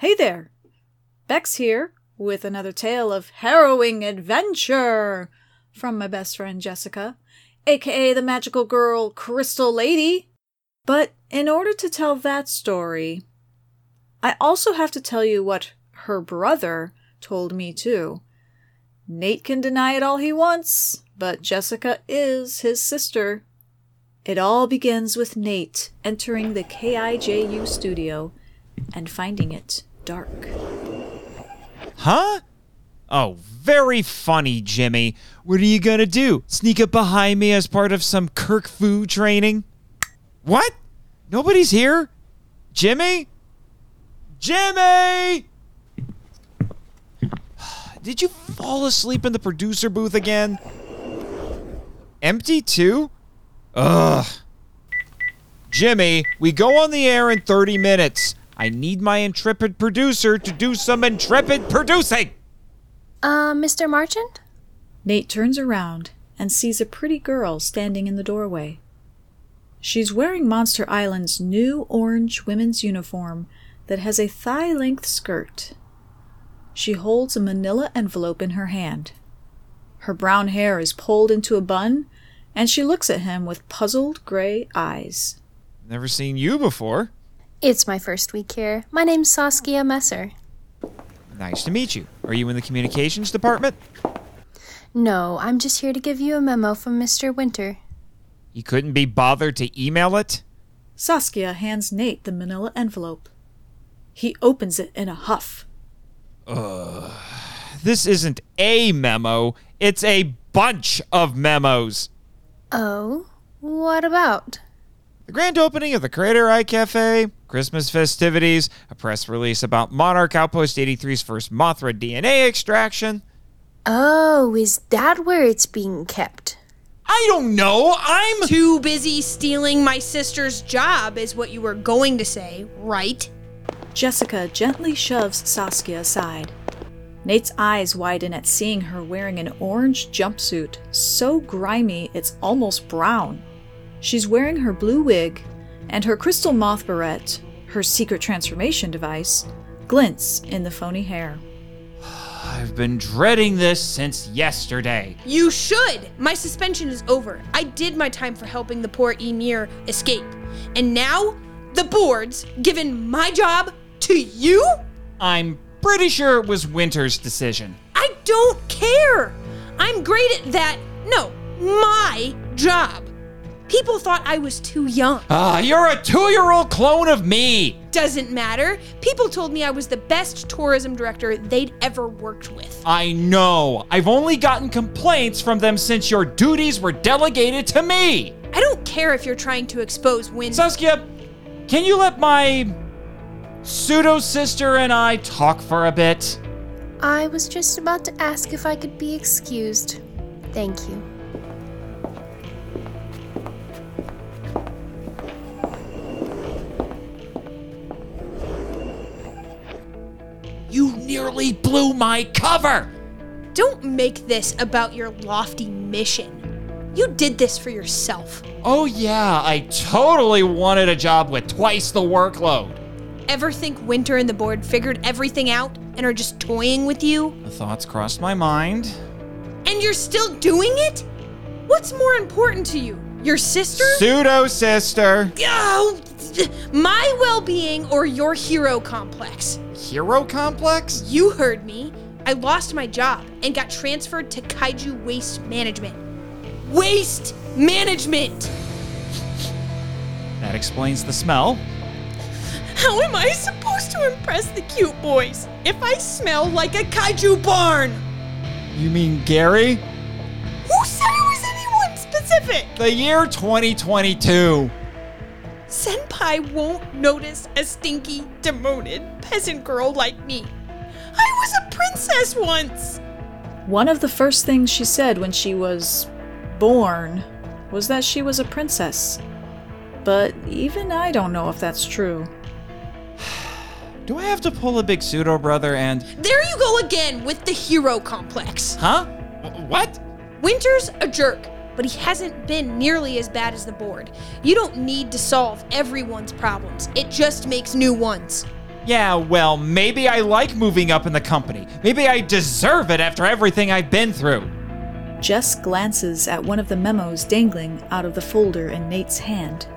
Hey there! Bex here with another tale of harrowing adventure from my best friend Jessica, aka the magical girl Crystal Lady. But in order to tell that story, I also have to tell you what her brother told me too. Nate can deny it all he wants, but Jessica is his sister. It all begins with Nate entering the KIJU studio and finding it dark. Huh? Oh, very funny, Jimmy. What are you gonna do? Sneak up behind me as part of some Kirk Fu training? What? Nobody's here? Jimmy? Jimmy! Did you fall asleep in the producer booth again? Empty too? Ugh. Jimmy, we go on the air in 30 minutes. I need my intrepid producer to do some intrepid producing. Uh, Mr. Marchand? Nate turns around and sees a pretty girl standing in the doorway. She's wearing Monster Island's new orange women's uniform that has a thigh length skirt. She holds a manila envelope in her hand. Her brown hair is pulled into a bun, and she looks at him with puzzled gray eyes. Never seen you before. It's my first week here. My name's Saskia Messer. Nice to meet you. Are you in the communications department? No, I'm just here to give you a memo from Mr. Winter. You couldn't be bothered to email it? Saskia hands Nate the manila envelope. He opens it in a huff. Ugh. This isn't a memo, it's a bunch of memos. Oh? What about? The grand opening of the Crater Eye Cafe, Christmas festivities, a press release about Monarch Outpost 83's first Mothra DNA extraction. Oh, is that where it's being kept? I don't know. I'm. Too busy stealing my sister's job, is what you were going to say, right? Jessica gently shoves Saskia aside. Nate's eyes widen at seeing her wearing an orange jumpsuit, so grimy it's almost brown. She's wearing her blue wig, and her crystal moth barrette, her secret transformation device, glints in the phony hair. I've been dreading this since yesterday. You should! My suspension is over. I did my time for helping the poor Emir escape. And now, the board's given my job to you? I'm pretty sure it was Winter's decision. I don't care! I'm great at that. No, my job. People thought I was too young. Ah, you're a two year old clone of me! Doesn't matter. People told me I was the best tourism director they'd ever worked with. I know. I've only gotten complaints from them since your duties were delegated to me. I don't care if you're trying to expose Win. Saskia, can you let my pseudo sister and I talk for a bit? I was just about to ask if I could be excused. Thank you. You nearly blew my cover! Don't make this about your lofty mission. You did this for yourself. Oh, yeah, I totally wanted a job with twice the workload. Ever think Winter and the board figured everything out and are just toying with you? The thoughts crossed my mind. And you're still doing it? What's more important to you? Your sister? Pseudo sister. Oh, my well being or your hero complex? Hero complex? You heard me. I lost my job and got transferred to Kaiju Waste Management. Waste Management! That explains the smell. How am I supposed to impress the cute boys if I smell like a kaiju barn? You mean Gary? Specific? The year 2022. Senpai won't notice a stinky, demoted peasant girl like me. I was a princess once. One of the first things she said when she was born was that she was a princess. But even I don't know if that's true. Do I have to pull a big pseudo brother and. There you go again with the hero complex. Huh? W- What? Winter's a jerk, but he hasn't been nearly as bad as the board. You don't need to solve everyone's problems, it just makes new ones. Yeah, well, maybe I like moving up in the company. Maybe I deserve it after everything I've been through. Jess glances at one of the memos dangling out of the folder in Nate's hand.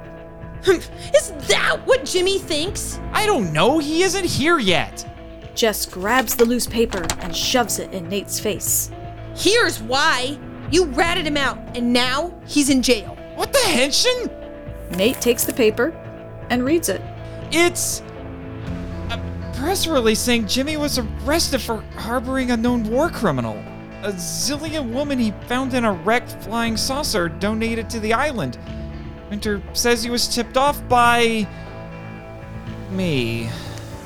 Is that what Jimmy thinks? I don't know, he isn't here yet. Jess grabs the loose paper and shoves it in Nate's face. Here's why. You ratted him out, and now he's in jail. What the henshin? Nate takes the paper and reads it. It's a press release saying Jimmy was arrested for harboring a known war criminal. A Xilien woman he found in a wrecked flying saucer donated to the island. Winter says he was tipped off by. me.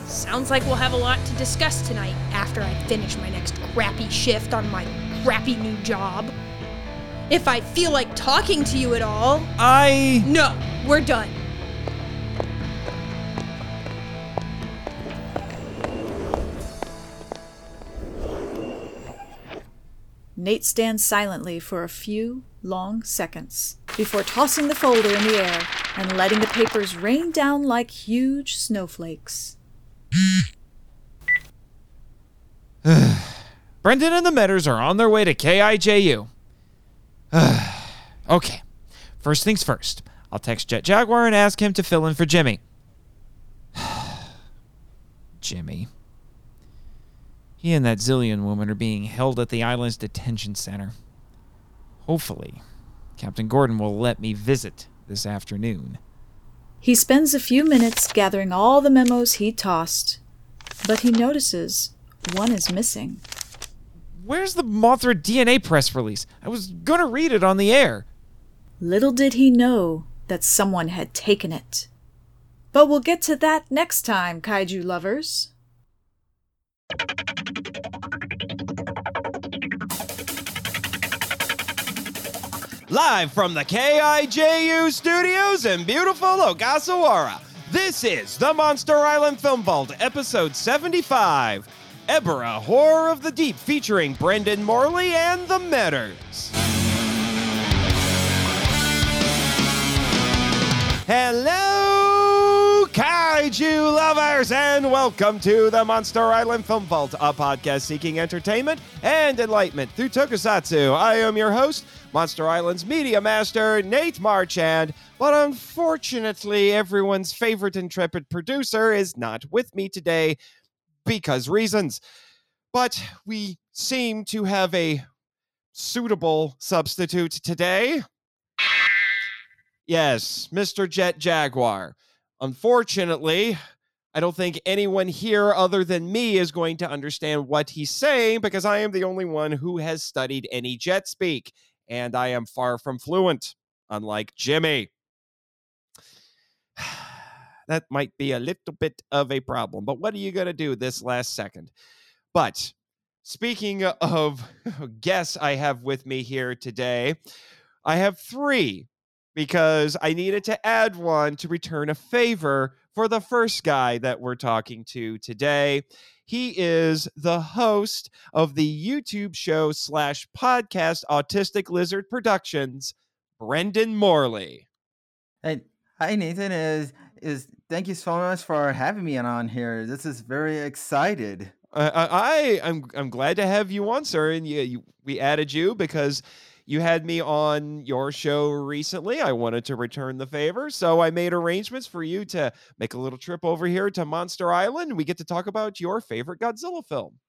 Sounds like we'll have a lot to discuss tonight after I finish my next crappy shift on my crappy new job. If I feel like talking to you at all, I. no, we're done. Nate stands silently for a few long seconds before tossing the folder in the air and letting the papers rain down like huge snowflakes. Brendan and the Metters are on their way to KIJU. okay, first things first. I'll text Jet Jaguar and ask him to fill in for Jimmy. Jimmy. He and that Xilien woman are being held at the island's detention center. Hopefully, Captain Gordon will let me visit this afternoon. He spends a few minutes gathering all the memos he tossed, but he notices one is missing. Where's the Mothra DNA press release? I was gonna read it on the air. Little did he know that someone had taken it. But we'll get to that next time, kaiju lovers. Live from the KIJU studios in beautiful Ogasawara, this is the Monster Island Film Vault, episode 75 Ebirah Horror of the Deep, featuring Brendan Morley and the Metters. Hello, kaiju lovers, and welcome to the Monster Island Film Vault, a podcast seeking entertainment and enlightenment through tokusatsu. I am your host, Monster Island's media master, Nate Marchand. But unfortunately, everyone's favorite intrepid producer is not with me today because reasons. But we seem to have a suitable substitute today. Yes, Mr. Jet Jaguar. Unfortunately, I don't think anyone here other than me is going to understand what he's saying because I am the only one who has studied any jet speak, and I am far from fluent, unlike Jimmy. that might be a little bit of a problem, but what are you going to do this last second? But speaking of guests I have with me here today, I have three because I needed to add one to return a favor for the first guy that we're talking to today. He is the host of the YouTube show slash podcast Autistic Lizard Productions, Brendan Morley. Hey, hi Nathan. Is is thank you so much for having me on here. This is very excited. Uh, I I'm I'm glad to have you on, sir. And you, you, we added you because you had me on your show recently. I wanted to return the favor, so I made arrangements for you to make a little trip over here to Monster Island. We get to talk about your favorite Godzilla film.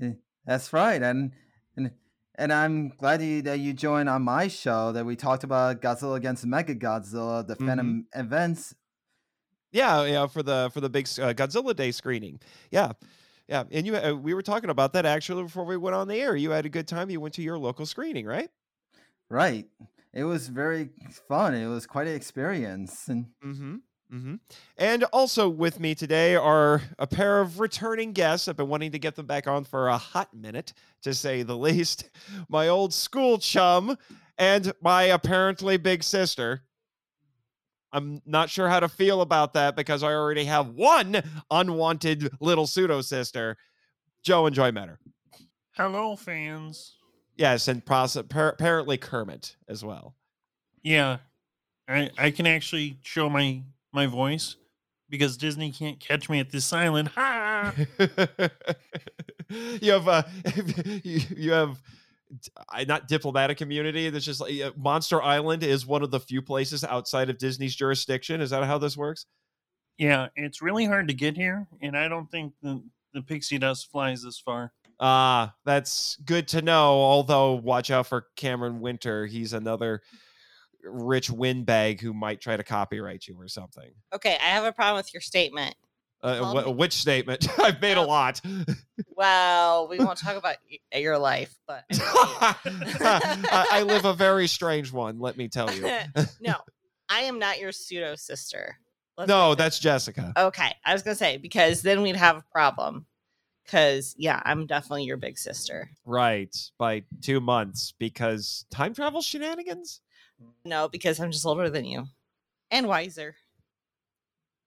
Eh, That's right, and and and I'm glad you, that you joined on my show that we talked about Godzilla against MechaGodzilla, the Fathom Events. Yeah, yeah, for the for the big uh, Godzilla Day screening. Yeah. Yeah, and you uh, we were talking about that actually before we went on the air. You had a good time. You went to your local screening, right? Right. It was very fun. It was quite an experience. And Mm-hmm. Mm-hmm. And also with me today are a pair of returning guests. I've been wanting to get them back on for a hot minute, to say the least. My old school chum and my apparently big sister. I'm not sure how to feel about that because I already have one unwanted little pseudo sister, Joe and Joy Metter. Hello, fans. Yes, and pos- par- apparently Kermit as well. Yeah, I I can actually show my my voice. because Disney can't catch me at this island. Ha! you have uh, you have uh, not diplomatic immunity. That's just like uh, Monster Island is one of the few places outside of Disney's jurisdiction. Is that how this works? yeah, it's really hard to get here, and I don't think the, the pixie dust flies this far. Ah, that's good to know. Although, watch out for Cameron Winter. He's another rich windbag who might try to copyright you or something. Okay, I have a problem with your statement. Uh, me- which statement? I've made a Oh. lot. Well, we won't talk about your life, but I, I live a very strange one, let me tell you. no, I am not your pseudo sister. Let's No, that's Jessica. okay. I was gonna say because then we'd have a problem. Because yeah, I'm definitely your big sister. Right, by two months because time travel shenanigans? No, because I'm just older than you and wiser.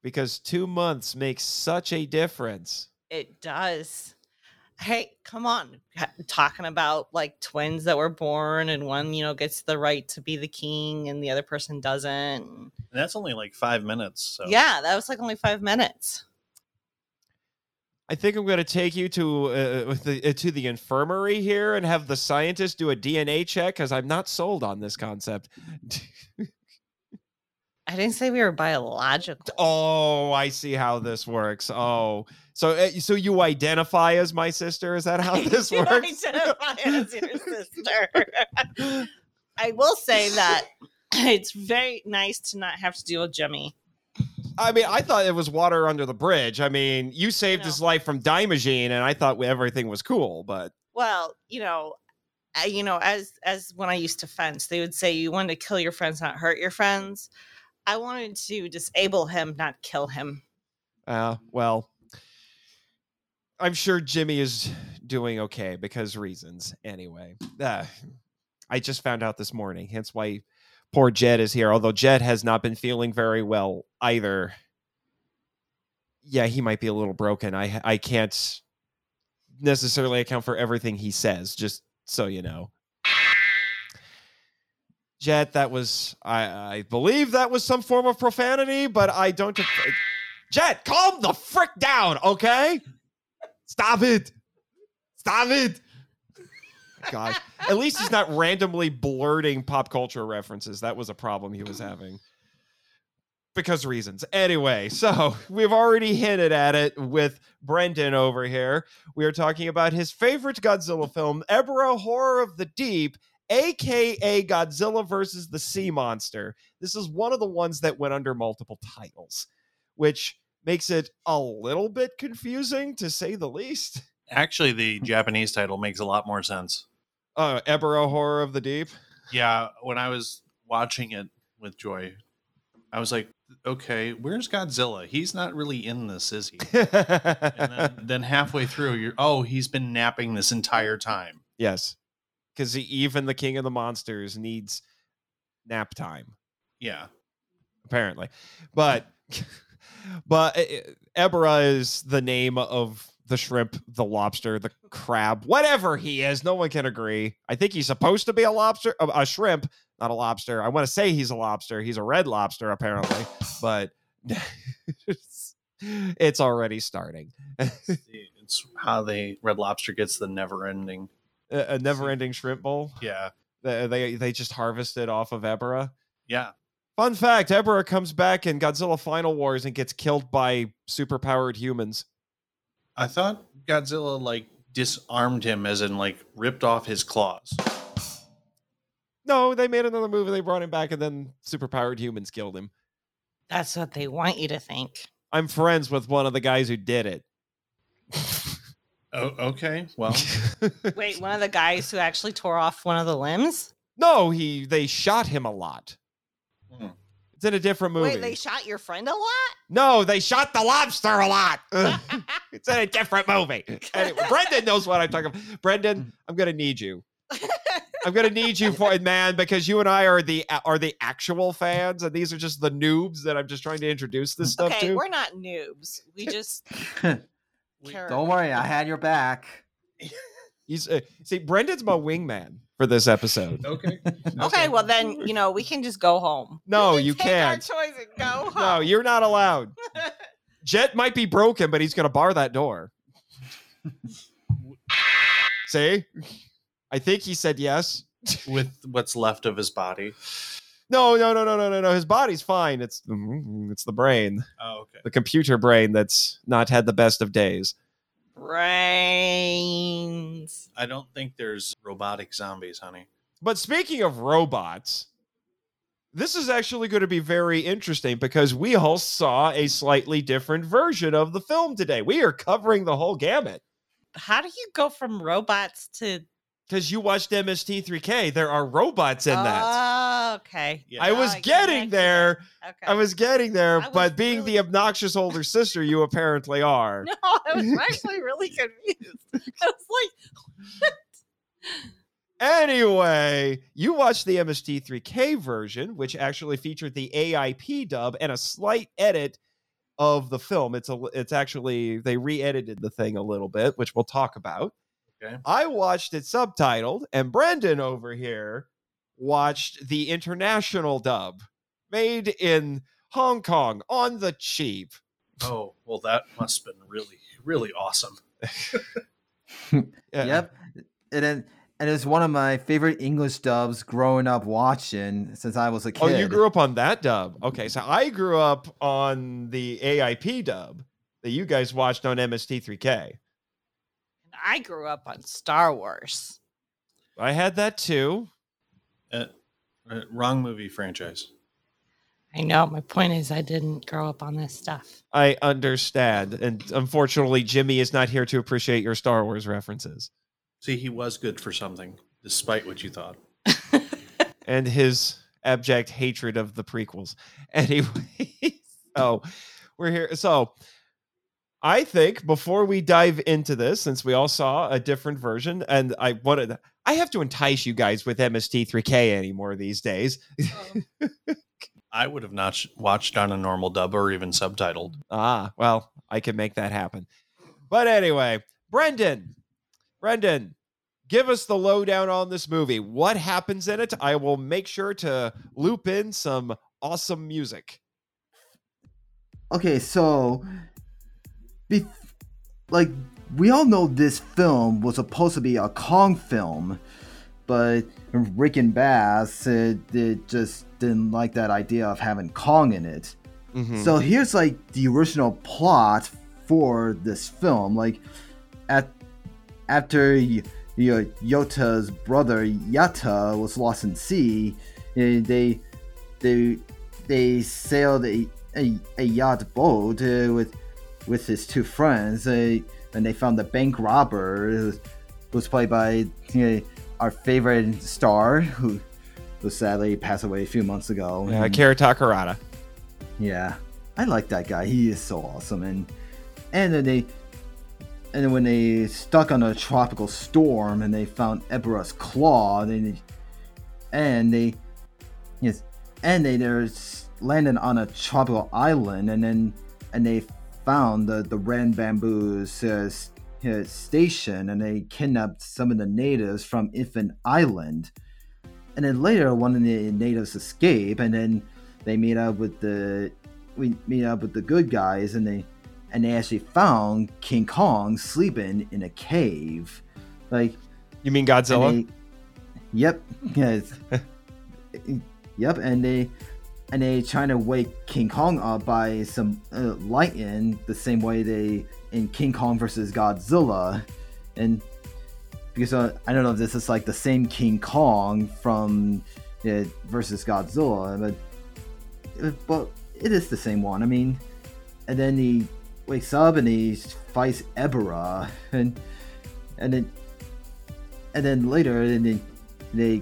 Because two months makes such a difference. It does. Hey, come on. Talking about like twins that were born and one, you know, gets the right to be the king and the other person doesn't. And that's only like five minutes. So Yeah, that was like only five minutes. I think I'm going to take you to uh, with the, uh, to the infirmary here and have the scientist do a DNA check because I'm not sold on this concept. I didn't say we were biological. oh, I see how this works. Oh, so uh, so you identify as my sister? Is that how this You works? identify as your sister. I will say that it's very nice to not have to deal with Jimmy. I mean, I thought it was water under the bridge. I mean, you saved No. his life from Dimogene, and I thought everything was cool. But Well, you know, I, you know, as as when I used to fence, they would say you wanted to kill your friends, not hurt your friends. I wanted to disable him, not kill him. uh, well, I'm sure Jimmy is doing okay because reasons. Anyway, uh, I just found out this morning, hence why poor Jet is here. Although Jet has not been feeling very well either. Yeah, he might be a little broken. I I can't necessarily account for everything he says. Just so you know. Jet, that was I I believe that was some form of profanity, but I don't. def- Jet, calm the frick down, okay? Stop it! Stop it! Gosh, at least he's not randomly blurting pop culture references. That was a problem he was having because reasons. Anyway, so we've already hinted at it with Brendan over here. We are talking about his favorite Godzilla film, Ebirah Horror of the Deep, aka Godzilla versus the Sea Monster. This is one of the ones that went under multiple titles, which makes it a little bit confusing to say the least. actually, the Japanese title makes a lot more sense. Uh, Ebirah Horror of the Deep. Yeah, when I was watching it with Joy, I was like, okay, where's Godzilla? He's not really in this, is he? And then, then halfway through, you're, oh, he's been napping this entire time. yes, because even the King of the Monsters needs nap time. Yeah. apparently. But but Ebirah is the name of the shrimp, the lobster, the crab, whatever he is. No one can agree. I think he's supposed to be a lobster, a, a shrimp, not a lobster. I want to say he's a lobster. He's a red lobster apparently, but it's, already starting. It's how the Red Lobster gets the never ending. A a never-ending shrimp bowl. Yeah. They they, they just harvested off of Ebirah. Yeah. Fun fact: Ebirah comes back in Godzilla Final Wars and gets killed by superpowered humans. I thought Godzilla like disarmed him as in like ripped off his claws. No, they made another movie. They brought him back, and then superpowered humans killed him. That's what they want you to think. I'm friends with one of the guys who did it. Oh, okay. Well, Wait, one of the guys who actually tore off one of the limbs? no, he they shot him a lot. Hmm. It's in a different movie. Wait, they shot your friend a lot? no, they shot the lobster a lot. It's in a different movie. Anyway, Brendan knows what I'm talking about. Brendan, I'm gonna need you. I'm gonna need you for man because you and I are the are the actual fans, and these are just the noobs that I'm just trying to introduce this stuff okay, to. we're not noobs. We just care. Don't worry, I had your back. He's uh, see, Brendan's my wingman for this episode. okay. Okay, well then, you know, we can just go home. No, We can you take can't. choice and go home. No, you're not allowed. Jet might be broken, but he's going to bar that door. See? I think he said yes. with what's left of his body. No, no, no, no, no, no, no. His body's fine. It's mm, it's the brain, Oh, okay. the computer brain that's not had the best of days. Brains. I don't think there's robotic zombies, honey. But speaking of robots, this is actually going to be very interesting because we all saw a slightly different version of the film today. We are covering the whole gamut. How do you go from robots to Because you watched MST3K, there are robots in that. Okay. Yeah. I was Oh, getting connected there. Okay. I was getting there, was but being really- the obnoxious older sister you apparently are. No, I was actually really confused. I was like, what? Anyway, you watched the MST3K version, which actually featured the AIP dub and a slight edit of the film. It's a it's actually they re-edited the thing a little bit, which we'll talk about. Okay. I watched it subtitled, and Brendan over here watched the international dub made in Hong Kong on the cheap. Oh, well, that must have been really, really awesome. Yeah. Yep. And then and it's one of my favorite English dubs growing up watching since I was a kid. Oh, you grew up on that dub. Okay, so I grew up on the AIP dub that you guys watched on MST3K. I grew up on Star Wars. I had that too. Uh, uh, wrong movie franchise. I know. My point is, I didn't grow up on this stuff. I understand. And unfortunately, Jimmy is not here to appreciate your Star Wars references See, he was good for something, despite what you thought. and his abject hatred of the prequels. Anyway, so we're here. So I think before we dive into this, since we all saw a different version, and I wanted, I have to entice you guys with MST3K anymore these days. I would have not watched on a normal dub or even subtitled. Ah, well, I can make that happen. But anyway, Brendan, Brendan, give us the lowdown on this movie. What happens in it? I will make sure to loop in some awesome music. Okay, so be- like we all know this film was supposed to be a Kong film, but Rankin Bass said they just didn't like that idea of having Kong in it. Mhm. So here's like the original plot for this film. Like at after y- y- Yota's brother Yata was lost in sea, eh, they they they sailed a, a, a yacht boat uh, with with his two friends, uh, and they found the bank robber who was, was played by you know, our favorite star who who sadly passed away a few months ago. Yeah, And- Akira Takarada. yeah, I like that guy. He is so awesome. And and then they and then when they stuck on a tropical storm and they found Ebirah's claw, they and they yes, and they they're s- landed on a tropical island, and then and they found the the red bamboo's uh, s- uh, station, and they kidnapped some of the natives from Infant Island. And then later, one of the natives escaped, and then they meet up with the we meet up with the good guys, and they and they actually found King Kong sleeping in a cave, like You mean Godzilla? they- yep, yes, yep, and they and they trying to wake King Kong up by some uh, lightning, the same way they in King Kong versus Godzilla, and because uh, I don't know if this is like the same King Kong from uh, versus Godzilla, but uh, but it is the same one. I mean, and then he wakes up and he fights Ebirah, and and then and then later, and then they,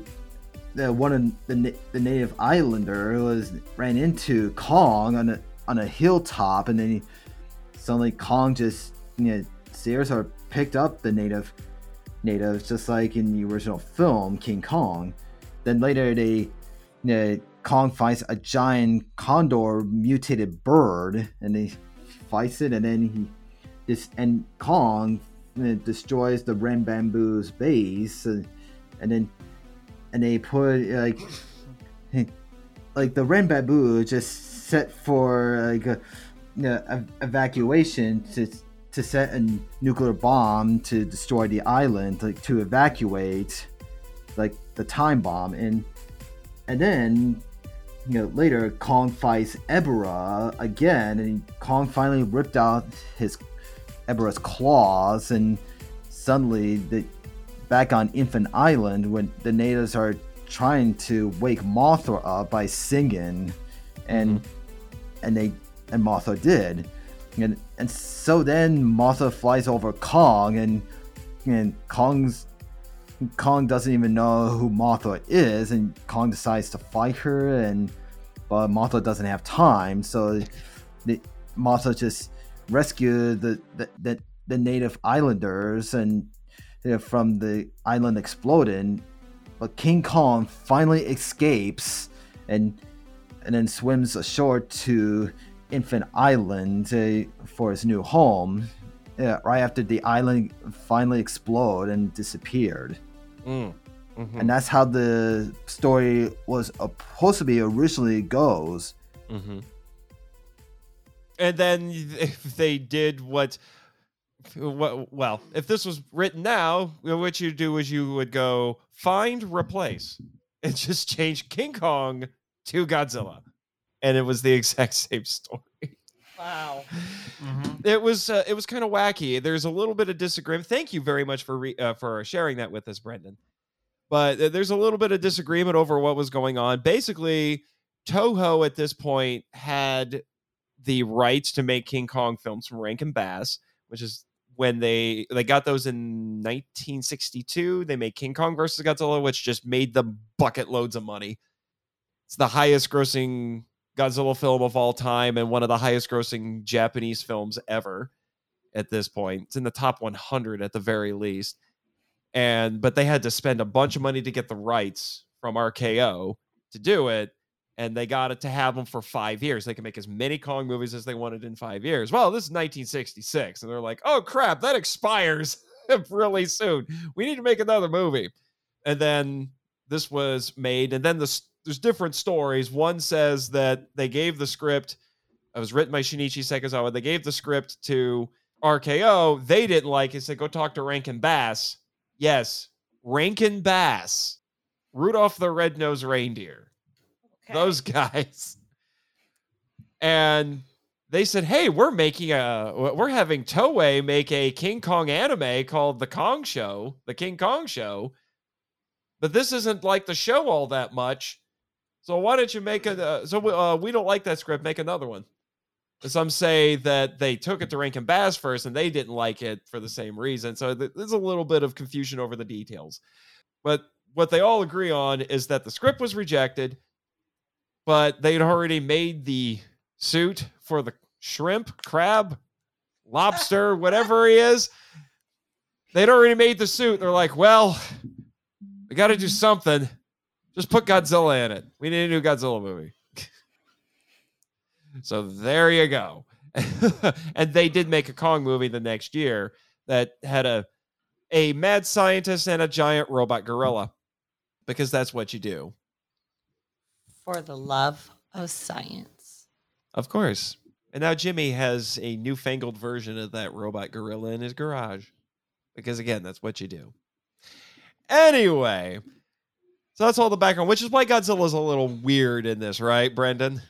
the one of the the native islander was ran into Kong on a on a hilltop, and then he, suddenly Kong just you know stares or picked up the native natives, just like in the original film King Kong. Then later they, you know, Kong fights a giant condor mutated bird, and he fights it, and then he this and Kong uh, destroys the Red Bamboo's base, uh, and then and they put like like the Ren Babu just set for like a uh, ev- evacuation to to set a nuclear bomb to destroy the island, like to evacuate, like the time bomb, and and then you know later Kong fights Ebirah again, and Kong finally ripped out his Ebirah's claws, and suddenly the back on Infant Island when the natives are trying to wake Mothra up by singing, and mm-hmm. and they and Mothra did, and and so then Mothra flies over Kong, and and Kong's Kong doesn't even know who Mothra is, and Kong decides to fight her, and but Mothra doesn't have time, so the Mothra just rescue the the, the, the native islanders and from the island exploding but king kong finally escapes and and then swims ashore to infant island uh, for his new home yeah, right after the island finally exploded and disappeared Mm. Mhm. and that's how the story was supposed to be originally goes Mm-hmm. And then if they did what, well, if this was written now, what you do is you would go find, replace, and just change King Kong to Godzilla, and it was the exact same story. Wow. It was uh, it was kind of wacky. There's a little bit of disagreement. Thank you very much for re- uh, for sharing that with us, Brendan. But uh, there's a little bit of disagreement over what was going on. Basically, Toho at this point had the rights to make King Kong films from Rankin Bass, which is when they they got those in 1962. They made King Kong versus Godzilla, which just made them bucket loads of money. It's the highest grossing Godzilla film of all time and one of the highest grossing Japanese films ever at this point. It's in the top 100 at the very least. And but they had to spend a bunch of money to get the rights from RKO to do it and they got it to have them for 5 years. They can make as many Kong movies as they wanted in 5 years. Well, this is 1966 and they're like, "Oh crap, that expires really soon. We need to make another movie." And then this was made and then the there's different stories. One says that they gave the script. It was written by Shinichi Sekizawa. They gave the script to RKO. They didn't like it. Said go talk to Rankin Bass. Yes, Rankin Bass, Rudolph the Red-Nosed Reindeer. Those guys. And they said, "Hey, we're making a we're having Toei make a King Kong anime called The Kong Show, The King Kong Show." But this isn't like the show all that much. So why don't you make a? Uh, so uh, we don't like that script. Make another one. Some say that they took it to Rankin Bass first, and they didn't like it for the same reason. So th- there's a little bit of confusion over the details. But what they all agree on is that the script was rejected, but they'd already made the suit for the shrimp, crab, lobster, whatever he is. They'd already made the suit. They're like, well, we got to do something. Just put Godzilla in it. We need a new Godzilla movie. so there you go. and they did make a Kong movie the next year that had a a mad scientist and a giant robot gorilla because that's what you do. For the love of science. Of course. And now Jimmy has a newfangled version of that robot gorilla in his garage. Because again, that's what you do. Anyway, so that's all the background, which is why Godzilla's a little weird in this, right, Brendan?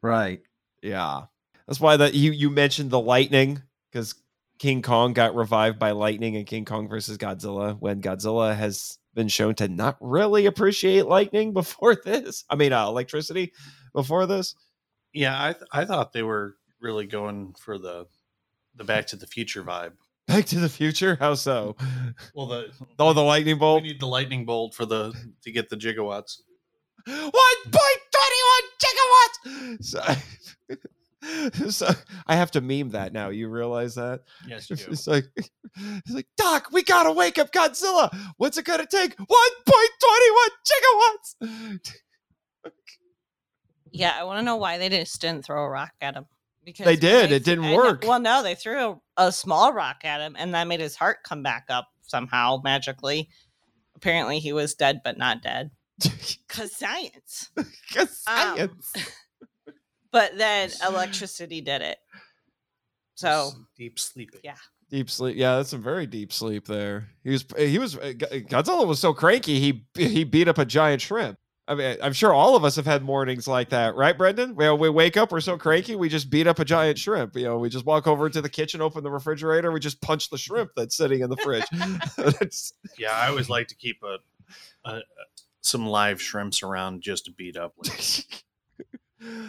right Yeah. That's why that you you mentioned the lightning because King Kong got revived by lightning in King Kong versus Godzilla when Godzilla has been shown to not really appreciate lightning before this. I mean, uh, electricity before this. Yeah, I th- I thought they were really going for the the Back to the Future vibe. Back to the Future. How so? Well, the Oh, the lightning bolt. we need the lightning bolt for the to get the gigawatts. One point twenty one gigawatts. So, so I have to meme that now. You realize that? Yes, you do. It's like, it's like, Doc, we gotta wake up Godzilla. What's it gonna take? One point twenty one gigawatts. Yeah, I want to know why they just didn't throw a rock at him. Because They when did, it threw- didn't I know- work. well, no, they threw a, a small rock at him, and that made his heart come back up somehow magically. Apparently, he was dead, but not dead. Cause science. 'Cause Um, science. But then electricity did it. So S- deep sleeping. Yeah. Deep sleep. Yeah, that's some very deep sleep there. He was he was uh, Godzilla was so cranky he he beat up a giant shrimp. I mean, I'm sure all of us have had mornings like that, right, Brendan? Well, we wake up, we're so cranky, we just beat up a giant shrimp. You know, we just walk over to the kitchen, open the refrigerator, we just punch the shrimp that's sitting in the fridge. Yeah, I always like to keep a, a, a some live shrimps around just to beat up. With.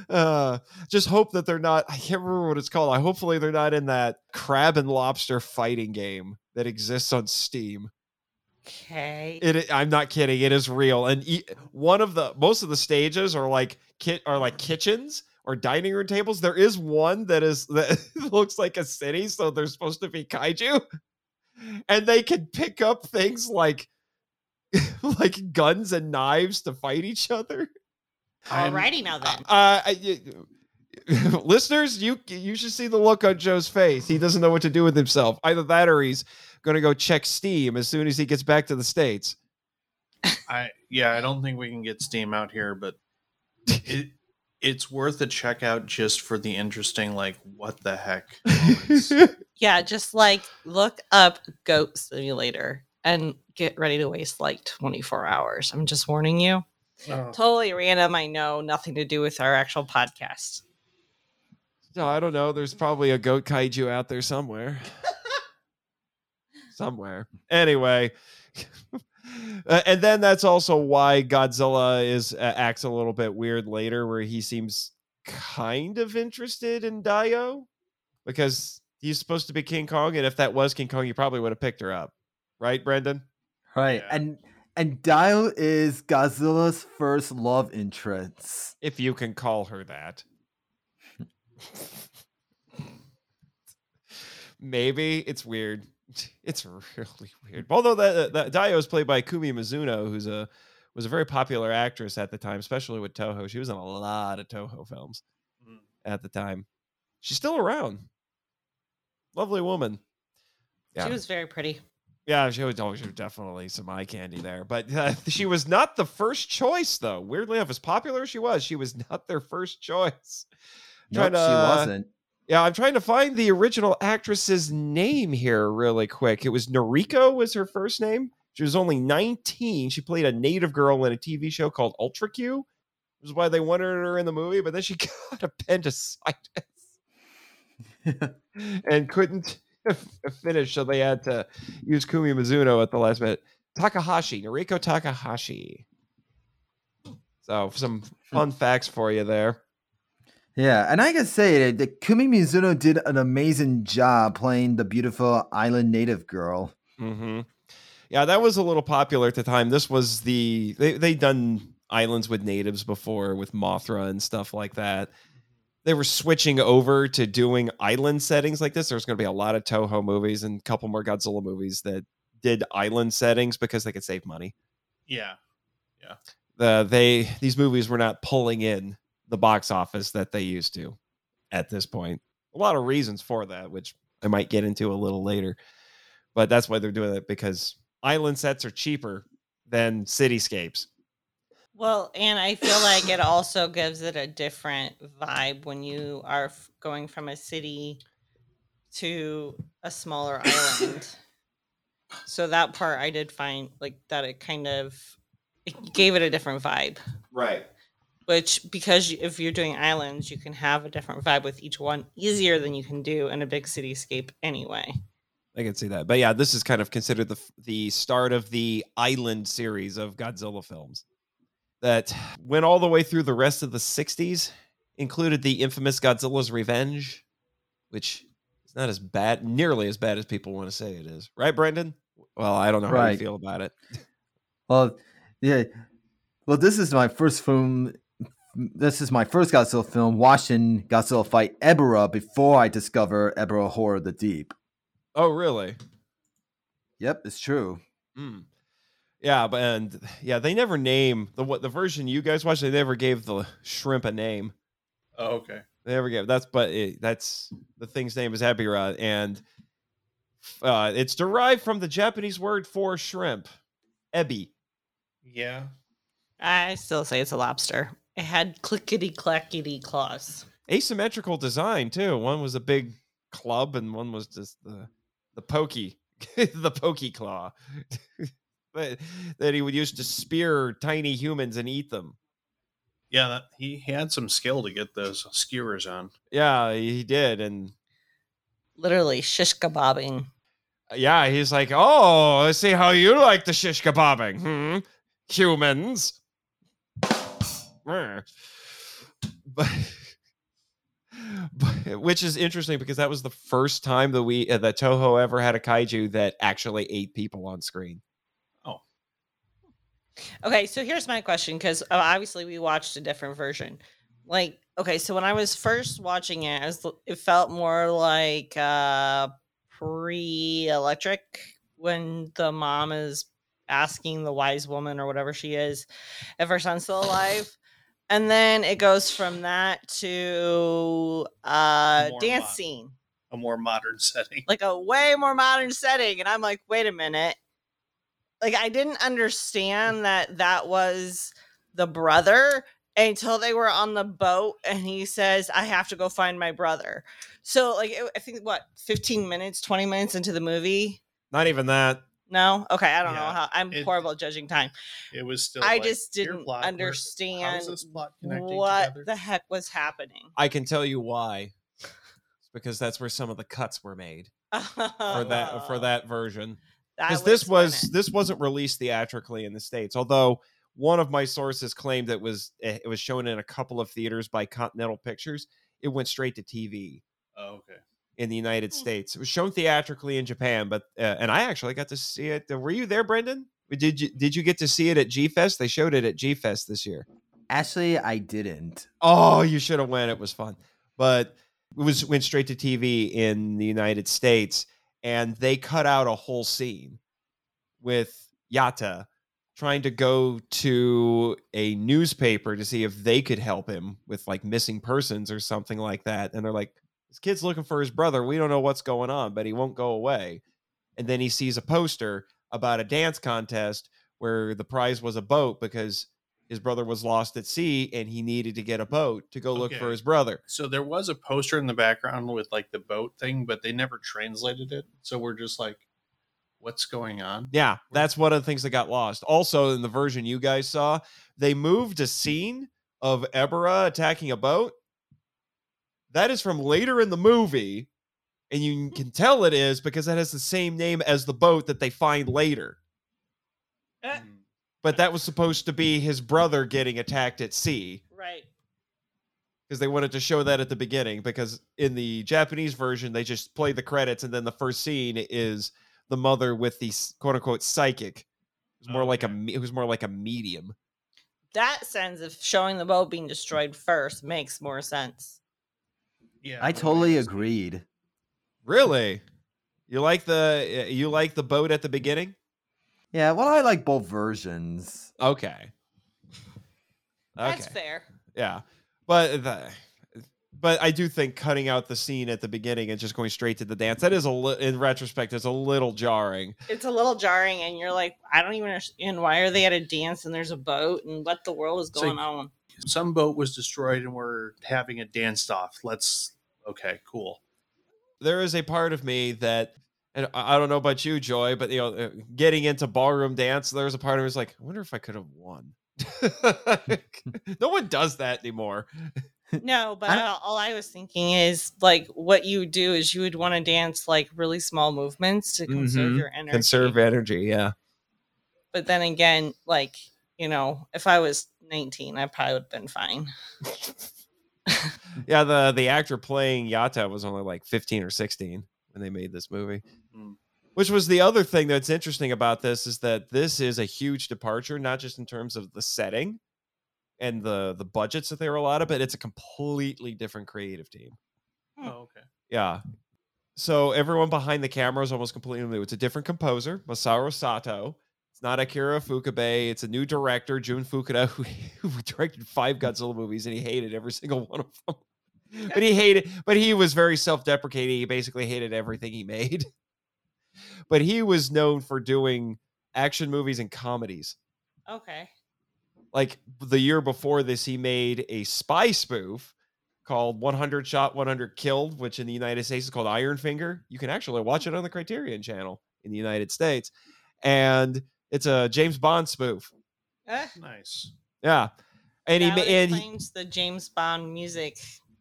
uh, just hope that they're not. I can't remember what it's called. I hopefully they're not in that crab and lobster fighting game that exists on Steam. okay. It, I'm not kidding. It is real, and e- one of the most of the stages are like kit are like kitchens or dining room tables. There is one that is that looks like a city, so they're supposed to be kaiju, and they can pick up things like like guns and knives to fight each other. I'm- Alrighty now then. Uh, I- y- listeners, you you should see the look on Joe's face. He doesn't know what to do with himself. Either that, or he's going to go check Steam as soon as he gets back to the states. I yeah, I don't think we can get Steam out here, but it it's worth a check out just for the interesting like what the heck. Yeah, just like look up Goat Simulator and get ready to waste like 24 hours. I'm just warning you. Oh. Totally random. I know nothing to do with our actual podcast. no, I don't know. There's probably a goat kaiju out there somewhere. somewhere. Anyway. Uh, and then that's also why Godzilla is uh, acts a little bit weird later, where he seems kind of interested in Dio, because he's supposed to be King Kong, and if that was King Kong, you probably would have picked her up, right, Brendan? Right. Yeah. And and Dio is Godzilla's first love interest. If you can call her that. Maybe it's weird. It's really weird. Although that that Dio is played by Kumi Mizuno, who's a was a very popular actress at the time, especially with Toho. She was in a lot of Toho films Mm. at the time. She's still around. Lovely woman. Yeah. She was very pretty. Yeah, she was, oh, she was definitely some eye candy there. But uh, she was not the first choice, though. Weirdly enough, as popular as she was, she was not their first choice. Nope, to, she wasn't. Yeah, I'm trying to find the original actress's name here really quick. It was Noriko was her first name. She was only 19. She played a native girl in a TV show called Ultra Q. Which is why they wanted her in the movie, but then she got appendicitis and couldn't finish, so they had to use Kumi Mizuno at the last minute. Takahashi, Noriko Takahashi. So some fun facts for you there. Yeah, and I can say that the Kumi Mizuno did an amazing job playing the beautiful island native girl. hmm Yeah, that was a little popular at the time. This was the they they done islands with natives before with Mothra and stuff like that. They were switching over to doing island settings like this. There's going to be a lot of Toho movies and a couple more Godzilla movies that did island settings because they could save money. Yeah. Yeah. The they these movies were not pulling in the box office that they used to at this point. A lot of reasons for that, which I might get into a little later. But that's why they're doing it because island sets are cheaper than cityscapes. Well, and I feel like it also gives it a different vibe when you are f- going from a city to a smaller island. So that part I did find like that it kind of it gave it a different vibe. Right. Which because if you're doing islands, you can have a different vibe with each one easier than you can do in a big cityscape anyway. I can see that. But yeah, this is kind of considered the the start of the Island series of Godzilla films that went all the way through the rest of the 60s, included the infamous Godzilla's Revenge, which is not as bad, nearly as bad as people want to say it is. Right, Brendan? Well, I don't know how you feel about it. Well, yeah. Well, this is my first film. This is my first Godzilla film watching Godzilla fight Ebirah before I discover Ebirah Horror of the Deep. Oh, really? Yep, it's true. Mm. Yeah, but and yeah, they never name the what the version you guys watched. They never gave the shrimp a name. Oh, okay. They never gave that's but it, that's the thing's name is Ebirah, and uh, it's derived from the Japanese word for shrimp, ebi. Yeah. I still say it's a lobster. It had clickety clackety claws. Asymmetrical design too. One was a big club, and one was just the the pokey, the pokey claw, that that he would use to spear tiny humans and eat them. Yeah, that, he had some skill to get those skewers on. Yeah, he did, and Literally shish kebabbing. yeah, he's like, "Oh, let's see how you like the shish kebabbing, hmm? humans." But, but which is interesting because that was the first time that we uh, that Toho ever had a kaiju that actually ate people on screen. Okay, so here's my question because obviously we watched a different version. Like, okay, so when I was first watching it, it, was, it felt more like uh, pre-electric when the mom is asking the wise woman or whatever she is if her son's still alive. And then it goes from that to uh More dance mod- scene A more modern setting. like a way more modern setting and i'm like wait a minute like i didn't understand that that was the brother until they were on the boat and he says i have to go find my brother so like it- i think what 15 minutes 20 minutes into the movie Not even that. no okay i don't know how i'm it- horrible at judging time It was still. i like, just didn't plot, understand How is plot what together? the heck was happening I can tell you why. It's because that's where some of the cuts were made for that for that version. That because this was it. this wasn't released theatrically in the states although one of my sources claimed it was eh, it was shown in a couple of theaters by continental pictures it went straight to tv Oh, okay. in the united Hmm. states it was shown theatrically in japan but uh, and i actually got to see it were you there brendan did you did you get to see it at g-fest they showed it at g-fest this year Actually, I didn't. Oh, you should have went. It was fun, but it was went straight to TV in the United States, and they cut out a whole scene with Yata trying to go to a newspaper to see if they could help him with like missing persons or something like that. And they're like, "This kid's looking for his brother. We don't know what's going on, but he won't go away." And then he sees a poster about a dance contest where the prize was a boat because his brother was lost at sea and he needed to get a boat to go look for his brother. So there was a poster in the background with like the boat thing, but they never translated it. So we're just like, what's going on? Yeah, that's one of the things that got lost. Also, in the version you guys saw, they moved a scene of Ebirah attacking a boat. That is from later in the movie, and you can tell it is because that has the same name as the boat that they find later. Eh, Hmm. But that was supposed to be his brother getting attacked at sea. right because they wanted to show that at the beginning because in the Japanese version they just play the credits and then the first scene is the mother with the quote unquote psychic who's more like a Okay. me- who's more like a medium. that sense of showing the boat being destroyed first makes more sense Yeah, I totally agreed. Really? You like the uh, you like the boat at the beginning? Yeah, well, I like both versions. Okay. that's fair Yeah. But the, but I do think cutting out the scene at the beginning and just going straight to the dance that is a li- in retrospect is a little jarring. it's a little jarring and you're like i don't even understand why are they at a dance and there's a boat and what the world is So- going on Some boat was destroyed and we're having a dance off. Let's. Okay, cool. there is a part of me that and I don't know about you, Joy, but you know, uh, getting into ballroom dance, there's a part of me that's like, I wonder if I could have won. no one does that anymore. no but I- all, all i was thinking is like what you would do is you would want to dance like really small movements to conserve Mhm. your energy Conserve energy, yeah. but then again like you know if i was 19 i probably would have been fine Yeah, the the actor playing Yata was only like 15 or 16 when they made this movie. Hmm. Which was the other thing that's interesting about this is that this is a huge departure, not just in terms of the setting and the the budgets that they were allowed, but it's a completely different creative team. Hmm. Oh, okay. Yeah. So everyone behind the camera is almost completely new. It's a different composer, Masaru Sato. It's not Akira Ifukube. It's a new director, Jun Fukuda, who, who directed five Godzilla movies, and he hated every single one of them. but he hated, but he was very self-deprecating. He basically hated everything he made. but he was known for doing action movies and comedies. okay Like the year before this, he made a spy spoof called 100 Shot, 100 Killed, which in the United States is called Iron Finger. You can actually watch it on the Criterion channel in the United States. And it's a James Bond spoof. Eh, Nice. Yeah. And he that ma- and he, the James Bond music.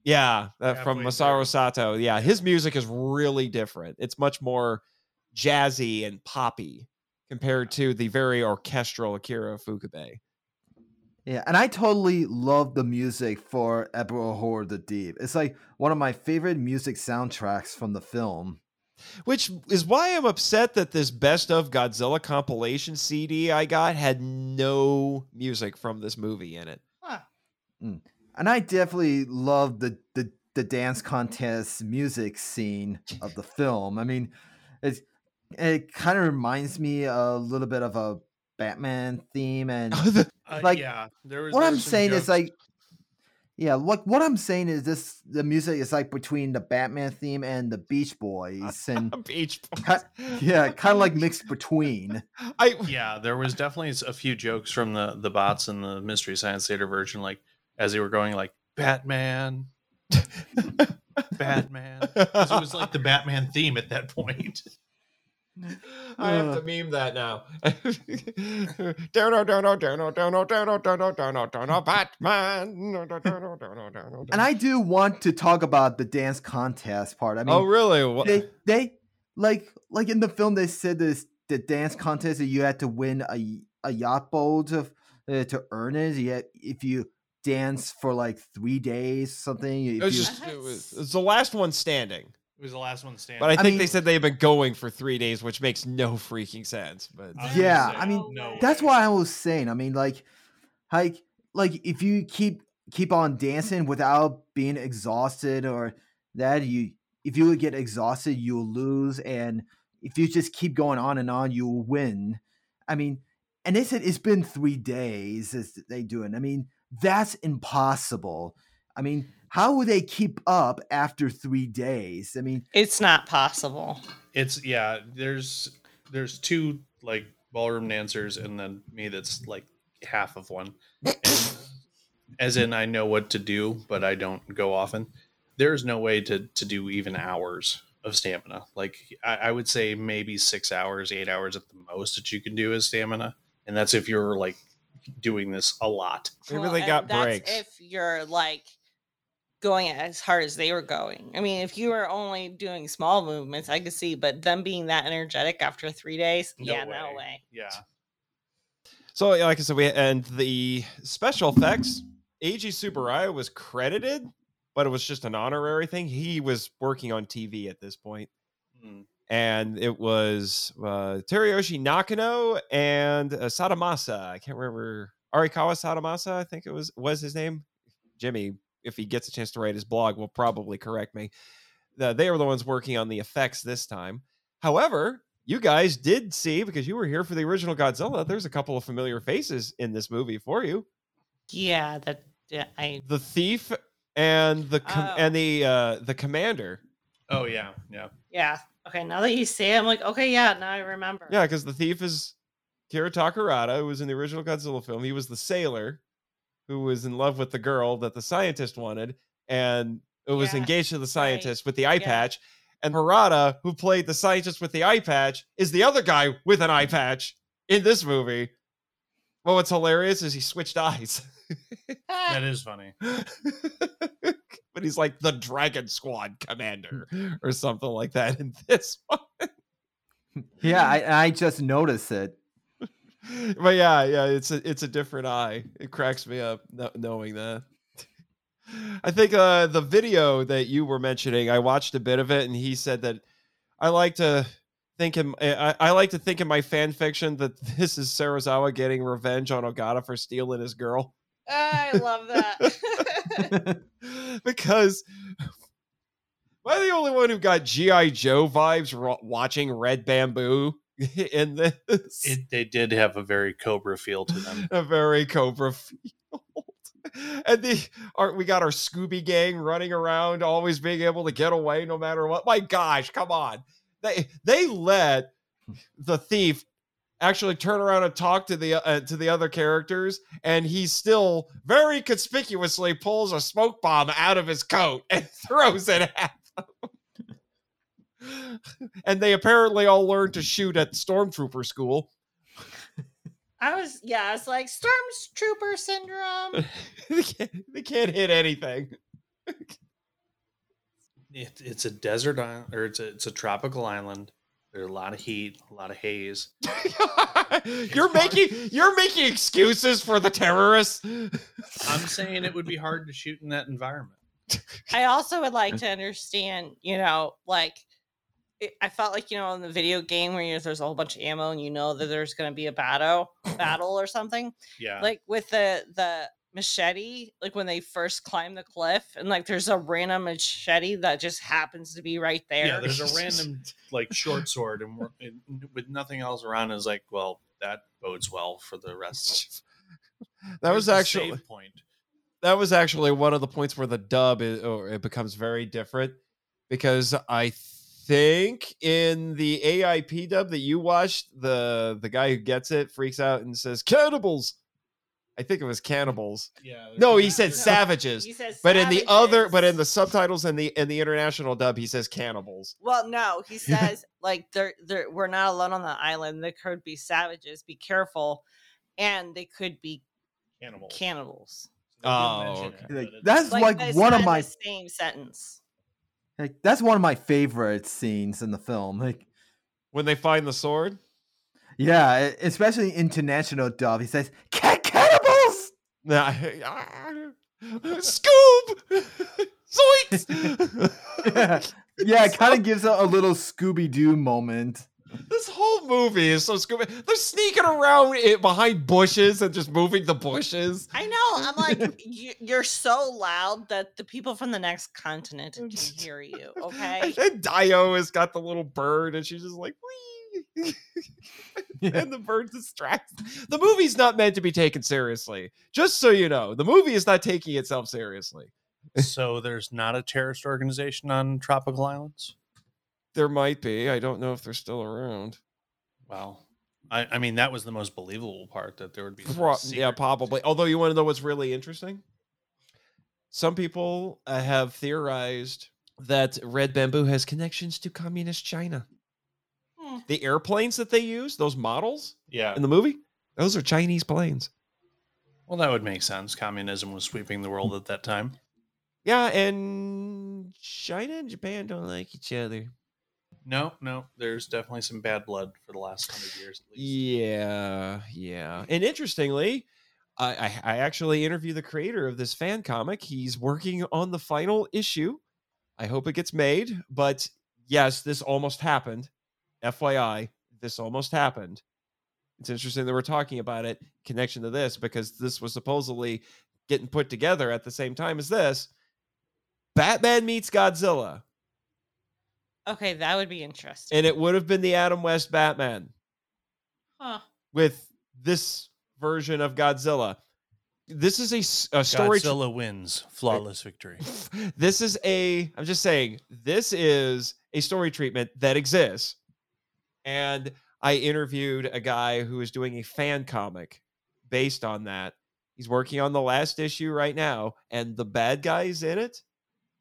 Yeah, uh, from Masaru through. Sato. Yeah, his music is really different. It's much more jazzy and poppy compared to the very orchestral Akira Ifukube. Yeah, and I totally love the music for Ebirah Horror the Deep. It's like one of my favorite music soundtracks from the film. Which is why I'm upset that this best of Godzilla compilation CD I got had no music from this movie in it. Huh. And I definitely love the the, the dance contest music scene of the film. I mean, it's it kind of reminds me a little bit of a Batman theme and Uh, Like, yeah, there was. what there I'm were some saying is like yeah, what what I'm saying is this the music is like between the Batman theme and the Beach Boys and Beach Ki- yeah, kind of like mixed between. I yeah, there was definitely a few jokes from the the bots and the Mystery Science Theater version, like as they were going like Batman, Batman. it was like the Batman theme at that point. I have to uh. meme that now. Batman. And I do want to talk about the dance contest part. I oh, mean, oh really? They, they like like in the film they said this the dance contest that you had to win a a yacht boat to uh, to earn it. Yet if you dance for like three days, something. If It was you, just it was, it was the last one standing. It was the last one standing. But I I think they said they've been going for three days, which makes no freaking sense. But I yeah, gonna I mean, no that's way. what I was saying. I mean, like, like, like if you keep keep on dancing without being exhausted or that you if you would get exhausted, you'll lose, and if you just keep going on and on, you'll win. I mean, and they said it's been three days as they doing. I mean, that's impossible. I mean, how would they keep up after three days? I mean, It's not possible. It's yeah. There's there's two like ballroom dancers, and then me that's like half of one. And, as in, I know what to do, but I don't go often. There's no way to to do even hours of stamina. Like I, I would say maybe six hours, eight hours at the most that you can do is stamina, and that's if you're like doing this a lot. maybe Well, they got that's breaks. If you're like going as hard as they were going. I mean, if you were only doing small movements, I could see, but them being that energetic after three days, No yeah, no way. way. Yeah. So, like I said, we and the special effects, Eiji Tsuburaya was credited, but it was just an honorary thing. He was working on TV at this point, Mm. And it was uh, Teruyoshi Nakano and uh, Sadamasa. I can't remember Arikawa Sadamasa. I think it was was his name. Jimmy, if he gets a chance to write his blog, will probably correct me. The, they were the ones working on the effects this time. However, you guys did see because you were here for the original Godzilla. There's a couple of familiar faces in this movie for you. Yeah, that yeah, I The thief and the com- Oh. and the uh the commander. Oh yeah. Yeah. yeah. Okay, now that you say it, I'm like, okay, yeah, now I remember. Yeah, because the thief is Akira Takarada, who was in the original Godzilla film. He was the sailor who was in love with the girl that the scientist wanted, and it was Yeah, engaged to the scientist with the eye yeah. patch. And Hirata, who played the scientist with the eye patch, is the other guy with an eye mm-hmm. patch in this movie. Well, what's hilarious is he switched eyes. That is funny. but he's like the Dragon Squad commander or something like that in this one. yeah, I, I just noticed it. but yeah, yeah, it's a it's a different eye. It cracks me up knowing that. I think uh, the video that you were mentioning, I watched a bit of it, and he said that I like to think in I, I like to think in my fan fiction that this is Serizawa getting revenge on Ogata for stealing his girl I love that. because. Am I the only one who got GI Joe vibes watching Red Bamboo in this? It they did have a very Cobra feel to them. a very Cobra feel and the our, we got our Scooby gang running around, always being able to get away no matter what. My gosh, come on! They they let the thief actually turn around and talk to the uh, to the other characters and he still very conspicuously pulls a smoke bomb out of his coat and throws it at them. and they apparently all learned to shoot at stormtrooper school. I was yeah, it's like stormtrooper syndrome. they, can't, they can't hit anything. It, it's a desert island, or it's a it's a tropical island. There's a lot of heat, a lot of haze. you're making you're making excuses for the terrorists. I'm saying it would be hard to shoot in that environment. I also would like to understand, you know, like it, I felt like you know in the video game where you, there's a whole bunch of ammo and you know that there's going to be a battle, battle or something. Yeah. Like with the the machete, like when they first climb the cliff and like there's a random machete that just happens to be right there. yeah, there's a random like short sword, and, and with nothing else around, is like, well, that bodes well for the rest. That was actually save point. that was actually one of the points where the dub is, or it becomes very different because I think in the AIP dub that you watched, the the guy who gets it freaks out and says cannibals. I think it was cannibals. Yeah. No, he said savages. He says But in the other, but in the subtitles and the in the international dub, he says cannibals. Well, no, he says like they're they're we're not alone on the island. There could be savages. Be careful, and they could be Cannibal. cannibals. Oh, okay. it, Like, that's like, it's one of my the same sentence. like, that's one of my favorite scenes in the film. Like When they find the sword, yeah, especially international dub. He says "Ca- cannibals. Nah, Scoob, zoinks! yeah, yeah it kind of gives a, a little Scooby Doo moment. This whole movie is so Scooby. They're sneaking around it behind bushes and just moving the bushes. I know. I'm like, you, you're so loud that the people from the next continent can hear you. Okay. And Daiyo has got the little bird, and she's just like, wee. and the bird distracts. The movie's not meant to be taken seriously. Just so you know, the movie is not taking itself seriously. so there's not a terrorist organization on tropical islands. There might be. I don't know if they're still around. Wow. I, I mean, that was the most believable part that there would be. Pro- yeah, probably. Although you want to know what's really interesting? Some people uh, have theorized that Red Bamboo has connections to communist China. The airplanes that they use, those models Yeah. in the movie, those are Chinese planes. Well, that would make sense. Communism was sweeping the world at that time. Yeah, and China and Japan don't like each other. No, no, there's definitely some bad blood for the last hundred years at least. Yeah, yeah. And interestingly, I, I, I actually interviewed the creator of this fan comic. He's working on the final issue. I hope it gets made. But yes, this almost happened. FYI, this almost happened. It's interesting that we're talking about it connection to this because this was supposedly getting put together at the same time as this. Batman meets Godzilla, Okay, that would be interesting. and it would have been the Adam West Batman. Huh. with this version of Godzilla. This is a, a story. tr- Godzilla wins, flawless victory. this is a. I'm just saying. This is a story treatment that exists, and I interviewed a guy who is doing a fan comic based on that. He's working on the last issue right now, and the bad guys in it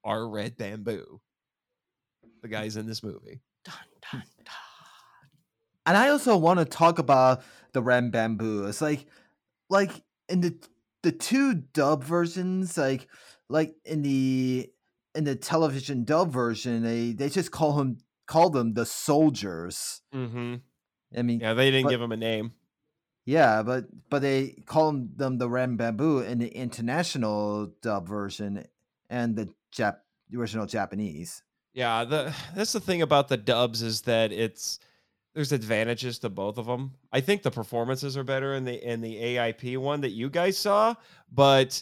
are Red Bamboo. The guys in this movie. Dun, dun, dun. And I also want to talk about the Red Bamboo. It's like, like in the the two dub versions, like like in the in the television dub version, they they just call him call them the soldiers. Mm-hmm. I mean, Yeah, they didn't But- give them a name. Yeah, but but they call them the Red Bamboo in the international dub version and the Jap the original Japanese. Yeah, the that's the thing about the dubs is that it's there's advantages to both of them. I think the performances are better in the in the AIP one that you guys saw, but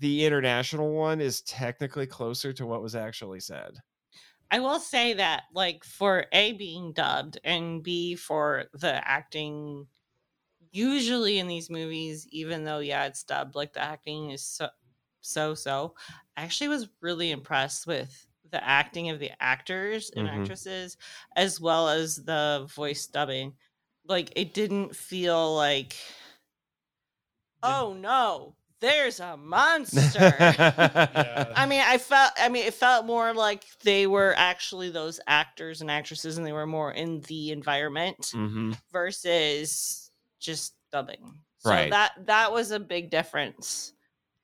the international one is technically closer to what was actually said. I will say that, like, for A being dubbed and B for the acting, usually in these movies, even though, yeah, it's dubbed, like, the acting is so so so. I actually was really impressed with the acting of the actors and Mhm. actresses as well as the voice dubbing. like it didn't feel like oh no, there's a monster. I mean, I felt. I mean, it felt more like they were actually those actors and actresses, and they were more in the environment mm-hmm. versus just dubbing. So Right. that that was a big difference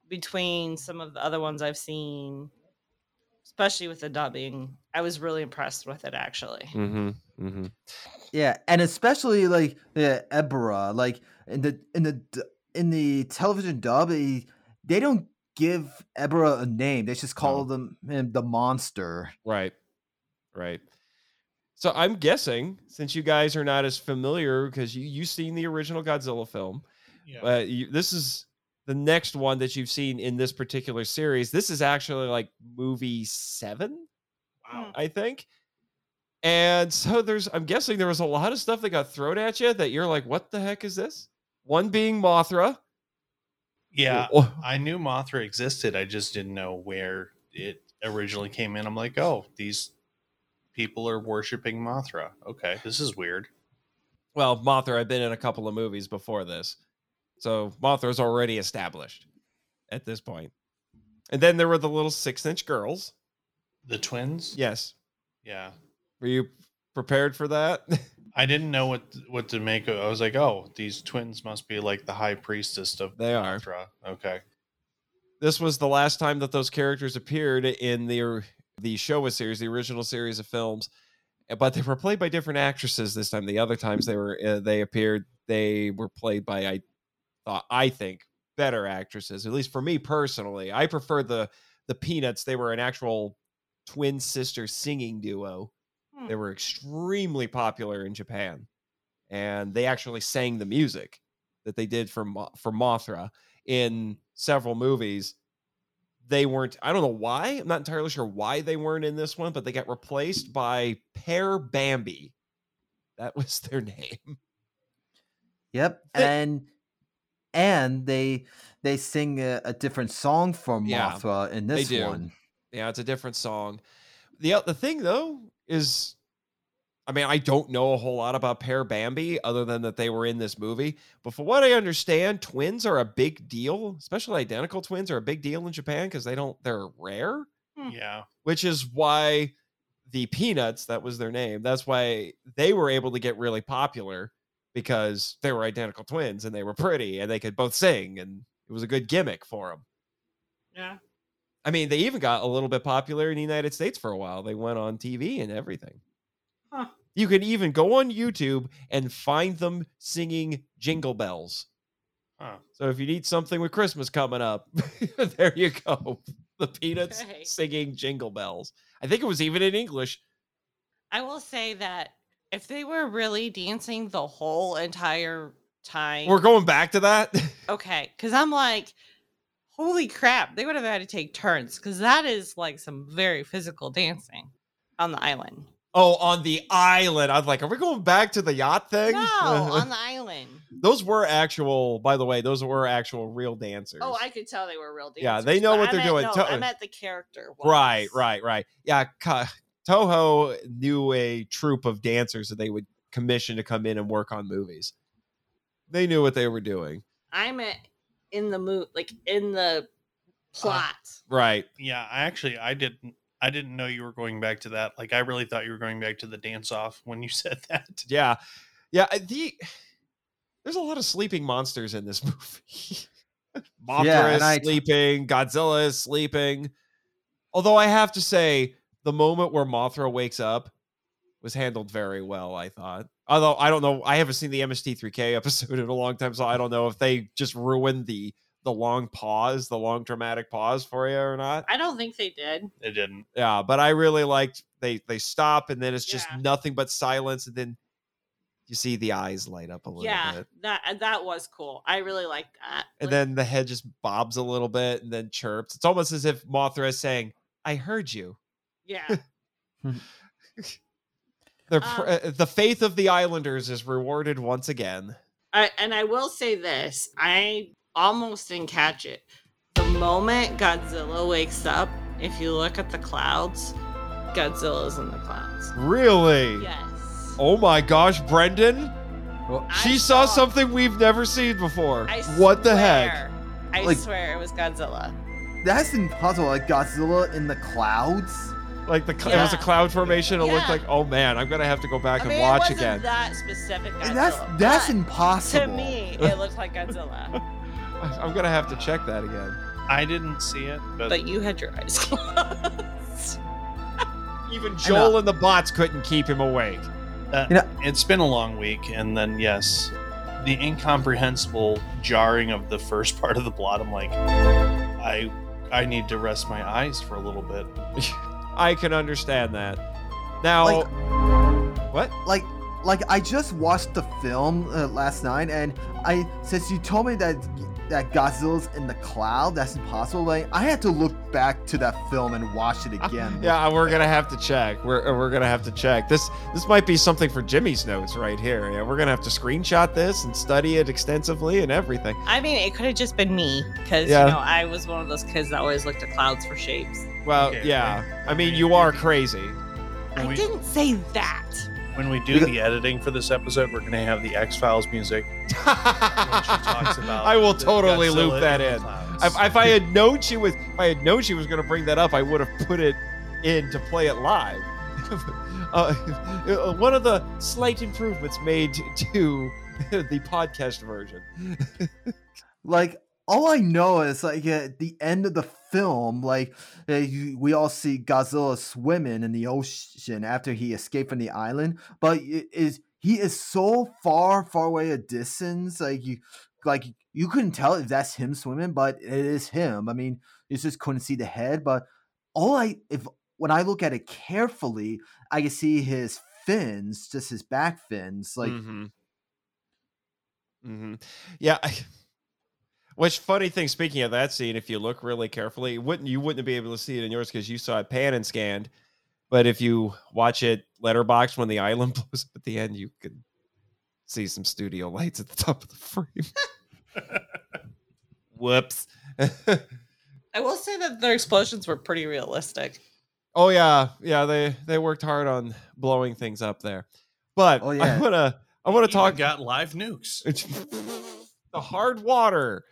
between some of the other ones I've seen, especially with the dubbing. I was really impressed with it actually. Mm-hmm. Mm-hmm. Yeah, and especially like the Ebirah, like in the in the d- in the television dub, they, they don't give Ebirah a name. They just call them him the monster. Right. Right. So I'm guessing since you guys are not as familiar because you you've seen the original Godzilla film, Yeah. but you, this is the next one that you've seen in this particular series. This is actually like movie seven, wow. I think. And so there's, I'm guessing there was a lot of stuff that got thrown at you that you're like, what the heck is this? One being Mothra. Yeah. Oh, I knew Mothra existed. I just didn't know where it originally came in. I'm like, oh, these people are worshiping Mothra. Okay, this is weird. Well, Mothra had been in a couple of movies before this. So Mothra's already established at this point. And then there were the little six inch girls. The twins. Yes. Yeah. Were you prepared for that? I didn't know what what to make of. I was like, oh, these twins must be like the high priestess of They are. Mothra. Okay. this was the last time that those characters appeared in the the Showa series, the original series of films. Uh, But they were played by different actresses this time. The other times they were uh, they appeared, they were played by I thought I think better actresses. At least for me personally, I prefer the the Peanuts. They were an actual twin sister singing duo. Hmm. They were extremely popular in Japan, and they actually sang the music that they did for Mo- for Mothra in several movies. They weren't. I don't know why. I'm not entirely sure why they weren't in this one, but they got replaced by Pair Bambi. That was their name. Yep, They- and and they they sing a, a different song Yeah, Mothra in they this one. Yeah, it's a different song. the The thing though is, I mean, I don't know a whole lot about Pair Bambi other than that they were in this movie. But for what I understand, twins are a big deal, especially identical twins are a big deal in Japan because they don't they're rare. Hmm. Yeah. which is why the Peanuts, that was their name, that's why they were able to get really popular because they were identical twins and they were pretty and they could both sing and it was a good gimmick for them. Yeah. I mean, they even got a little bit popular in the United States for a while. They went on TV and everything. Huh. You can even go on YouTube and find them singing Jingle Bells. Huh. So if you need something with Christmas coming up, there you go. The Peanuts Okay. singing Jingle Bells. I think it was even in English. I will say that if they were really dancing the whole entire time, We're going back to that. okay, because I'm like, holy crap, they would have had to take turns because that is like some very physical dancing on the island. Oh, on the island. I was like, are we going back to the yacht thing? No, on the island. those were actual, by the way, those were actual real dancers. Oh, I could tell they were real dancers. Yeah, they know what I they're meant- doing. No, To- I meant the character. Right, right, right. Yeah, Ka- Toho knew a troupe of dancers that they would commission to come in and work on movies. They knew what they were doing. I meant in the mood, like in the uh, plot. Right. Yeah. I actually I didn't I didn't know you were going back to that. Like I really thought you were going back to the dance off when you said that. Yeah. Yeah. The there's a lot of sleeping monsters in this movie. Mothra Yeah, is and I- sleeping. Godzilla is sleeping. Although I have to say, the moment where Mothra wakes up was handled very well. I thought. Although I don't know, I haven't seen the MST3K episode in a long time, so I don't know if they just ruined the the long pause, the long dramatic pause for you or not. I don't think they did. It didn't. Yeah, but I really liked they they stop and then it's just Yeah. nothing but silence and then you see the eyes light up a little Yeah, bit. that uh, that was cool. I really liked that. And Like, then the head just bobs a little bit and then chirps. It's almost as if Mothra is saying, "I heard you." yeah, The Um, uh, the faith of the islanders is rewarded once again. I, and I will say this: I almost didn't catch it. The moment Godzilla wakes up, if you look at the clouds, Godzilla's in the clouds. Really? Yes. Oh my gosh, Brendan! Well, She saw something we've never seen before. I what the heck? I Like- swear it was Godzilla. that's impossible. Like Godzilla in the clouds. Like the cl- it was a cloud formation. It looked like, oh man, I'm gonna have to go back I and mean, it watch wasn't again. that specific Godzilla. And that's that's impossible. To me, it looked like Godzilla. I'm gonna have to check that again. I didn't see it, but, but you had your eyes closed. Even Joel and the bots couldn't keep him awake. uh, You know- it's been a long week. And then, yes, the incomprehensible jarring of the first part of the plot. I'm like, I, I need to rest my eyes for a little bit. I can understand that. Now, Like- what? like like I just watched the film uh, last night, and I since you told me that that Godzilla's in the cloud, that's impossible. Like I had to look back to that film and watch it again. Yeah, we're gonna have to check. We're we're gonna have to check. This this might be something for Jimmy's notes right here. Yeah, we're gonna have to screenshot this and study it extensively and everything. I mean, it could have just been me because Yeah. you know I was one of those kids that always looked at clouds for shapes. Well, Okay, yeah. okay. I mean, you are crazy. I didn't say that. When we do the editing for this episode, we're gonna have the X Files music. When she talks about I will totally Godzilla loop that in. If, if I had known she was, if I had known she was going to bring that up, I would have put it in to play it live. uh, one of the slight improvements made to the podcast version. Like all I know is like at the end of the film, like uh, we all see Godzilla swimming in the ocean after he escaped from the island, but is he is so far, far away a distance, like you, like you couldn't tell if that's him swimming, but it is him. I mean, you just couldn't see the head, but all I if when I look at it carefully, I can see his fins, just his back fins, like. hmm hmm Yeah. I, which funny thing? Speaking of that scene, if you look really carefully, you wouldn't you wouldn't be able to see it in yours because you saw it pan and scanned. But if you watch it letterbox when the island blows up at the end, you could see some studio lights at the top of the frame. Whoops. I will say that their explosions were pretty realistic. oh yeah, yeah. They they worked hard on blowing things up there. But Oh, I yeah. wanna I wanna Even talk got live nukes. The hard water.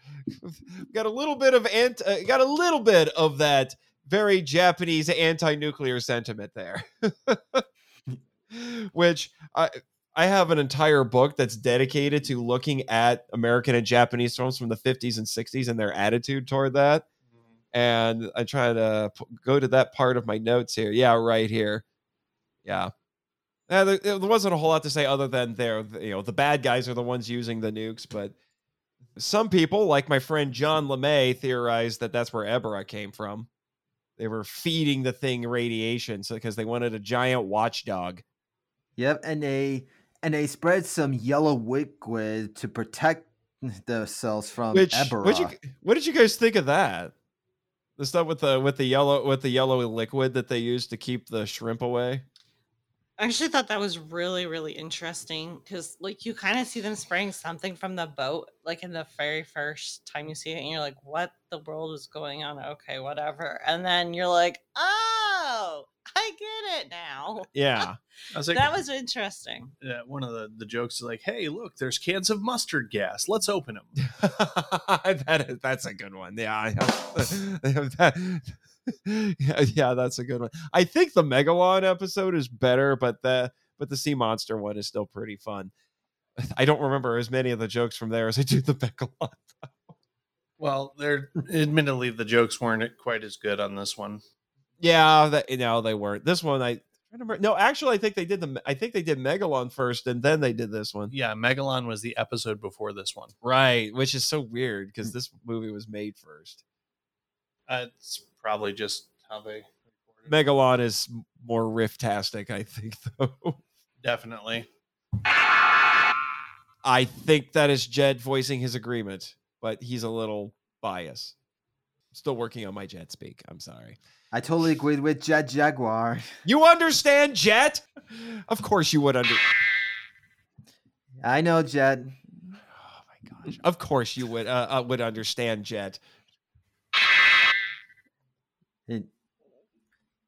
got a little bit of ant, uh, got a little bit of that very Japanese anti-nuclear sentiment there. Which I I have an entire book that's dedicated to looking at American and Japanese films from the 50s and 60s and their attitude toward that. And I try to p- go to that part of my notes here. Yeah, right here. Yeah. Uh, there, there wasn't a whole lot to say other than they're you know the bad guys are the ones using the nukes, but some people, like my friend John LeMay, theorized that that's where Ebirah came from. They were feeding the thing radiation, so because they wanted a giant watchdog. Yep, and they and they spread some yellow liquid to protect themselves from Which Ebirah. what you what did you guys think of that? The stuff with the with the yellow with the yellow liquid that they used to keep the shrimp away. I actually thought that was really, really interesting because, like, you kind of see them spraying something from the boat, like in the very first time you see it, and you're like, "What the world is going on?" Okay, whatever. And then you're like, "Oh, I get it now." Uh, yeah, I was like, that was interesting. Yeah, one of the, the jokes is like, hey, look, there's cans of mustard gas. Let's open them. that is, that's a good one. Yeah, I have- that- yeah, yeah, that's a good one. I think the Megalon episode is better, but the but the sea monster one is still pretty fun. I don't remember as many of the jokes from there as I do the Megalon. Well, they're admittedly the jokes weren't quite as good on this one. Yeah, that no, they weren't. This one, I I remember. No, actually, I think they did the. I think they did Megalon first, and then they did this one. Yeah, Megalon was the episode before this one. Right, which is so weird because this movie was made first. Uh, it's probably just how they recorded. Megalon is more riff-tastic, I think, though. Definitely. I think that is Jet voicing his agreement, but he's a little biased. Still working on my Jet speak. I'm sorry. I totally agreed with Jet Jaguar. You understand Jet? Of course you would under. I know Jet. Oh my gosh! Of course you would uh, uh, would understand Jet.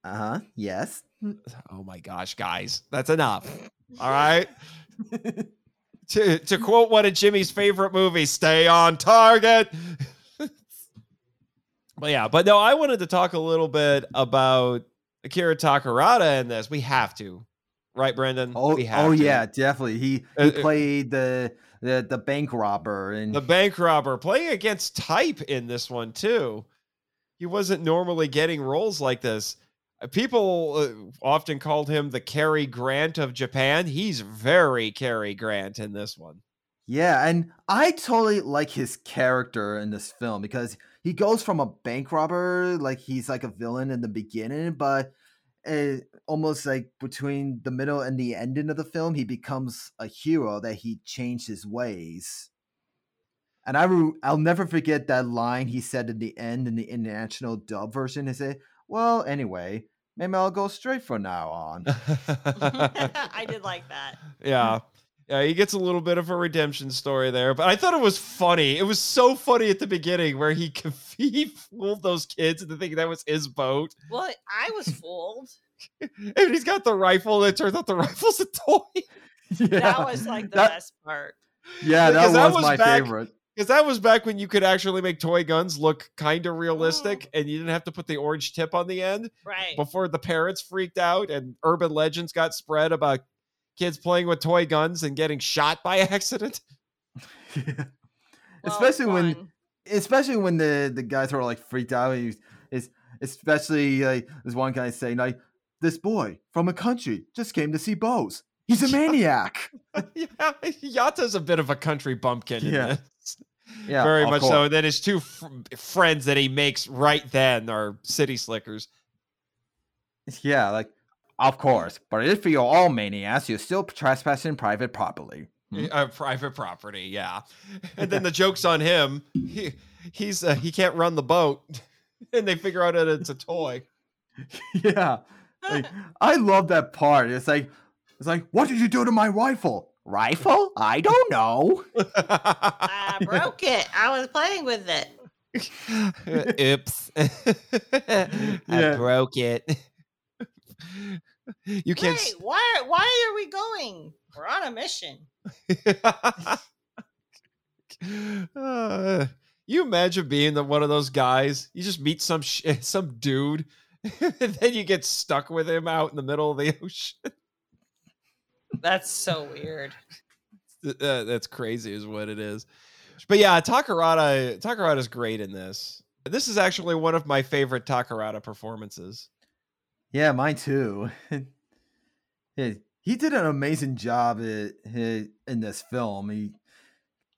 Uh huh. Yes. Oh my gosh, guys, that's enough. All right. to to quote one of Jimmy's favorite movies, "Stay on target." but yeah, but no, I wanted to talk a little bit about Akira Takarada in this. We have to, right, Brendan? Oh, we have oh to. yeah, definitely. He Uh, he uh, played the the the bank robber and the bank robber playing against type in this one too. He wasn't normally getting roles like this. Uh, People uh, often called him the Cary Grant of Japan. He's very Cary Grant in this one. Yeah, and I totally like his character in this film because he goes from a bank robber, like he's like a villain in the beginning, but uh, almost like between the middle and the ending of the film, he becomes a hero that he changed his ways. And I re- I'll never forget that line he said in the end in the international dub version. He said, "Well, anyway, maybe I'll go straight from now on." I did like that. yeah. Yeah, he gets a little bit of a redemption story there, but I thought it was funny. It was so funny at the beginning where he he fooled those kids into thinking that was his boat, Well, I was fooled. and he's got the rifle, and it turns out the rifle's a toy. That was like the that- best part. Yeah, that Because was, that was my back- favorite. Because that was back when you could actually make toy guns look kind of realistic, and you didn't have to put the orange tip on the end. Right. Before the parents freaked out, and urban legends got spread about kids playing with toy guns and getting shot by accident. Yeah. Well, especially when especially when the the guys are like freaked out he's, is especially like there's one guy saying like this boy from a country just came to see bows he's a maniac yeah, Yata's a bit of a country bumpkin in Yeah. yeah Very much so. course. Then his two fr- friends that he makes right then are city slickers. yeah like of course but if you're all maniacs you're still trespassing private property Hmm. Uh, private property, yeah. And then the joke's on him. He he's uh, he can't run the boat, and they figure out that it's a toy. yeah like, i love that part it's like it's like what did you do to my rifle rifle i don't know I broke it. I was playing with it. Oops, I Yeah. broke it. You can't. Wait, why? Why are we going? We're on a mission. uh, you imagine being the one of those guys? You just meet some sh- some dude, and then you get stuck with him out in the middle of the ocean. That's so weird. Uh, that's crazy, is what it is. But yeah, Takarada Takarada is great in this. This is actually one of my favorite Takarada performances. Yeah, mine too. he, he did an amazing job i- i- in this film. He,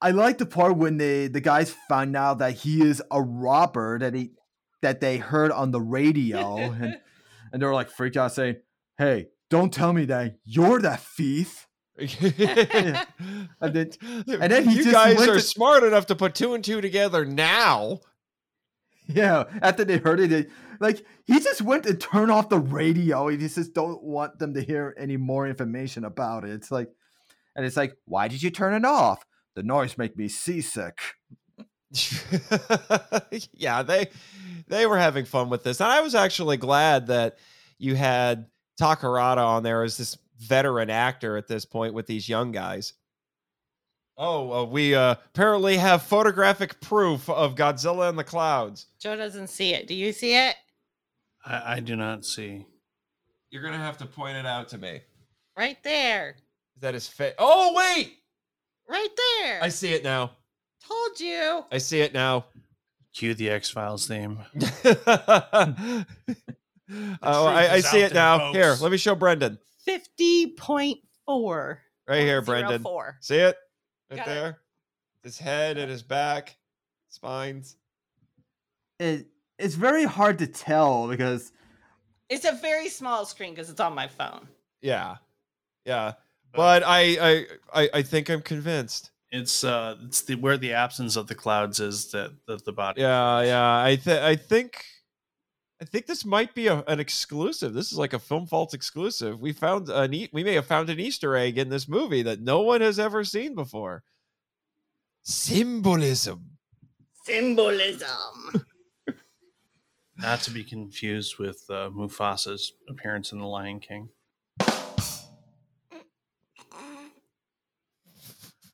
I like the part when they the guys find out that he is a robber that he that they heard on the radio, and and they're like freaked out, saying, "Hey, don't tell me that you're that thief." And then- and then he you just guys went are to- smart enough to put two and two together now. Yeah, after they heard it, they, like he just went and turned off the radio. He just don't want them to hear any more information about it. It's like, and it's like, why did you turn it off? The noise make me seasick. yeah, they they were having fun with this, and I was actually glad that you had Takarada on there as this veteran actor at this point with these young guys. Oh, uh, we uh, apparently have photographic proof of Godzilla in the clouds. Joe doesn't see it. Do you see it? I, I do not see. You're gonna have to point it out to me. Right there. That is his face? Oh wait, Right there. I see it now. told you. I see it now. Cue the X Files theme. oh, I, I see it there, now. Here, let me show Brendan. 50.4. Right here, Brendan. 04. See it? Right Got it. there? His head and his back, spines. It it's very hard to tell because It's a very small screen because it's on my phone. Yeah. Yeah. But I I I, I think I'm convinced. It's uh, it's the where the absence of the clouds is that that the body. Yeah, yeah. I th- I think I think this might be a, an exclusive. This is like a Film Fault exclusive. We found an e- we may have found an Easter egg in this movie that no one has ever seen before. Symbolism. Symbolism. Not to be confused with uh, Mufasa's appearance in The Lion King.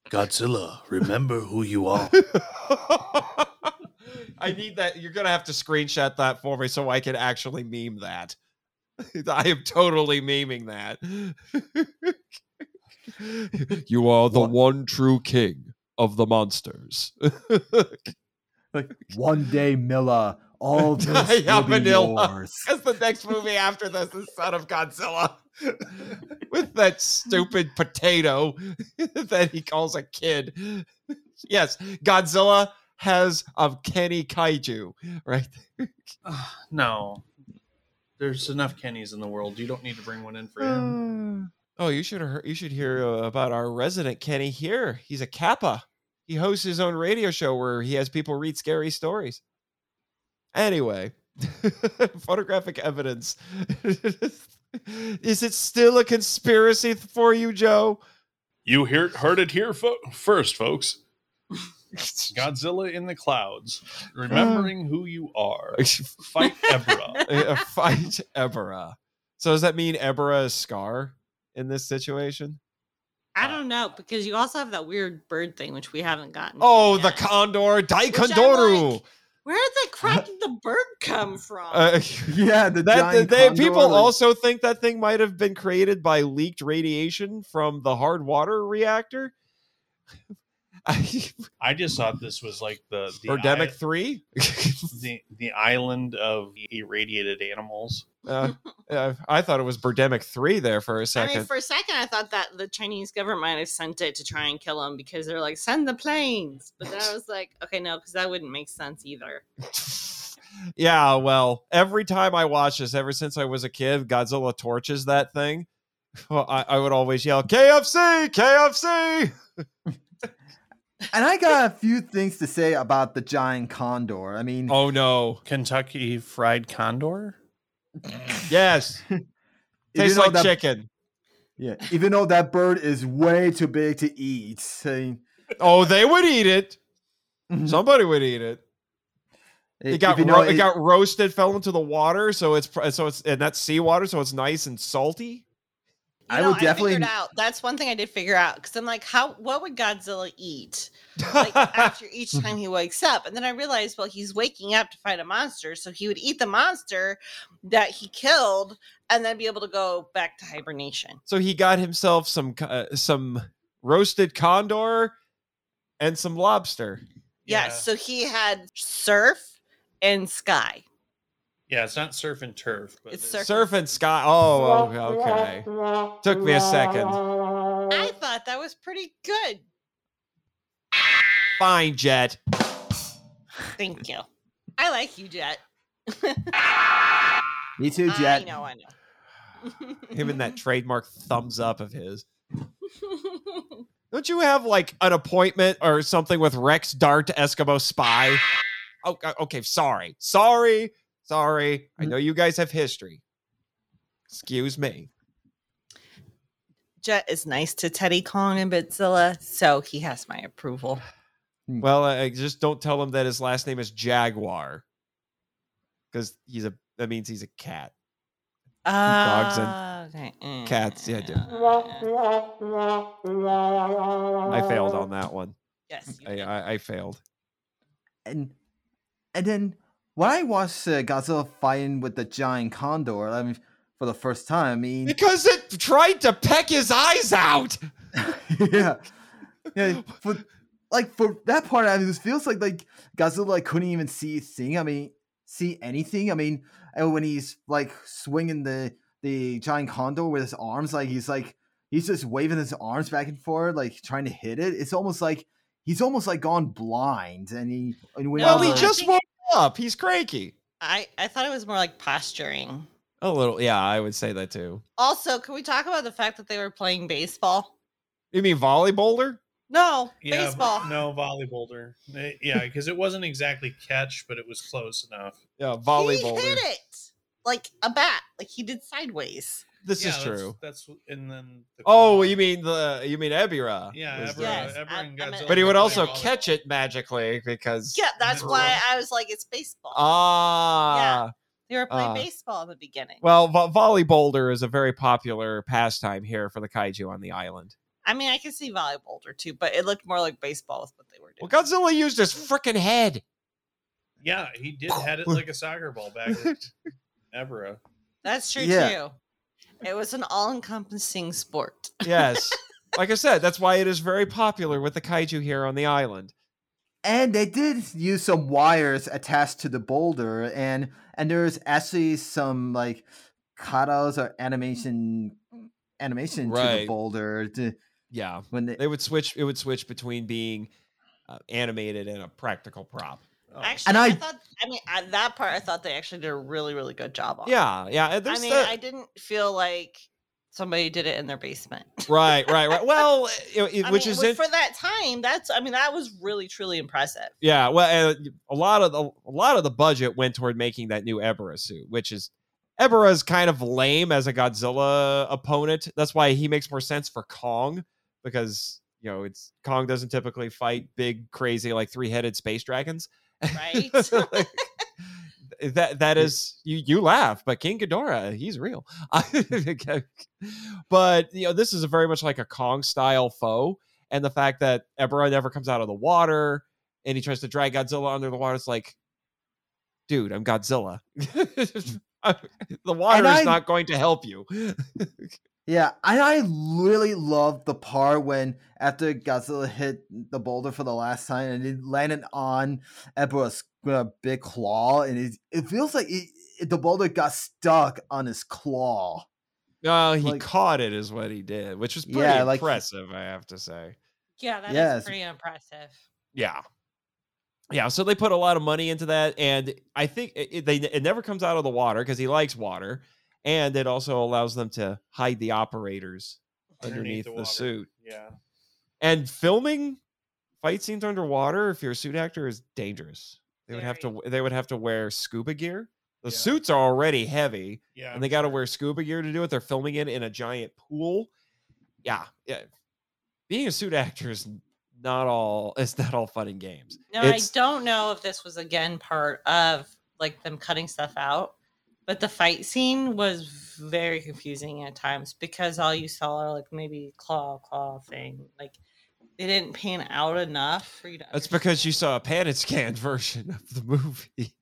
Godzilla, remember who you are. I need that. You're gonna have to screenshot that for me so I can actually meme that. I am totally memeing that. you are the one true king of the monsters. Like one day, Minilla, all this Yeah, will be yours. Because the next movie after this is Son of Godzilla. With that stupid potato that he calls a kid. Yes, Godzilla has of Kenny Kaiju, right? no. There's enough Kennys in the world. You don't need to bring one in for him. Oh, you should hear, you should hear uh, about our resident Kenny here. He's a Kappa. He hosts his own radio show where he has people read scary stories. Anyway, photographic evidence. Is it still a conspiracy for you, Joe? You hear, heard it here fo- first, folks. Godzilla in the clouds, remembering who you are. Fight Ebirah. a a fight Ebirah. So does that mean Ebirah is Scar in this situation? I don't know because you also have that weird bird thing which we haven't gotten. to Oh, the yet. Condor, I'm Daikondoru. like, Where did the crap did the bird come from? Uh, Yeah, the that giant they, condor, people like- also think that thing might have been created by leaked radiation from the hard water reactor. I, I just thought this was like the the, Birdemic i- three. the the island of irradiated animals. uh, uh, I thought it was Birdemic three there for a I second. mean, for a second, I thought that the Chinese government might have sent it to try and kill him because they're like, send the planes. But then I was like, okay, no, because that wouldn't make sense either. yeah, well, every time I watch this, ever since I was a kid, Godzilla torches that thing. Well, I, I would always yell, KFC, KFC. And I got a few things to say about the giant condor. I mean, Oh no. Kentucky Fried Condor. Yes. even Tastes though like that- chicken. Yeah, even though that bird is way too big to eat. I- Oh, they would eat it. Mhm. Somebody would eat it. It if got you ro- know, it, got roasted, fell into the water, so it's so it's and that's seawater, so it's nice and salty. You I know, would definitely- I figured out. That's one thing I did figure out because I'm like, how? What would Godzilla eat? Like after each time he wakes up, and then I realized, well, he's waking up to fight a monster, so he would eat the monster that he killed, and then be able to go back to hibernation. so he got himself some uh, some roasted condor and some lobster. Yes. So he had surf and sky. Yeah, it's not surf and turf, but It's it's, surf- Surf and sky. Oh, okay. Took me a second. I thought that was pretty good. Fine, Jet. Thank you. I like you, Jet. me too, Jet. I Jet. know, I know. Him and that trademark thumbs up of his. Don't you have like an appointment or something with Rex Dart Eskimo Spy? Oh, uh, okay. Sorry. Sorry. Sorry. I know you guys have history. Excuse me. Jet is nice to Teddy Kong and Godzilla, so he has my approval. Well, I I just don't tell him that his last name is Jaguar. Because he's a that means he's a cat. Dogs and Ah, okay. cats, yeah, I. Uh, I failed on that one. Yes. I. I, I failed. and and then when I watched uh, Godzilla fighting with the giant condor, I mean, for the first time, I mean, Because it tried to peck his eyes out. yeah, yeah, for like for that part, I mean, it feels like like Godzilla like, couldn't even see thing. I mean, see anything. I mean, and when he's like swinging the the giant condor with his arms, like he's like he's just waving his arms back and forth, like trying to hit it. It's almost like he's almost like gone blind, and he and Well, No, he just woke up. He's cranky. I, I thought it was more like posturing. A little, yeah, I would say that too. Also, can we talk about the fact that they were playing baseball? You mean volleyball? No, yeah, baseball. No, volleyball. Yeah, because it wasn't exactly catch, but it was close enough. Yeah, volleyballer. He hit it like a bat, like he did sideways. This Yeah, is that's- true. That's, and then. The Oh, claw. you mean the you mean Ebirah? Yeah, was Ebirah, the- Yes, Ebirah I- and I meant- But he would also catch it magically because Yeah, that's That's why. I was like, it's baseball. ah. Yeah. They were playing ah. baseball in the beginning. Well, vo- volley is a very popular pastime here for the kaiju on the island. I mean, I can see volleyball too, but it looked more like baseball with what they were Well, doing. Godzilla used his freaking head. Yeah, he did had it like a soccer ball back in Evera. That's true Yeah. too. It was an all-encompassing sport. Yes. like I said, that's why it is very popular with the kaiju here on the island. And they did use some wires attached to the boulder, and and there's actually some like cutouts or animation animation to the boulder to, Yeah. when they, They would switch. It would switch between being uh, animated and a practical prop. Oh. Actually, And I, I- thought. I mean, I, that part I thought they actually did a really, really good job on. Yeah, yeah. I mean, the- I didn't feel like somebody did it in their basement. right, right, right. Well, it- it- which mean, is with- in- for that time. That's. I mean, that was really, truly impressive. yeah. Well, a lot of the a lot of the budget went toward making that new Ebirah suit, which is Ebirah is kind of lame as a Godzilla opponent. That's why he makes more sense for Kong because you know it's Kong doesn't typically fight big, crazy like three headed space dragons. Right. Like, that that is you you laugh, but King Ghidorah, he's real. but you know, this is a very much like a Kong style foe, and the fact that Ebirah never comes out of the water and he tries to drag Godzilla under the water, it's like, dude, I'm Godzilla. Mm. the water is I- not going to help you. Yeah, and I really love the part when after Godzilla hit the boulder for the last time and it landed on Ebirah's uh, big claw, and it, it feels like it, it- the boulder got stuck on his claw. No, he Like- caught it, is what he did, which was pretty Yeah, like- impressive, I have to say. Yeah, that is Yes. pretty impressive. Yeah. Yeah, so they put a lot of money into that, and I think it, it- they it never comes out of the water because he likes water, and it also allows them to hide the operators underneath, the, water. suit. Yeah. And filming fight scenes underwater, if you're a suit actor, is dangerous. They would have to they would have to wear scuba gear. The Yeah. suits are already heavy, Yeah. and I'm they got to wear scuba gear to do it. They're filming it in a giant pool. Yeah, yeah. Being a suit actor is not all. It's not all fun and games. No, It's- I don't know if this was again part of like them cutting stuff out, but the fight scene was very confusing at times because all you saw are like maybe claw claw thing. Like they didn't pan out enough for you to. That's because you saw a pan and scan version of the movie.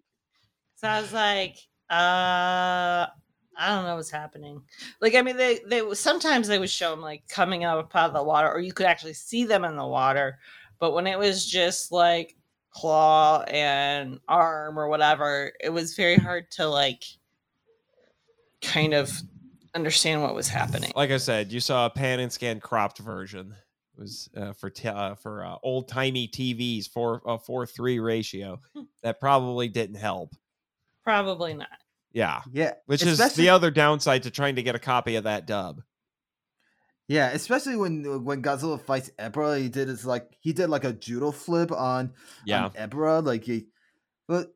So I was like, uh, I don't know what's happening. Like, I mean, they they sometimes they would show them like coming up out of the water, or you could actually see them in the water. But when it was just like claw and arm or whatever, it was very hard to like kind of understand what was happening. Like I said, you saw a pan and scan cropped version. It was uh, for t- uh, for uh, old timey TVs, four uh, four three ratio. That probably didn't help. Probably not. Yeah, Yeah, which is the other downside to trying to get a copy of that dub. Yeah, especially when when Godzilla fights Ebirah, he did it's like he did like a judo flip on Yeah, on Ebirah, like he, but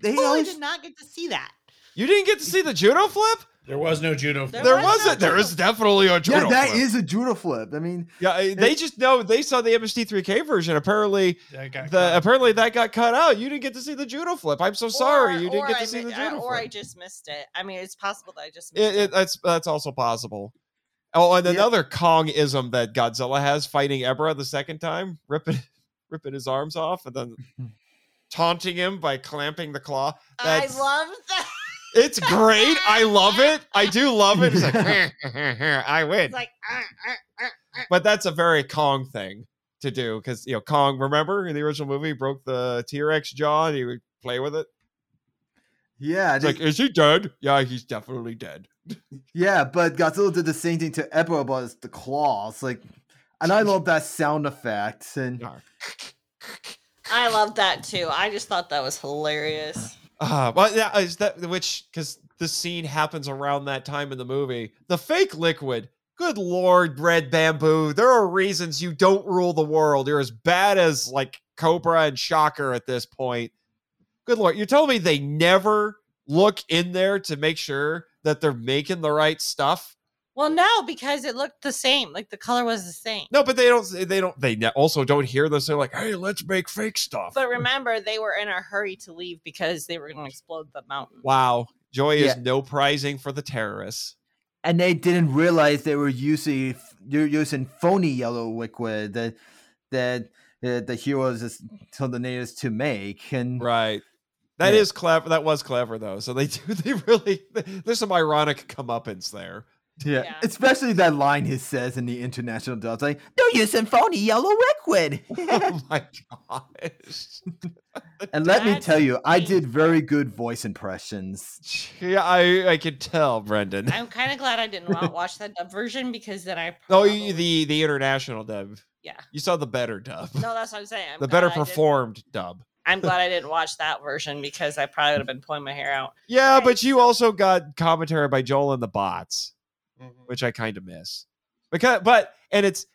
they Oh, I always did not get to see that. You didn't get to see the judo flip. There was no judo. There There was no wasn't. There judo is definitely a judo. yeah, that flip. is a judo flip. I mean, Yeah, uh, they just know they saw the MST3K version. Apparently, That got the cut. apparently that got cut out. You didn't get to see the judo flip. I'm so sorry you didn't get to I see the mi- judo Or I just missed it. I mean, it's possible that I just missed It, it, that's that's also possible. Oh, and Yeah. another Kong ism that Godzilla has fighting Ebirah the second time, ripping ripping his arms off and then taunting him by clamping the claw. That's, I love that. It's great. I love it. I do love it. It's like I win. It's like, "Ah, ah, ah, ah." but that's a very Kong thing to do because you know Kong. Remember in the original movie, he broke the T Rex jaw and he would play with it. yeah, It's they- like, is he dead? Yeah, he's definitely dead. yeah, but Godzilla did the same thing to Ebirah, about the claws. Like, and I love that sound effect. And I love that too. I just thought that was hilarious. Uh, well, yeah, is that which because the scene happens around that time in the movie. The fake liquid. Good lord, Red Bamboo. There are reasons you don't rule the world. You're as bad as like Cobra and Shocker at this point. Good lord, you're telling me they never look in there to make sure that they're making the right stuff? Well, no, because it looked the same. Like the color was the same. No, but they don't. They don't. They ne- also don't hear this. They're like, "Hey, let's make fake stuff." But remember, they were in a hurry to leave because they were going to explode the mountain. wow, Joy is no prizing for the terrorists. and they didn't realize they were using you're using phony yellow liquid that that uh, the heroes is told the natives to make, and Right. That is Yeah. clever. That was clever though. So they do. They really. There's some ironic comeuppance there. Yeah, Yeah. especially that line he says in the international dub, like they're using phony yellow liquid. oh my gosh. and let me tell you, I did very good voice impressions. Yeah, I I could tell, Brendan. I'm kind of glad I didn't wa- watch that dub version because then I. Oh, Probably, you, the the international dub. yeah. You saw the better dub. No, that's what I'm saying. I'm the better performed dub. I'm glad I didn't watch that version because I probably would have been pulling my hair out. Yeah, Right, but you also got commentary by Joel and the bots, Mm-hmm. which I kind of miss. Because, but and it's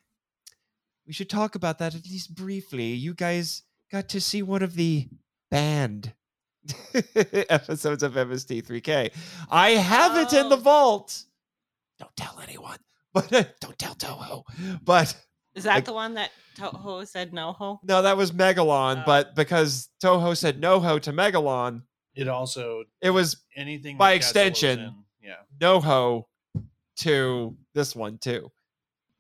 we should talk about that at least briefly. You guys got to see one of the banned episodes of MST3K. I have it in the Oh. vault. Don't tell anyone, but uh, don't tell Toho. But Is that Like- the one that Toho said no ho? no, that was Megalon. Oh. But because Toho said no ho to Megalon, It also it was anything By that Godzilla was extension. in, yeah. no ho to this one too.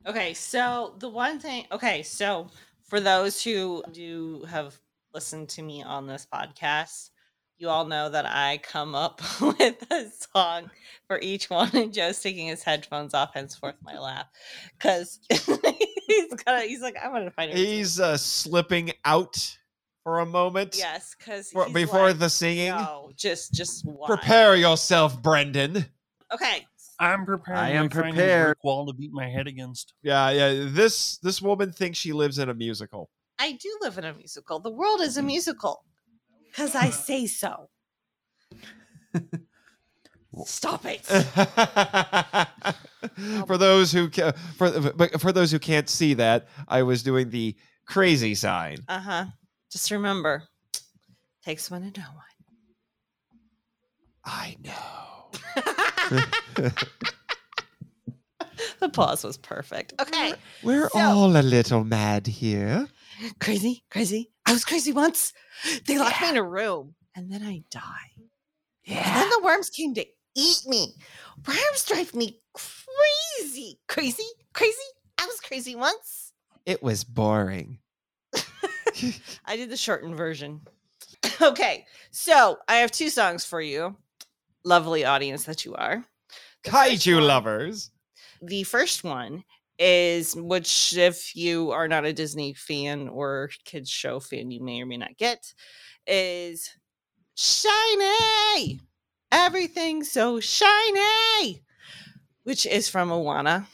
Okay, so the one thing, okay, so for those who do have listened to me on this podcast, you all know that I come up with a song for each one, and Joe's taking his headphones off, henceforth my laugh, because he's gonna, he's like, I'm gonna find. He's uh, slipping out for a moment. yes, because for- before the singing. No, just, just why? Prepare yourself, Brendan. Okay, I'm prepared. I am like a prepared. brick Wall to beat my head against. Yeah, yeah. This this woman thinks she lives in a musical. I do live in a musical. The world is a musical because I say so. Stop it. for those who ca- for but for those who can't see that, I was doing the crazy sign. Uh huh. Just remember, takes one to know one. I know. One. the pause was perfect. Okay. We're So- all a little mad here. Crazy, crazy. I was crazy once. They locked me in a room and then I died. And then the worms came to eat me. Worms drive me crazy. Crazy, crazy. I was crazy once. It was boring. I did the shortened version. Okay, so I have two songs for you, lovely audience that you are. The Kaiju one- lovers. The first one is, which, if you are not a Disney fan or kids show fan, you may or may not get, is Shiny. Everything so shiny, which is from Moana,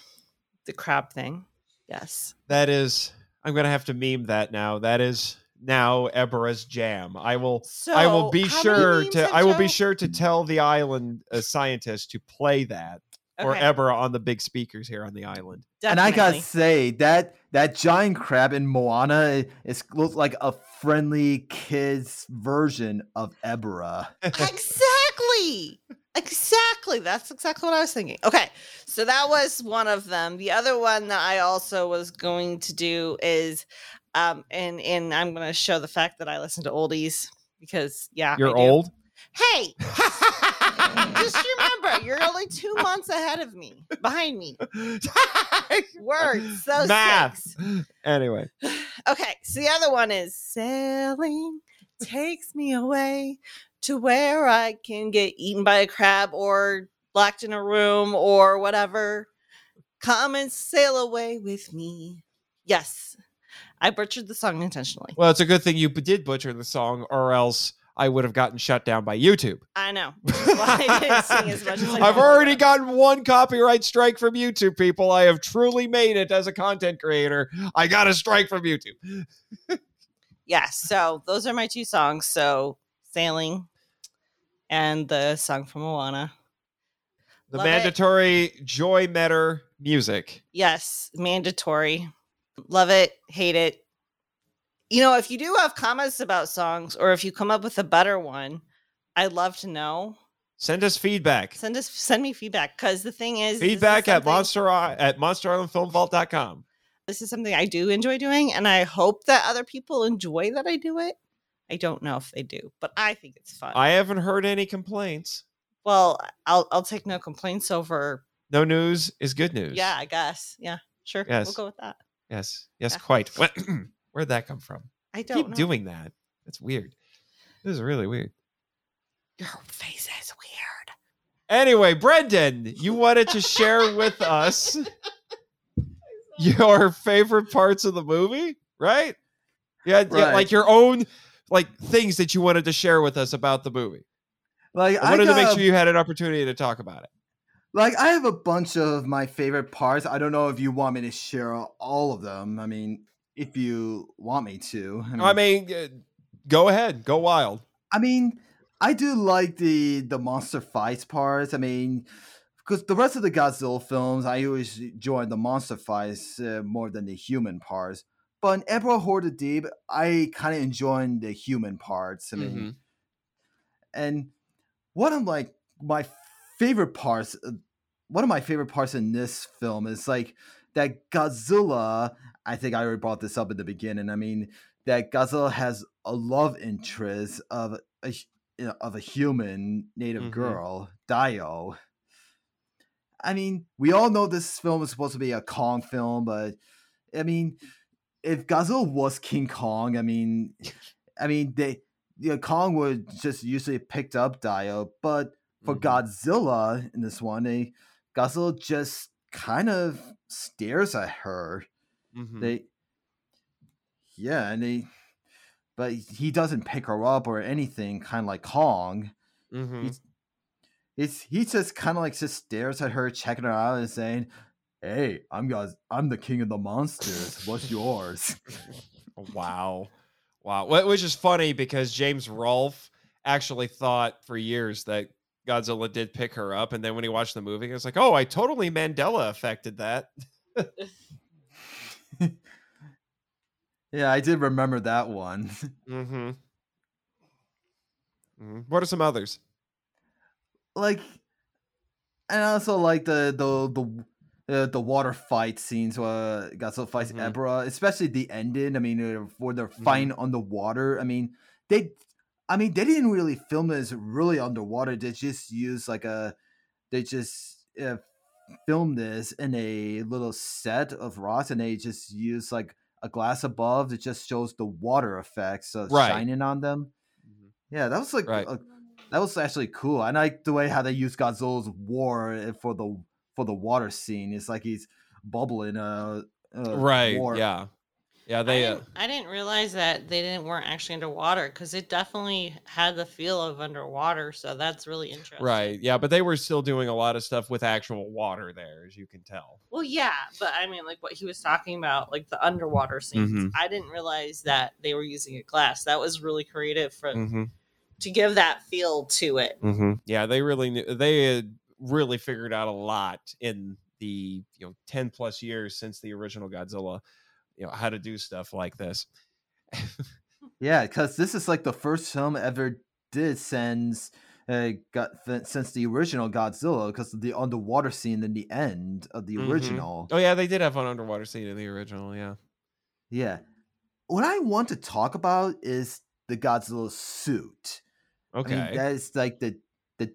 the crab thing. Yes. That is I'm gonna have to meme that now. That is now Ebirah's jam. I will So I will be sure to have I will be sure to tell the island uh, scientists to play that or Ebirah on the big speakers here on the island. And I gotta say that that giant crab in Moana is looks like a friendly kids version of Ebirah. exactly! Exactly! That's exactly what i was thinking. Okay so that was one of them. The other one that i also was going to do is um and and i'm going to show the fact that i listen to oldies because yeah You're old. hey just remember you're only two months ahead of me behind me words so Math. six. Anyway, Okay, so the other one is sailing takes me away to where I can get eaten by a crab or locked in a room or whatever. Come and sail away with me. Yes, I butchered the song intentionally. well, it's a good thing you did butcher the song, or else I would have gotten shut down by YouTube. I know. I didn't sing as much as I I've already gotten one copyright strike from YouTube, people. I have truly made it as a content creator. I got a strike from YouTube. Yeah, so those are my two songs. So sailing and the song from Moana. The Love it. mandatory Joy Metter music. Yes, mandatory. Love it, hate it. You know, if you do have comments about songs or if you come up with a better one, I'd love to know. Send us feedback. Send us send me feedback because the thing is this is Feedback at monster at monsterislandfilmvault.com. This is something I do enjoy doing, and I hope that other people enjoy that I do it. I don't know if they do, but I think it's fun. I haven't heard any complaints. well, I'll I'll take no complaints over. No news is good news. Yeah, I guess. Yeah. Sure. Yes. We'll go with that. Yes. Yes, Yeah. quite. Where'd that come from? I don't Keep know. doing that. That's weird. This is really weird. Your face is weird. Anyway, Brendan, you wanted to share with us your favorite parts of the movie, right? Yeah, yeah, Right. like your own like things that you wanted to share with us about the movie. Like I wanted to make sure you had an opportunity to talk about it. Like I have a bunch of my favorite parts. I don't know if you want me to share all of them. I mean, if you want me to. I mean, uh, go ahead, go wild. I mean, I do like the the monster fights parts. I mean, because the rest of the Godzilla films, I always enjoy the monster fights uh, more than the human parts. But in Ebirah Horror of Deep, I kind of enjoy the human parts. I mean, Mhm. and one of like my favorite parts, uh, one of my favorite parts in this film is like that Godzilla. I think I already brought this up in the beginning. I mean, that Godzilla has a love interest of a you know, of a human native Mhm. girl, Daiyo. I mean, we all know this film is supposed to be a Kong film, but I mean, if Godzilla was King Kong, I mean, I mean, they, you know, Kong would just usually picked up Daiyo, but for Mhm. Godzilla in this one, they Godzilla just kind of stares at her. Mhm. They, yeah, and they, but he doesn't pick her up or anything, kind of like Kong. Mhm. He's, it's he just kind of like just stares at her, checking her out, and saying, "Hey, I'm guys, I'm the king of the monsters. What's yours?" Wow. Wow. Wh- Which is funny because James Rolfe actually thought for years that Godzilla did pick her up. And then when he watched the movie, he was like, oh, I totally Mandela affected that. yeah, I did remember that one. Mm-hmm. Mhm. What are some others? like, and I also like the the the uh, the water fight scenes where Godzilla fights. Ebirah, especially the ending. I mean, uh, where they're Mm-hmm. fighting underwater. I mean, they, I mean, they didn't really film this really underwater. They just used like a, they just uh, filmed this in a little set of rocks, and they just use like a glass above that just shows the water effects of Right. shining on them. Yeah, that was like Right. a- that was actually cool. I like the way how they use Godzilla's war eh, for the for the water scene. It's like he's bubbling. Uh, uh right. war. Yeah. Yeah. They. Uh, didn't, I didn't realize that they didn't weren't actually underwater because it definitely had the feel of underwater. So that's really interesting. right. Yeah. But they were still doing a lot of stuff with actual water there, as you can tell. Well, yeah, but I mean, like what he was talking about, like the underwater scenes. Mhm. I didn't realize that they were using a glass. That was really creative for Mm-hmm. to give that feel to it. Mm-hmm. Yeah, they really knew, they had really figured out a lot in the you know ten plus years since the original Godzilla, you know how to do stuff like this. yeah, because this is like the first film ever did since uh, got since the original Godzilla, because the underwater scene in the end of the Mhm. original. Oh yeah, they did have an underwater scene in the original. Yeah. Yeah, what I want to talk about is the Godzilla suit. Okay. I mean, that is like the the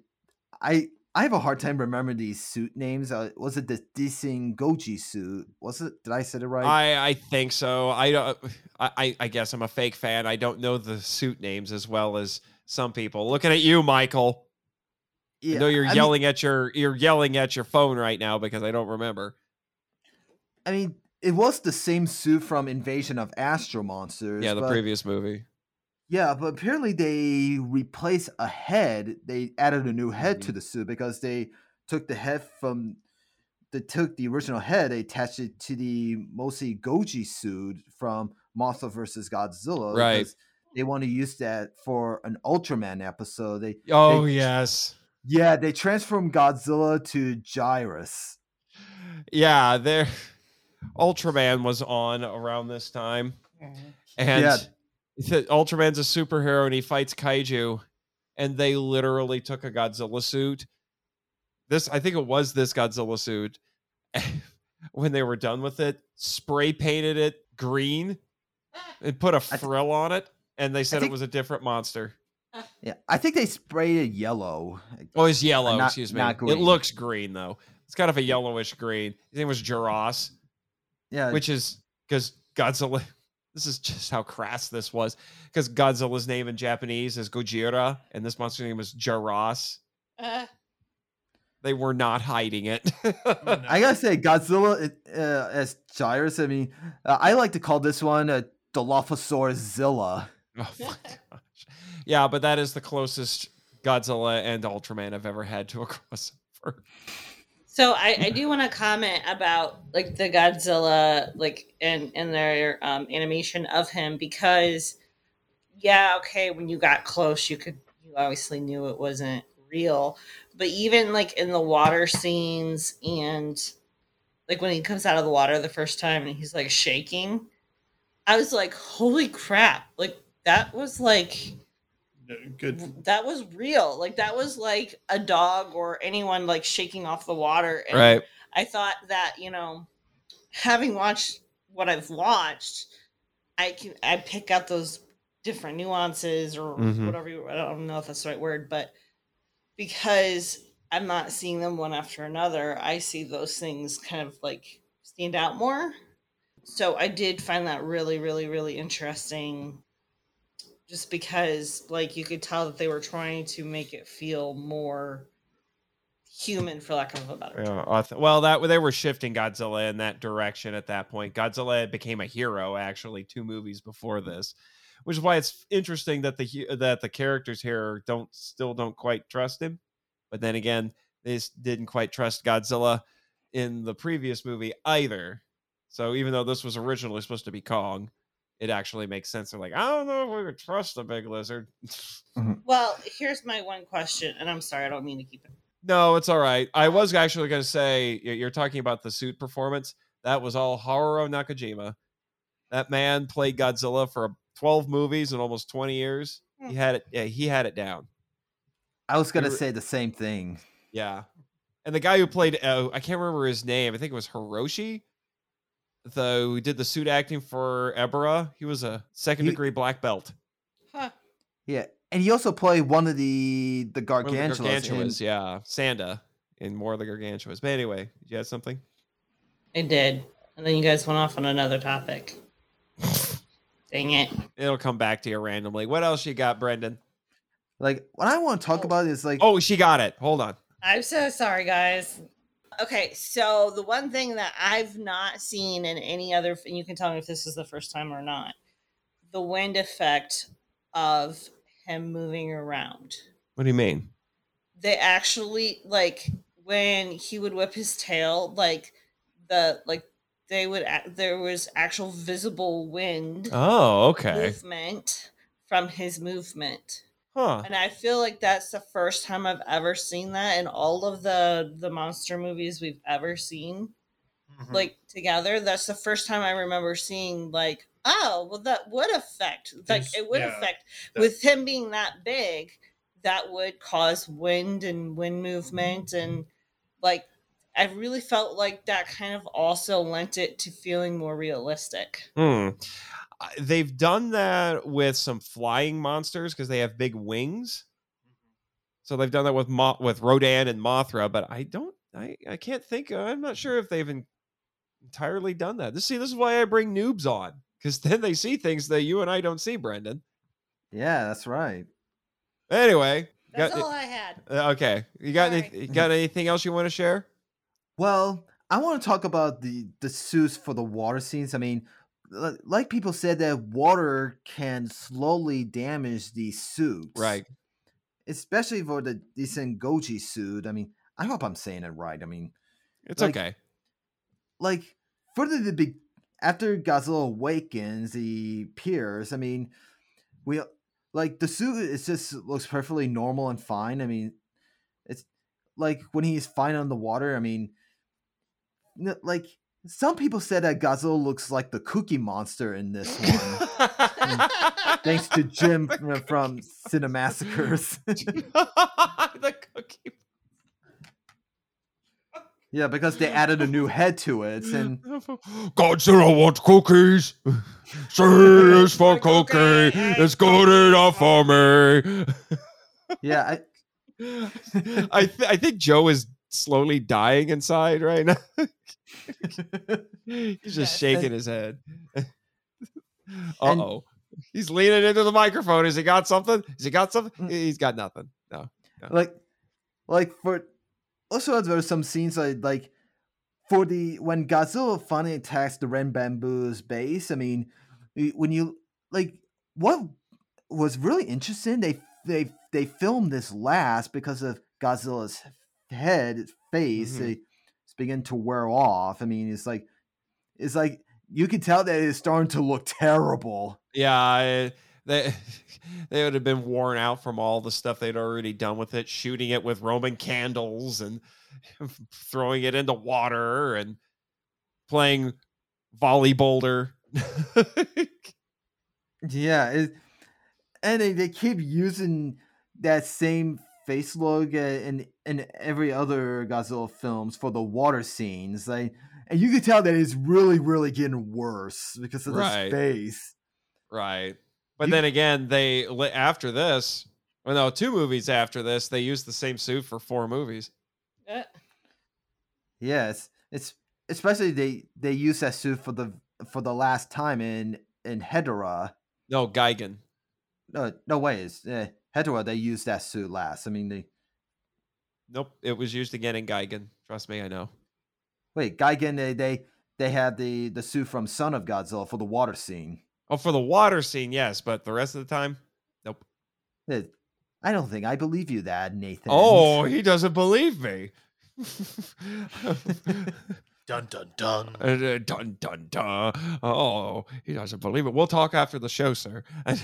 I I have a hard time remembering these suit names. Uh, was it the Dising Goji suit? Was it? Did I say it right? I I think so. I don't. I I- guess I'm a fake fan. I don't know the suit names as well as some people. Looking at you, Michael. yeah, I know you're I mean- yelling at your you're yelling at your phone right now because I don't remember. I mean, it was the same suit from Invasion of Astro Monsters. Yeah, the previous movie. Yeah, but apparently they replaced a head. They added a new head Mm-hmm. to the suit because they took the head from. They took the original head, they attached it to the MosuGoji suit from Mothra versus Godzilla. Right. They want to use that for an Ultraman episode. They Oh they- yes. yeah, they transformed Godzilla to Jirahs. Yeah, there. Ultraman was on around this time, and Yeah. Ultraman's a superhero and he fights kaiju, and they literally took a Godzilla suit. This, I think it was this Godzilla suit. when they were done with it, spray painted it green, and put a frill on it, and they said think- it was a different monster. Yeah, I think they sprayed it yellow. Oh, it's yellow. not- excuse me. It looks green though. It's kind of a yellowish green. His name was Jirahs. Yeah, which is because Godzilla. This is just how crass this was. Because Godzilla's name in Japanese is Gojira, and this monster's name was Jirahs. Uh, They were not hiding it. I gotta say, Godzilla it, uh, as Jirahs. I mean, uh, I like to call this one a Dilophosaurus Zilla. Oh my gosh. Yeah, but that is the closest Godzilla and Ultraman I've ever had to a crossover. So I, I do want to comment about like the Godzilla like and and their um, animation of him because yeah okay when you got close you could you obviously knew it wasn't real. But even like in the water scenes and like when he comes out of the water the first time and he's like shaking I was like holy crap. Like that was like Good. that was real like that was like a dog or anyone like shaking off the water and Right. I thought that, you know, having watched what I've watched, I can I pick out those different nuances or Mhm. whatever you, I don't know if that's the right word, but because I'm not seeing them one after another, I see those things kind of like stand out more. So I did find that really, really, really interesting. Just because, like, you could tell that they were trying to make it feel more human, for lack of a better. Yeah, well, that they were shifting Godzilla in that direction at that point. Godzilla became a hero actually two movies before this, which is why it's interesting that the that the characters here don't still don't quite trust him. But then again, they didn't quite trust Godzilla in the previous movie either. So even though this was originally supposed to be Kong, it actually makes sense. They're like, I don't know if we could trust the big lizard. Well, here's my one question, and I'm sorry, I don't mean to keep it. No, it's all right. I was actually going to say you're talking about the suit performance. That was all Haruo Nakajima. That man played Godzilla for 12 movies in almost 20 years. He had it. Yeah, he had it down. I was gonna say the same thing. Yeah, and the guy who played uh, I can't remember his name. I think it was Hiroshi. The who did the suit acting for Ebirah. He was a second He- degree black belt. Huh. Yeah, and he also played one of the the One of the Gargantuas. in- yeah, Sanda in more of the Gargantuas. But anyway, you had something. I did. And then you guys went off on another topic. Dang it. It'll come back to you randomly. What else you got, Brendan? Like what I want to talk Oh. about is like Oh, she got it. Hold on. I'm so sorry, guys. Okay, so the one thing that I've not seen in any other, and you can tell me if this is the first time or not, the wind effect of him moving around. What do you mean? They actually like when he would whip his tail, like the like they would there was actual visible wind Oh, okay. movement from his movement. Huh. And I feel like that's the first time I've ever seen that in all of the the monster movies we've ever seen Mhm. like together. That's the first time I remember seeing like, oh, well that would affect like There's- it would yeah, affect with him being that big, that would cause wind and wind movement and like I really felt like that kind of also lent it to feeling more realistic. Hmm. They've done that with some flying monsters because they have big wings. So they've done that with Mo- with Rodan and Mothra, but I don't, I, I can't think. I'm not sure if they've en- entirely done that. This see, this is why I bring noobs on because then they see things that you and I don't see, Brendan. yeah, that's right. Anyway, That's got- all I had. uh, okay, you got Sorry. any, you got anything else you want to share? Well, I want to talk about the the suits for the water scenes. I mean, li- like people said that water can slowly damage these suits, Right. Especially for the decent Goji suit. I mean, I hope I'm saying it right. I mean, It's Like- okay. like further the big after Godzilla awakens, he appears. I mean, we like the suit is just looks perfectly normal and fine. I mean, it's like when he's fine on the water. I mean, like some people said that Godzilla looks like the Cookie Monster in this one. Thanks to Jim from- from Cinemassacres. the cookie. yeah, because they added a new head to it, and Godzilla wants cookies. C is for cookie. It's good enough for me. yeah, I, I th- I think Joe is slowly dying inside right now. He's just shaking his head. uh oh. He's leaning into the microphone. Has he got something? Has he got something? He's got nothing. No. like like for also there were some scenes like like for the when Godzilla finally attacks the Red Bamboo's base. I mean, when you like what was really interesting, they they they filmed this last because of Godzilla's head, face, Mhm. it's beginning to wear off. I mean, it's like it's like you can tell that it's starting to look terrible. Yeah, they they would have been worn out from all the stuff they'd already done with it, shooting it with Roman candles and throwing it into water and playing volley boulder. Yeah, it, and they, they keep using that same face look uh, in in every other Godzilla films for the water scenes. Like, and you can tell that it's really, really getting worse because of Right. this face. right. But You- then again, they after this, well, no, two movies after this, they used the same suit for four movies. Uh, Yes, it's especially they they use that suit for the for the last time in in Hedorah. No, Gigan. No, no ways. Uh, Hedorah they used that suit last. I mean, they Nope, it was used again in Gigan. Trust me, I know. wait, Gigan they they they had the the suit from Son of Godzilla for the water scene. Oh, for the water scene, yes, but the rest of the time, nope. Uh, I don't think I believe you that, Nathan. Oh, he doesn't believe me. Dun dun dun. Uh, dun dun dun. Oh, he doesn't believe it. We'll talk after the show, sir. oh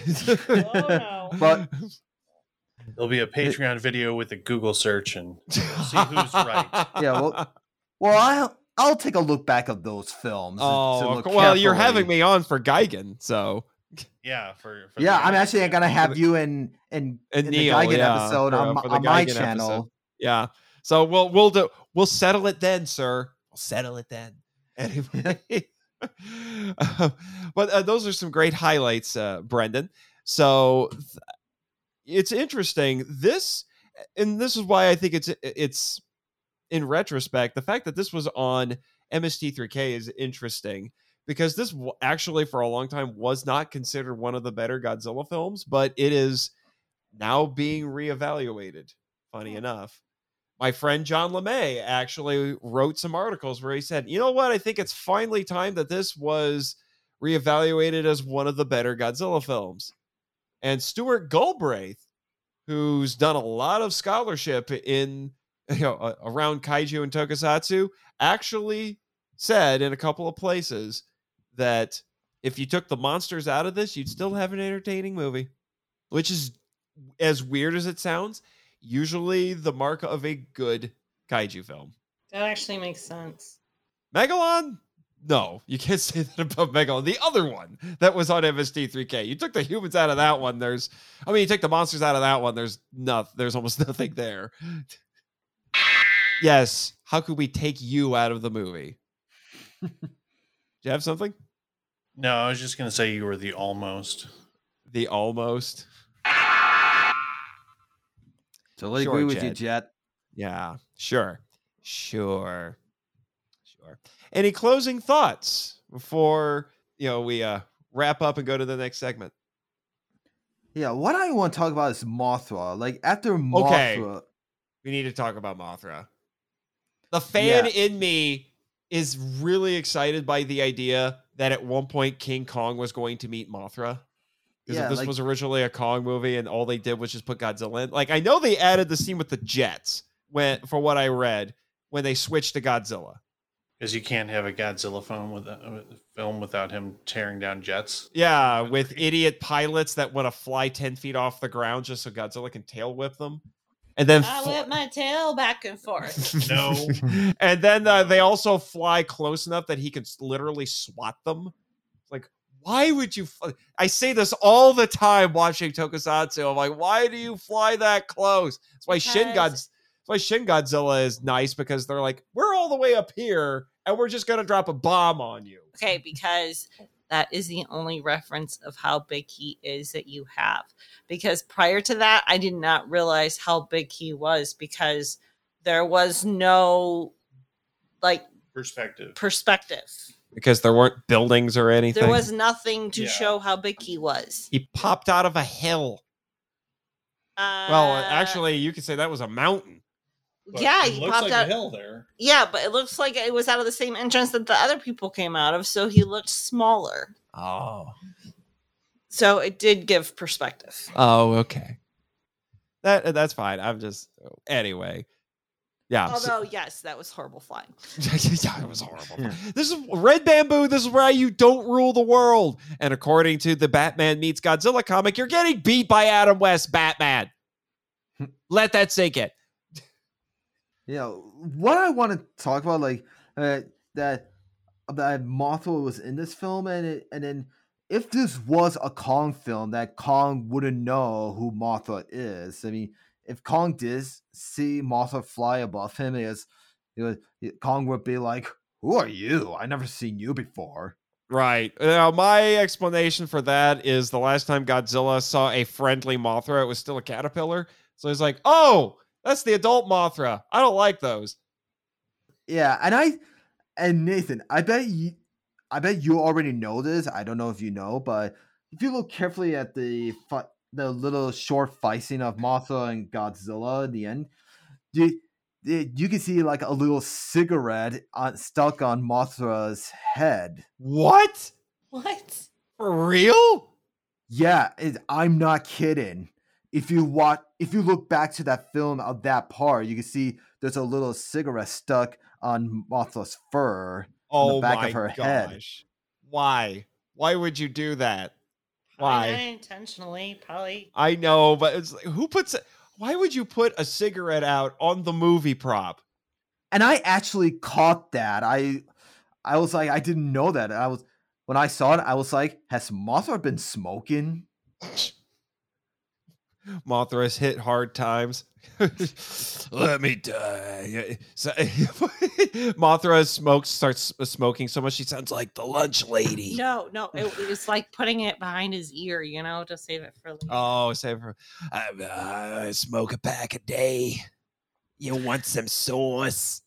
no. But- There'll be a Patreon video with a Google search and see who's right. Yeah, well- well, I'll I'll take a look back at those films. to- to oh, look well, you're having me on for Gigan, so Yeah, for, for Yeah, I'm actually gonna have you in in, And in Neil, the Gigan yeah, episode for- on, my- for the on my channel. episode. yeah. So we'll we'll do we'll settle it then, sir. We'll settle it then. Anyway, Uh, but uh, those are some great highlights, uh, Brendan. So th- it's interesting. This and this is why I think it's it's in retrospect the fact that this was on MST3K is interesting because this actually for a long time was not considered one of the better Godzilla films, but it is now being reevaluated. Funny enough, my friend John LeMay actually wrote some articles where he said, "You know what? I think it's finally time that this was reevaluated as one of the better Godzilla films." And Stuart Galbraith, who's done a lot of scholarship in you know around kaiju and tokusatsu, actually said in a couple of places that if you took the monsters out of this, you'd still have an entertaining movie, which is as weird as it sounds, usually the mark of a good kaiju film. That actually makes sense. Megalon? No, you can't say that about Megalon. The other one that was on MST3K. You took the humans out of that one. There's, I mean, you took the monsters out of that one. There's no, there's almost nothing there. yes. How could we take you out of the movie? Do you have something? No, I was just gonna say you were the almost. The almost. Totally Sure, agree with you, Jet. Yeah, sure. Sure. Sure. Any closing thoughts before, you know, we uh wrap up and go to the next segment? Yeah, what I want to talk about is Mothra. Like after Mothra, Okay. We need to talk about Mothra. The fan in me is really excited by the idea that at one point King Kong was going to meet Mothra. Because Yeah, if this like- was originally a Kong movie and all they did was just put Godzilla in. Like I know they added the scene with the jets when for what I read when they switched to Godzilla. Because you can't have a Godzilla film with film without him tearing down jets. Yeah, with idiot pilots that want to fly 10 feet off the ground just so Godzilla can tail whip them. And then I fl- whip my tail back and forth. No. and then uh, they also fly close enough that he can literally swat them. Like, why would you? Fl- I say this all the time watching Tokusatsu. I'm like, why do you fly that close? That's why Shin God's. That's why Shin Godzilla is nice because they're like, we're all the way up here and we're just gonna drop a bomb on you. Okay, because that is the only reference of how big he is that you have. Because prior to that, I did not realize how big he was because there was no like Perspective. perspective. because there weren't buildings or anything. There was nothing to Yeah. show how big he was. He popped out of a hill. Uh, Well, actually, you could say that was a mountain. But yeah, it he popped like out. a hill there. Yeah, but it looks like it was out of the same entrance that the other people came out of, so he looked smaller. Oh. So it did give perspective. Oh, okay. That that's fine. I'm just anyway. Yeah. so- Although, yes, that was horrible flying. yeah, it was horrible. Yeah. This is Red Bamboo. This is why you don't rule the world. And according to the Batman meets Godzilla comic, you're getting beat by Adam West, Batman. Let that sink in. You know what I want to talk about, like uh, that that Mothra was in this film, and it, and then if this was a Kong film, that Kong wouldn't know who Mothra is. I mean, if Kong did see Mothra fly above him, is you know, Kong would be like, "Who are you? I never seen you before." Right. Now, my explanation for that is the last time Godzilla saw a friendly Mothra, it was still a caterpillar. So he's like, oh, that's the adult Mothra. I don't like those. Yeah, and I and Nathan, I bet you I bet you already know this. I don't know if you know, but if you look carefully at the fi- the little short fight scene of Mothra and Godzilla at the end, you you you can see like a little cigarette on, stuck on Mothra's head. What? What? For real? Yeah, it, I'm not kidding. If you watch, if you look back to that film of that part, you can see there's a little cigarette stuck on Mothra's fur. Oh on the back my of her gosh. head. Why? Why would you do that? Why? not intentionally, probably. I know, but it's like, who puts it? Why would you put a cigarette out on the movie prop? and I actually caught that. I I was like, I didn't know that. I was when I saw it, I was like, has Mothra been smoking? Mothra's hit hard times. Let me die. So, Mothra smokes, starts smoking so much she sounds like the lunch lady. No, no, it, it was like putting it behind his ear, you know, to save it for later. Oh, save her. I, I smoke a pack a day. You want some sauce?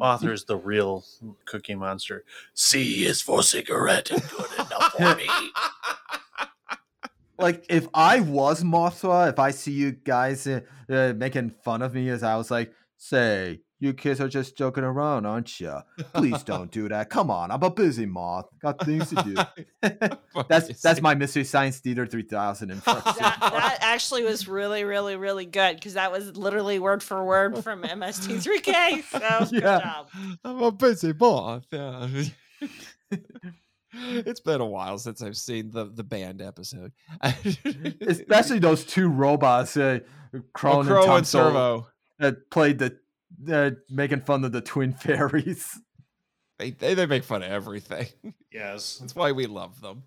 Author's the real Cookie Monster. C is for cigarette good enough for me. Like, if I was Mothra, if I see you guys uh, uh, making fun of me as I was like, say, you kids are just joking around, aren't you? Please don't do that. Come on, I'm a busy moth. Got things to do. that's that's my Mystery Science Theater 3000 impression. that, that actually was really, really, really good because that was literally word for word from MST3K. So good Yeah. job. I'm a busy moth. Yeah. it's been a while since I've seen the the banned episode. Especially those two robots, uh, Crow, oh, and, and Servo. that played the uh, making fun of the twin fairies. They, they they make fun of everything. Yes. That's why we love them.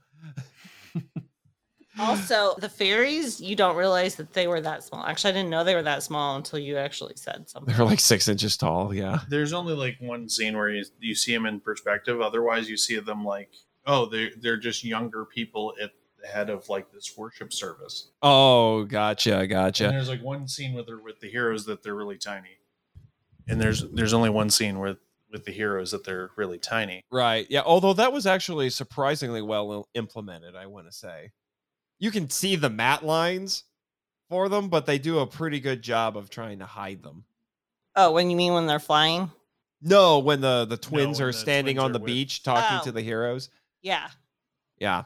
Also, the fairies, you don't realize that they were that small. Actually, I didn't know they were that small until you actually said something. They're like six inches tall. Yeah. There's only like one scene where you, you see them in perspective. Otherwise, you see them like, oh, they're, they're just younger people at the head of like this worship service. Oh, gotcha, gotcha. And there's like one scene with her with the heroes that they're really tiny. And there's there's only one scene where with the heroes that they're really tiny. Right. Yeah. Although that was actually surprisingly well implemented, I want to say. You can see the matte lines for them, but they do a pretty good job of trying to hide them. Oh, when you mean when they're flying? No, when the the twins when are the standing twins on are the with- beach talking to Oh. the heroes. Yeah. Yeah.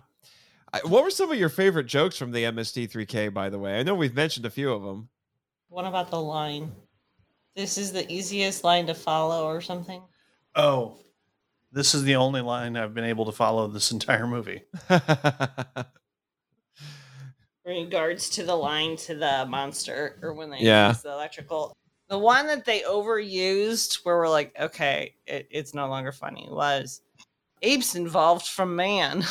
I, what were some of your favorite jokes from the MST3K, by the way? I know we've mentioned a few of them. What about the line? This is the easiest line to follow or something? Oh, this is the only line I've been able to follow this entire movie. In regards to the line to the monster or when they Yeah. use the electrical. The one that they overused where we're like, okay, it, it's no longer funny was apes involved from man.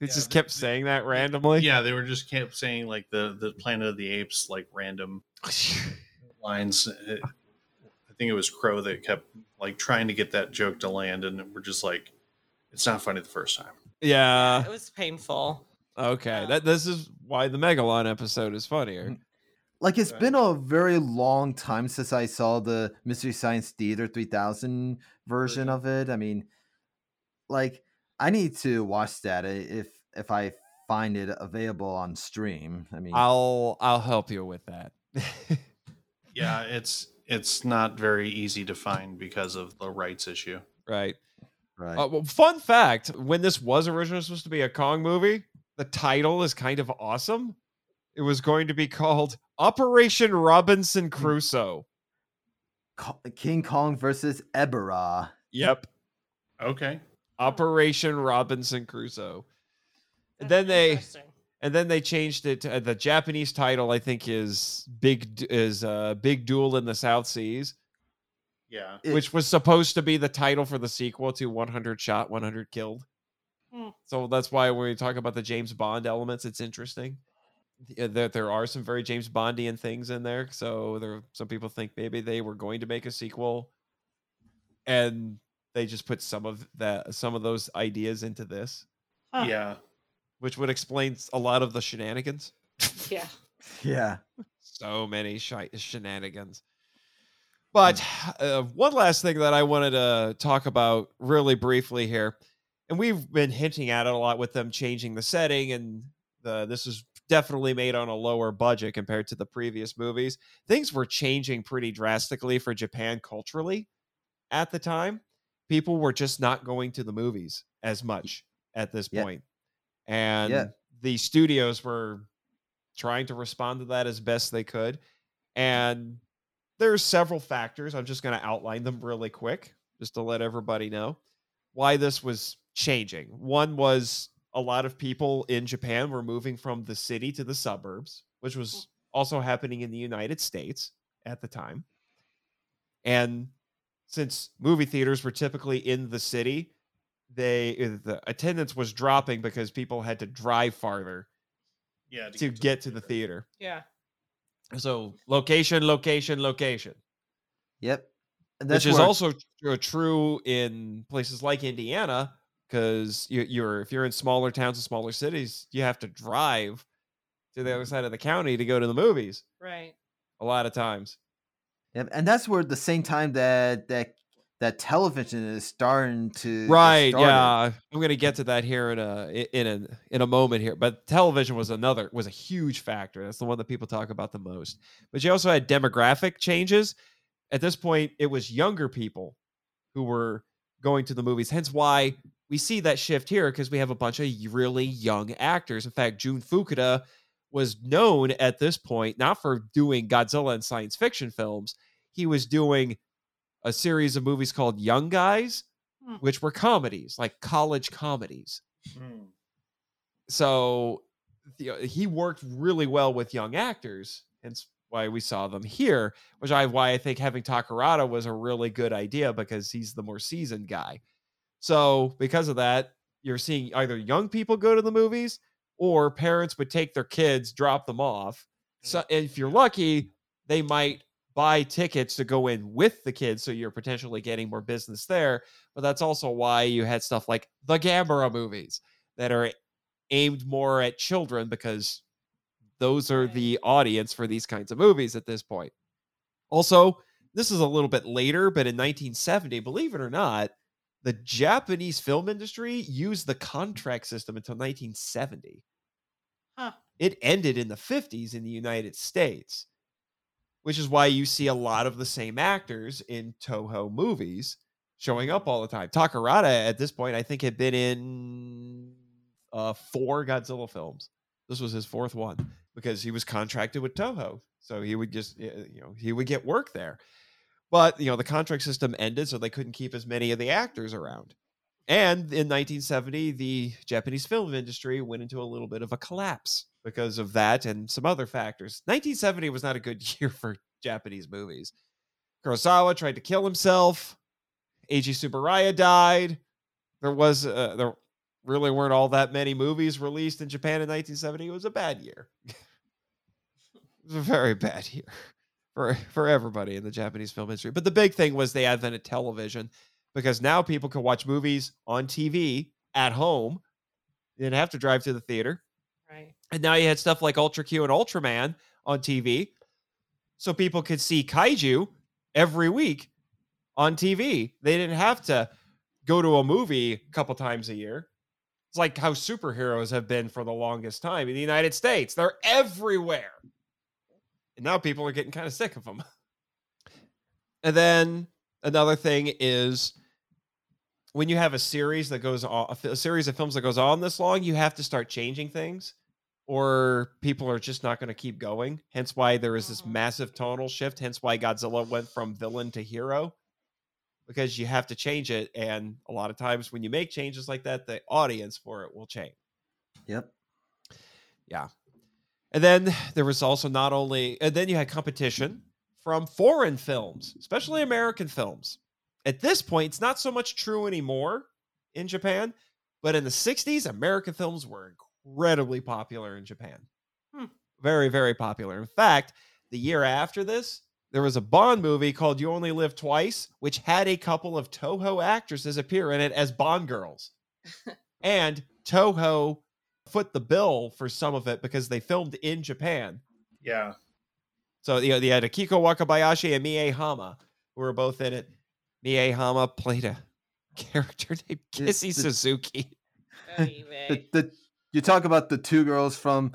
They Yeah, just the- kept the- saying that randomly. Yeah, they were just kept saying like the the Planet of the Apes like random lines. It- I think it was Crow that kept like trying to get that joke to land, and we're just like, it's not funny the first time. yeah. it was painful. Okay. Yeah. That this is why the Megalon episode is funnier. Mm. like it's Go been a very long time since I saw the Mystery Science Theater 3000 version Version. of it. I mean, like I need to watch that if if I find it available on stream. I mean, I'll I'll help you with that. Yeah, it's it's not very easy to find because of the rights issue. right. right. Uh, well, fun fact: when this was originally supposed to be a Kong movie, the title is kind of awesome. It was going to be called Operation Robinson Crusoe. King Kong versus Ebirah. Yep, Okay. Operation Robinson Crusoe. And That's then they and then they changed it. To, uh, the Japanese title, I think, is Big is uh, Big Duel in the South Seas, Yeah. It- which was supposed to be the title for the sequel to 100 Shot, 100 Killed. Hmm. So that's why when we talk about the James Bond elements, it's interesting. that There, there are some very James Bondian things in there. So there, some people think maybe they were going to make a sequel, and they just put some of that, some of those ideas into this, Huh. Yeah. which would explain a lot of the shenanigans. Yeah. Yeah. so many shi- shenanigans. But uh, one last thing that I wanted to talk about really briefly here, and we've been hinting at it a lot with them changing the setting, and the, this is definitely made on a lower budget compared to the previous movies. Things were changing pretty drastically for Japan culturally at the time. People were just not going to the movies as much at this Yeah. point. and Yeah. the studios were trying to respond to that as best they could. And there's several factors. I'm just going to outline them really quick just to let everybody know why this was changing. One was a lot of people in Japan were moving from the city to the suburbs, which was mm. also happening in the United States at the time. And since movie theaters were typically in the city, they uh, the attendance was dropping because people had to drive farther Yeah. to get to the theater. Yeah. So location, location, location, Yep. That's which is where- also true in places like Indiana, because you, you're if you're in smaller towns and smaller cities, you have to drive to the other side of the county to go to the movies. Right. A lot of times, Yep, and that's where the same time that that that television is starting to right? started. Yeah, I'm gonna get to that here in a in a in a moment here. But television was another was a huge factor. That's the one that people talk about the most. But you also had demographic changes. At this point, it was younger people who were going to the movies. Hence why we see that shift here because we have a bunch of really young actors. In fact, Jun Fukuda was known at this point not for doing Godzilla and science fiction films. He was doing a series of movies called Young Guys, Hmm. which were comedies, like college comedies. Hmm. So the, uh, he worked really well with young actors, hence why we saw them here, which I why I think having Takarada was a really good idea because he's the more seasoned guy. So because of that, you're seeing either young people go to the movies or parents would take their kids, drop them off. So if you're lucky, they might buy tickets to go in with the kids, so you're potentially getting more business there. But that's also why you had stuff like the Gamera movies that are aimed more at children because those are the audience for these kinds of movies at this point. Also, this is a little bit later, but in 1970, believe it or not, the Japanese film industry used the contract system until 1970. Huh. It ended in the 50s in the United States, which is why you see a lot of the same actors in Toho movies showing up all the time. Takarada at this point, I think, had been in uh, four Godzilla films. This was his fourth one because he was contracted with Toho, so he would just you know he would get work there. But you know the contract system ended, so they couldn't keep as many of the actors around. And in 1970, the Japanese film industry went into a little bit of a collapse because of that and some other factors. 1970 was not a good year for Japanese movies. Kurosawa tried to kill himself. Eiji Tsuburaya died. There was uh, there really weren't all that many movies released in Japan in 1970. It was a bad year. it was a very bad year for for everybody in the Japanese film industry. But the big thing was the advent of television because now people can watch movies on TV at home. You didn't have to drive to the theater. Right. And now you had stuff like Ultra Q and Ultraman on TV, so people could see kaiju every week on TV. They didn't have to go to a movie a couple times a year. It's like how superheroes have been for the longest time in the United States. They're everywhere. And now people are getting kind of sick of them. And then another thing is when you have a series that goes on, a a series of films that goes on this long, you have to start changing things or people are just not going to keep going. Hence why there is this oh. massive tonal shift. Hence why Godzilla went from villain to hero because you have to change it. And a lot of times when you make changes like that, the audience for it will change. Yep. Yeah. And then there was also not only, and then you had competition from foreign films, especially American films. At this point, it's not so much true anymore in Japan, but in the 60s, American films were incredibly popular in Japan. Hmm. Very, very popular. In fact, the year after this, there was a Bond movie called You Only Live Twice, which had a couple of Toho actresses appear in it as Bond girls. and Toho foot the bill for some of it because they filmed in Japan. Yeah. So you know, they had Akiko Wakabayashi and Mie Hama, who were both in it. Mie Hama played a character named The- Kissy the- Suzuki. The, the you talk about the two girls from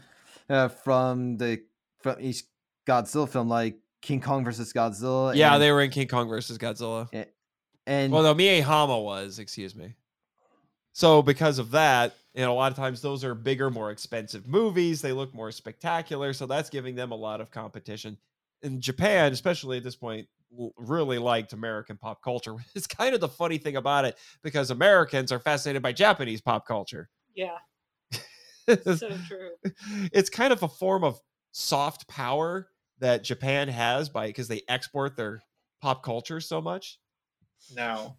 uh, from the from each Godzilla film, like King Kong versus Godzilla. Yeah, and, they were in King Kong versus Godzilla. and Well, no, Mie Hama was, excuse me. So because of that, you know, a lot of times those are bigger, more expensive movies. They look more spectacular, so that's giving them a lot of competition. In Japan, especially at this point, really liked American pop culture. It's kind of the funny thing about it because Americans are fascinated by Japanese pop culture. Yeah, it's so true. it's kind of a form of soft power that Japan has by because they export their pop culture so much. Now.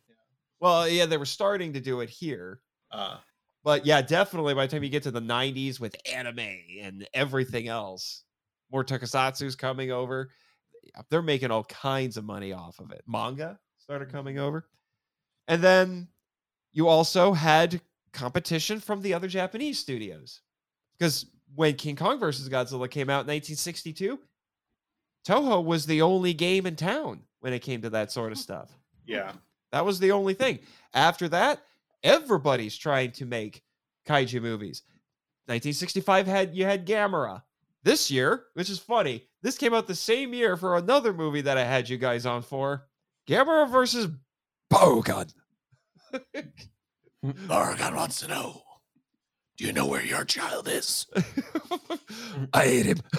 Well, yeah, they were starting to do it here. Uh, But yeah, definitely by the time you get to the 90s with anime and everything else, more tokusatsu's coming over. They're making all kinds of money off of it. Manga started mm-hmm. coming over. And then you also had competition from the other Japanese studios. Because when King Kong versus Godzilla came out in 1962, Toho was the only game in town when it came to that sort of stuff. yeah. That was the only thing. After that, everybody's trying to make kaiju movies. 1965 had you had Gamera. This year, which is funny, this came out the same year for another movie that I had you guys on for. Gamera versus Barugon. Oregon wants to know. Do you know where your child is? I ate him.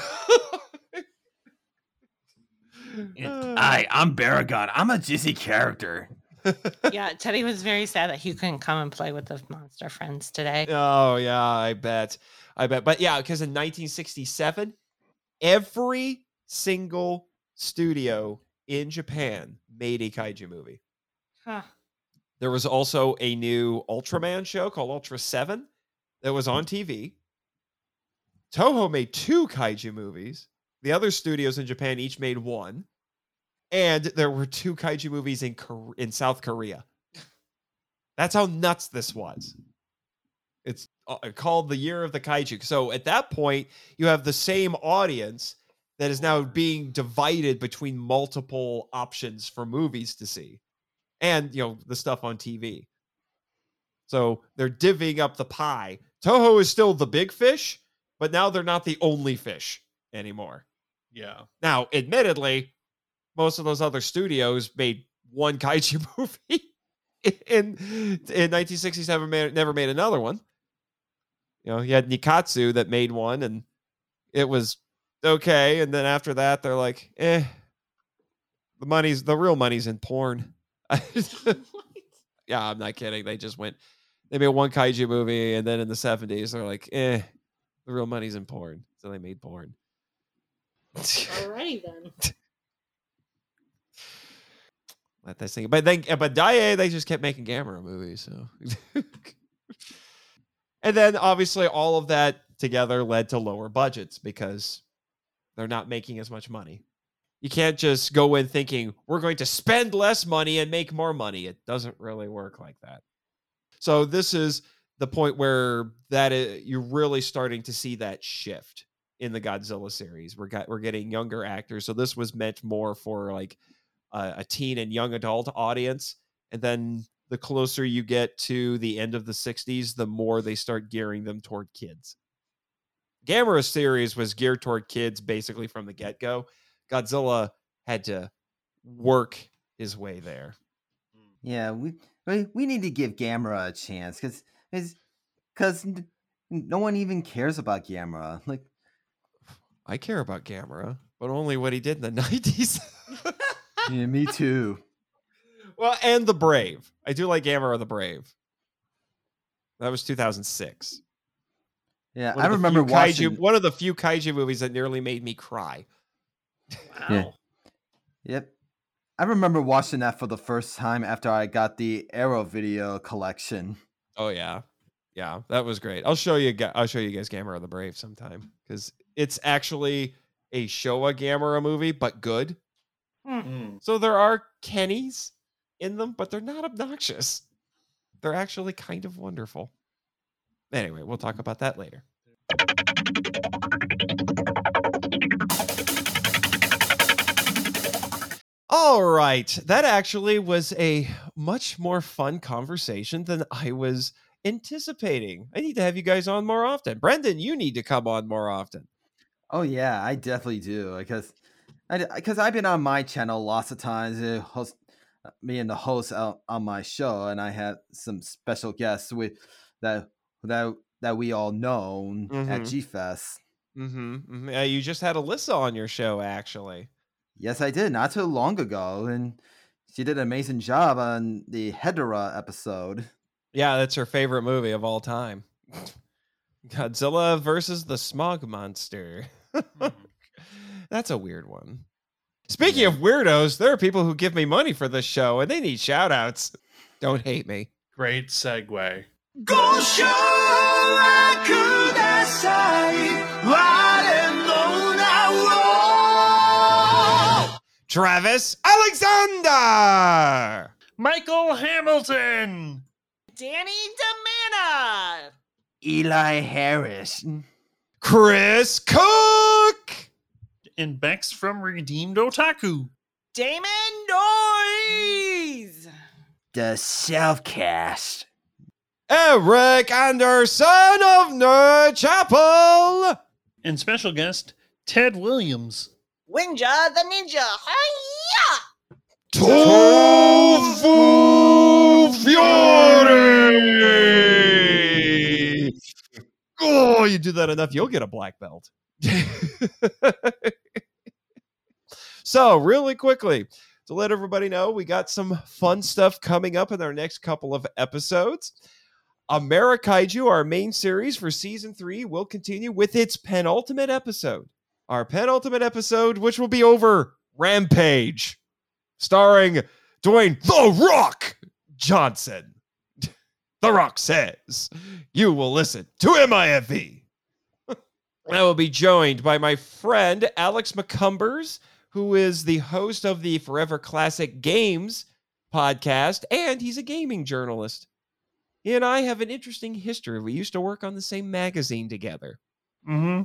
Hi, I'm Baragon. I'm a jizzy character. yeah, Teddy was very sad that he couldn't come and play with the monster friends today. Oh yeah, I bet. I bet. But yeah, because in 1967, every single studio in Japan made a kaiju movie. Huh. There was also a new Ultraman show called Ultra 7 that was on TV. Toho made two kaiju movies. The other studios in Japan each made one. And there were two kaiju movies in Kor- in South Korea. That's how nuts this was. It's uh, called the Year of the Kaiju. So at that point, you have the same audience that is now being divided between multiple options for movies to see and you know the stuff on TV. So they're divvying up the pie. Toho is still the big fish, but now they're not the only fish anymore. Yeah. Now, admittedly, most of those other studios made one kaiju movie. In in 1967, ma- never made another one. You know, you had Nikkatsu that made one, and it was okay. And then after that, they're like, eh, the money's the real money's in porn. yeah, I'm not kidding. They just went, they made one kaiju movie, and then in the 70s, they're like, eh, the real money's in porn. So they made porn. Alrighty then. Let that sing. But then, uh, but Daiei, they just kept making Gamera movies. So, and then obviously all of that together led to lower budgets because they're not making as much money. You can't just go in thinking we're going to spend less money and make more money. It doesn't really work like that. So this is the point where that is, you're really starting to see that shift in the Godzilla series. We're got we're getting younger actors, so this was meant more for like a, a teen and young adult audience. And then the closer you get to the end of the 60s, the more they start gearing them toward kids. Gamera series was geared toward kids basically from the get go. Godzilla had to work his way there. Yeah, we we, we need to give Gamera a chance because because no one even cares about Gamera. Like, I care about Gamera, but only what he did in the 90s. Yeah, me too. well, and the Brave. I do like Gamera of the Brave. That was 2006. Yeah, One I remember watching. kaiju, one of the few kaiju movies that nearly made me cry. Wow. Yeah. Yep. I remember watching that for the first time after I got the Arrow video collection. Oh yeah, yeah, that was great. I'll show you. gu- I'll show you guys Gamera of the Brave sometime because it's actually a Showa Gamera movie, but good. Mm. So there are Kennys in them, but they're not obnoxious. They're actually kind of wonderful. Anyway, we'll talk about that later. All right. That actually was a much more fun conversation than I was anticipating. I need to have you guys on more often. Brendan, you need to come on more often. Oh yeah, I definitely do because I because I've been on my channel lots of times. uh, Host, uh, me and the host out on my show, and I had some special guests with that that that we all know at Mhm. G Fest. Mm-hmm. Uh, you just had Alyssa on your show, actually. Yes, I did not too long ago, and she did an amazing job on the Hedorah episode. Yeah, that's her favorite movie of all time. Godzilla versus the Smog Monster. That's a weird one. Speaking of weirdos, there are people who give me money for this show and they need shout outs. Don't hate me. Great segue. Go Travis Alexander! Michael Hamilton. Danny Demana. Eli Harris. Chris Cook! And Bex from Redeemed Otaku. Damon Noyes. The Selfcast. Eric Anderson of Nerd Chapel! And special guest, Ted Williams. Winja the Ninja. Hiya! Tofu Fury! Oh, you do that enough, you'll get a black belt. so, really quickly, to let everybody know, we got some fun stuff coming up in our next couple of episodes. Amerikaiju, our main series for season three, will continue with its penultimate episode. Our penultimate episode, which will be over Rampage, starring Dwayne The Rock Johnson. The Rock says, You will listen to MIFE. I will be joined by my friend Alex McCumbers, who is the host of the Forever Classic Games podcast, and he's a gaming journalist. He and I have an interesting history. We used to work on the same magazine together. Mm-hmm.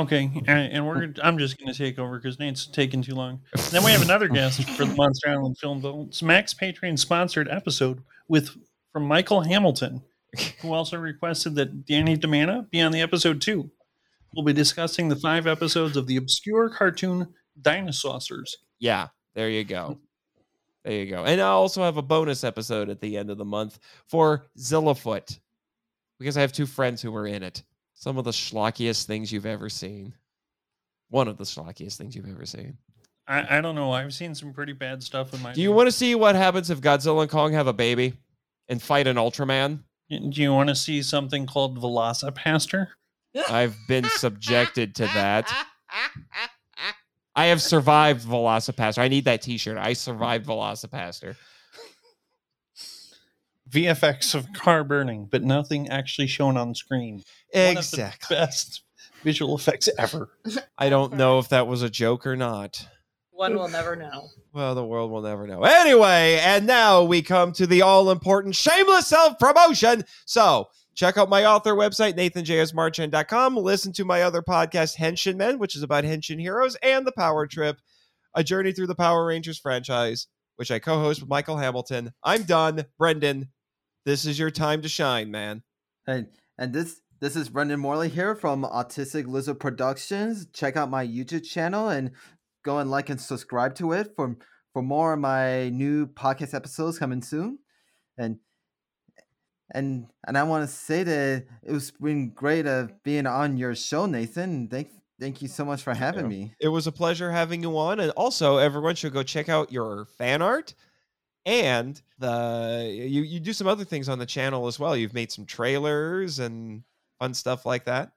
Okay, and, we're I'm just going to take over because Nate's taking too long. Then we have another guest for the Monster Island Film Vault's Max Patreon sponsored episode with from Michael Hamilton, who also requested that Danny Demana be on the episode too. We'll be discussing the five episodes of the obscure cartoon Dinosaurs. Yeah, there you go. There you go. And I also have a bonus episode at the end of the month for Zillafoot because I have two friends who were in it. Some of the schlockiest things you've ever seen. One of the schlockiest things you've ever seen. I, I don't know. I've seen some pretty bad stuff in my. Do you want to see what happens if Godzilla and Kong have a baby and fight an Ultraman? Do you want to see something called Velocipastor? I've been subjected to that. I have survived Velocipastor. I need that t-shirt. I survived Velocipastor. VFX of car burning, but nothing actually shown on screen. One of the Exactly. best visual effects ever. I don't know if that was a joke or not. One will never know. Well, the world will never know. Anyway, and now we come to the all important shameless self promotion. So, Check out my author website, nathanjsmarchand.com. Listen to my other podcast, Henshin Men, which is about Henshin heroes, and The Power Trip, a journey through the Power Rangers franchise, which I co host with Michael Hamilton. I'm done. Brendan, this is your time to shine, man. And and this this is Brendan Morley here from Autistic Lizard Productions. Check out my YouTube channel and go and like and subscribe to it for for more of my new podcast episodes coming soon. And and and I want to say that it was been great uh, being on your show, Nathan. Thank thank you so much for having Yeah. me. It was a pleasure having you on. And also, everyone should go check out your fan art. And the you, you do some other things on the channel as well. You've made some trailers and fun stuff like that.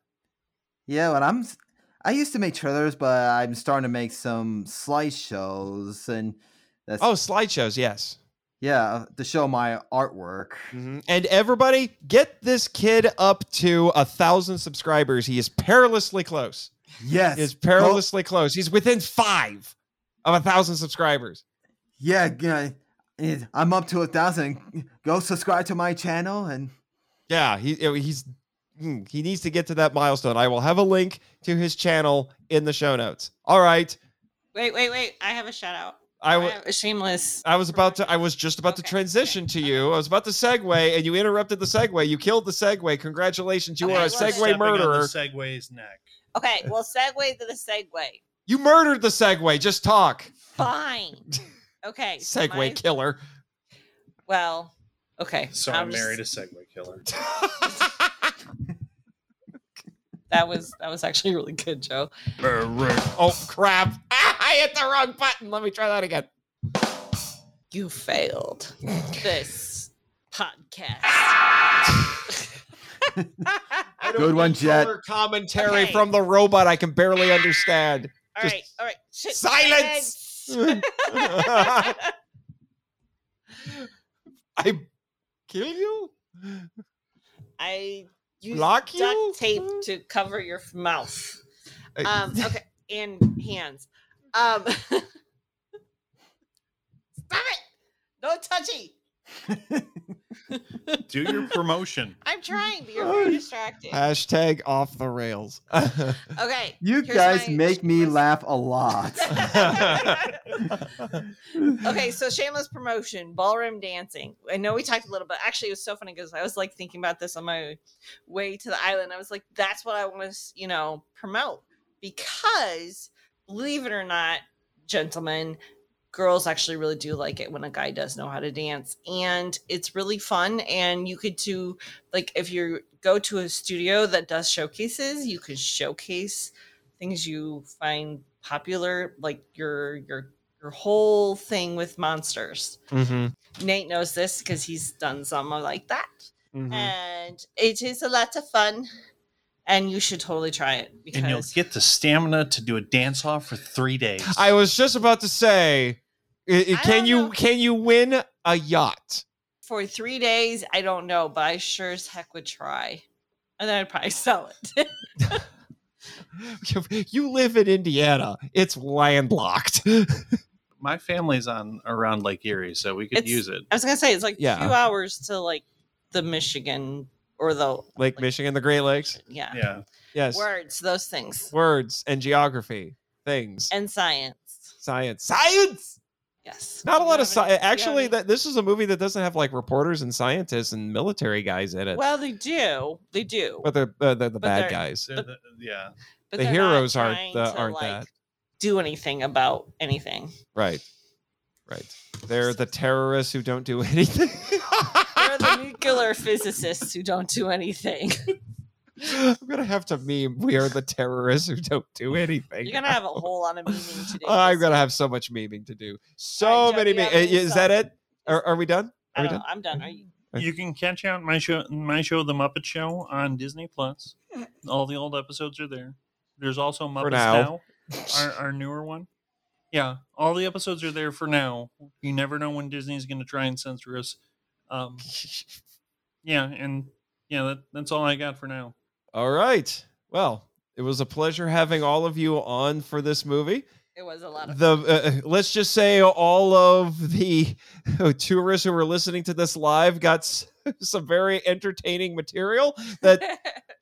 Yeah, well, I'm I used to make trailers, but I'm starting to make some slideshows and that's Oh, slideshows, yes. Yeah to show my artwork. Mhm. And everybody, get this kid up to a thousand subscribers. He is perilously close. Yes, He is go- perilously close. He's within five of a thousand subscribers. Yeah, yeah. I'm up to a thousand. Go subscribe to my channel and Yeah, he he's mm, he needs to get to that milestone. I will have a link to his channel in the show notes. All right. Wait, wait, wait. I have a shout out. I I w- have a shameless. I was about to I was just about to transition okay, to you. I was about to segue and you interrupted the segue. You killed the segue. Congratulations. You Okay, are a segue Stepping on murderer. Segway's neck. Okay, well, segue to the segue. You murdered the segue. Just talk. Fine. Okay. so Segue my- killer. Well, okay. So I'm I just- married a segue killer. That was that was actually really good, Joe. oh crap. Ah, I hit the wrong button. Let me try that again. You failed this podcast. I don't Good one, need Jet. Commentary Okay. from the robot I can barely understand. all Just- right, all right. Shit, Silence! I kill you? I used Block duct you? tape to cover your mouth. Um, okay, and hands. Um, stop it! No touchy. Do your promotion. I'm trying, but you're very distracting. Hashtag off the rails. Okay. you here's guys my make me laugh a lot. okay, so shameless promotion, ballroom dancing. I know we talked a little bit. Actually, it was so funny because I was like thinking about this on my way to the island. I was like, that's what I want to, you know, promote because believe it or not, gentlemen, girls actually really do like it when a guy does know how to dance and it's really fun and you could do like if you go to a studio that does showcases you could showcase things you find popular like your your your whole thing with monsters mm-hmm. nate knows this because he's done some like that Mm-hmm. and it is a lot of fun and you should totally try it And you'll get the stamina to do a dance off for three days. I was just about to say, can you know. can you win a yacht? for three days i don't know but i sure as heck would try and then i'd probably sell it You live in Indiana. It's landlocked. My family's on around Lake Erie, so we could It's- use it. i was gonna say it's like Yeah. two hours to like the michigan or the Lake Michigan, the Great Lakes. yeah, Yeah. Yes. words those things Words and geography, things, and science science, science. yes Not a You lot of science. Actually, that this is a movie that doesn't have like reporters and scientists and military guys in it. well they do they do but they're uh, they're the but bad they're- guys. The- the- yeah. but the they're not heroes aren't the, aren't like, that. do anything about anything Right. Right. They're the terrorists who don't do anything. They're the nuclear physicists who don't do anything I'm gonna have to meme. We are the terrorists who don't do anything. you're gonna have a whole lot of meaning to do I'm gonna have so much memeing to do. So All right, Joe, many. do you have Me- is that it? Are, are we done? I Are we don't done? know. I'm done. Are you? Uh, you can catch out my show, my show, The Muppet Show, on Disney Plus. All the old episodes are there. There's also Muppets now. now, our, our newer one. Yeah, all the episodes are there for now. You never know when Disney's going to try and censor us. Um, yeah, and yeah, that, that's all I got for now. All right. Well, it was a pleasure having all of you on for this movie. It It was a lot of the uh, let's just say all of the tourists who were listening to this live got s- some very entertaining material that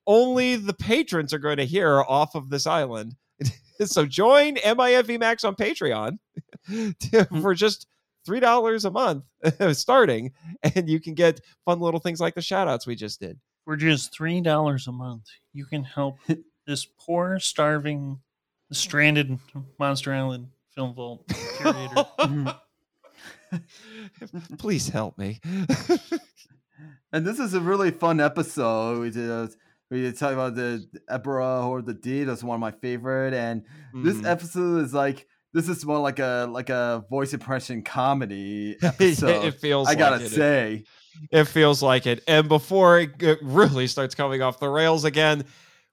only the patrons are going to hear off of this island. so join MIFV Max on Patreon for just three dollars a month starting, and you can get fun little things like the shout outs we just did. For just three dollars a month, you can help this poor, starving, stranded Monster Island film vault curator. Please help me. And this is a really fun episode. We did, uh, we did talk about the Ebirah or the D. That's one of my favorite. And this Mhm. episode is like this is more like a like a voice impression comedy Yeah, episode. it feels like I gotta like it. say. It feels like it. And before it g- really starts coming off the rails again,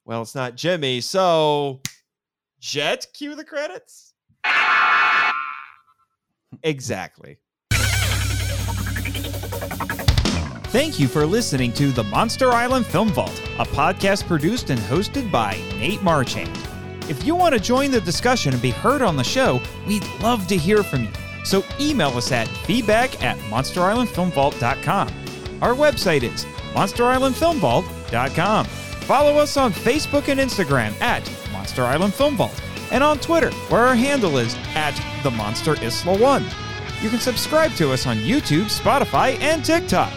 well, it's not Jimmy. So, Jet, cue the credits. Exactly. Thank you for listening to the Monster Island Film Vault, a podcast produced and hosted by Nate Marchand. If you want to join the discussion and be heard on the show, we'd love to hear from you. So email us at feedback at monsterislandfilmvault.com. Our website is monsterislandfilmvault.com. Follow us on Facebook and Instagram at Monster Island Film Vault and on Twitter, where our handle is at the Monster Isla One. You can subscribe to us on YouTube, Spotify, and TikTok.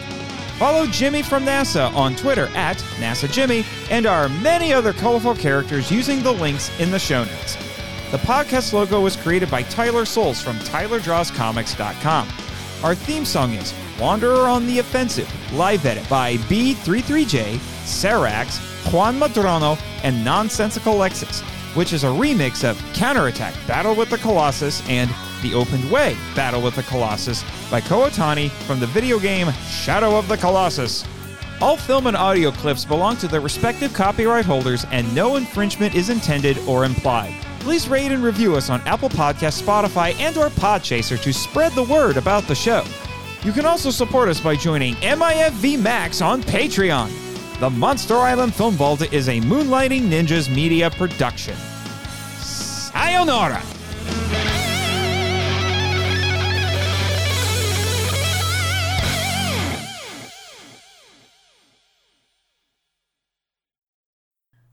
Follow Jimmy from NASA on Twitter at NASA Jimmy and our many other colorful characters using the links in the show notes. The podcast logo was created by Tyler Souls from TylerDrawsComics.com. Our theme song is Wanderer on the Offensive, live edit by B33J, Sarax, Juan Madrano, and Nonsensical Lexus, which is a remix of Counterattack Battle with the Colossus and The Opened Way Battle with the Colossus by Kow Otani from the video game Shadow of the Colossus. All film and audio clips belong to their respective copyright holders and no infringement is intended or implied. Please rate and review us on Apple Podcasts, Spotify, and or Podchaser to spread the word about the show. You can also support us by joining MIFV Max on Patreon. The Monster Island Film Vault is a Moonlighting Ninjas media production. Sayonara!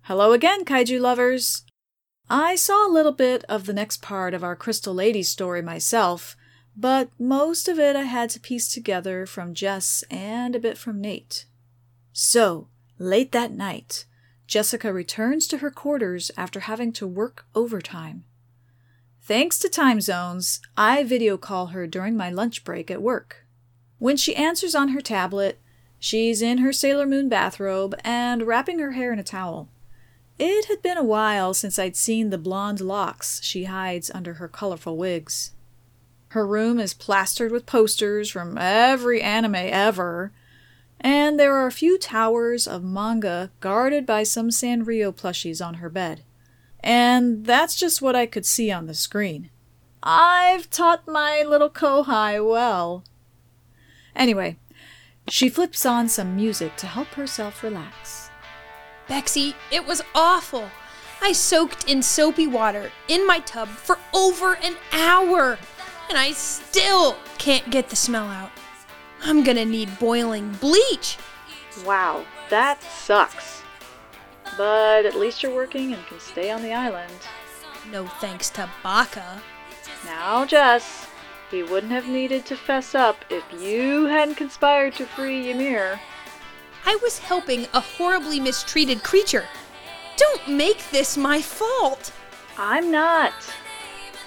Hello again, kaiju lovers! I saw a little bit of the next part of our Crystal Lady story myself, but most of it I had to piece together from Jess and a bit from Nate. So, late that night, Jessica returns to her quarters after having to work overtime. Thanks to time zones, I video call her during my lunch break at work. When she answers on her tablet, she's in her Sailor Moon bathrobe and wrapping her hair in a towel. It had been a while since I'd seen the blonde locks she hides under her colorful wigs. Her room is plastered with posters from every anime ever, and there are a few towers of manga guarded by some Sanrio plushies on her bed. And that's just what I could see on the screen. I've taught my little Kohai well. Anyway, she flips on some music to help herself relax. Bexy, it was awful. I soaked in soapy water in my tub for over an hour, and I still can't get the smell out. I'm gonna need boiling bleach. Wow, that sucks. But at least you're working and can stay on the island. No thanks to Baka. Now, Jess, he wouldn't have needed to fess up if you hadn't conspired to free Ymir. I was helping a horribly mistreated creature. Don't make this my fault. I'm not.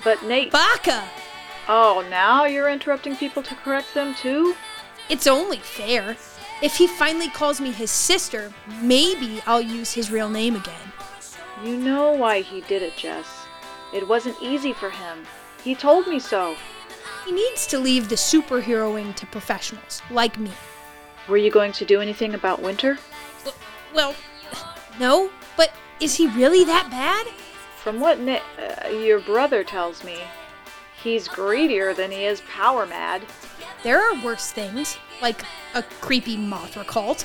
But Nate. Baka! Oh, now you're interrupting people to correct them too? It's only fair. If he finally calls me his sister, maybe I'll use his real name again. You know why he did it, Jess. It wasn't easy for him. He told me so. He needs to leave the superheroing to professionals like me. Were you going to do anything about Winter? Well, no, but is he really that bad? From what Ni- uh, your brother tells me, he's greedier than he is power mad. There are worse things, like a creepy Mothra cult.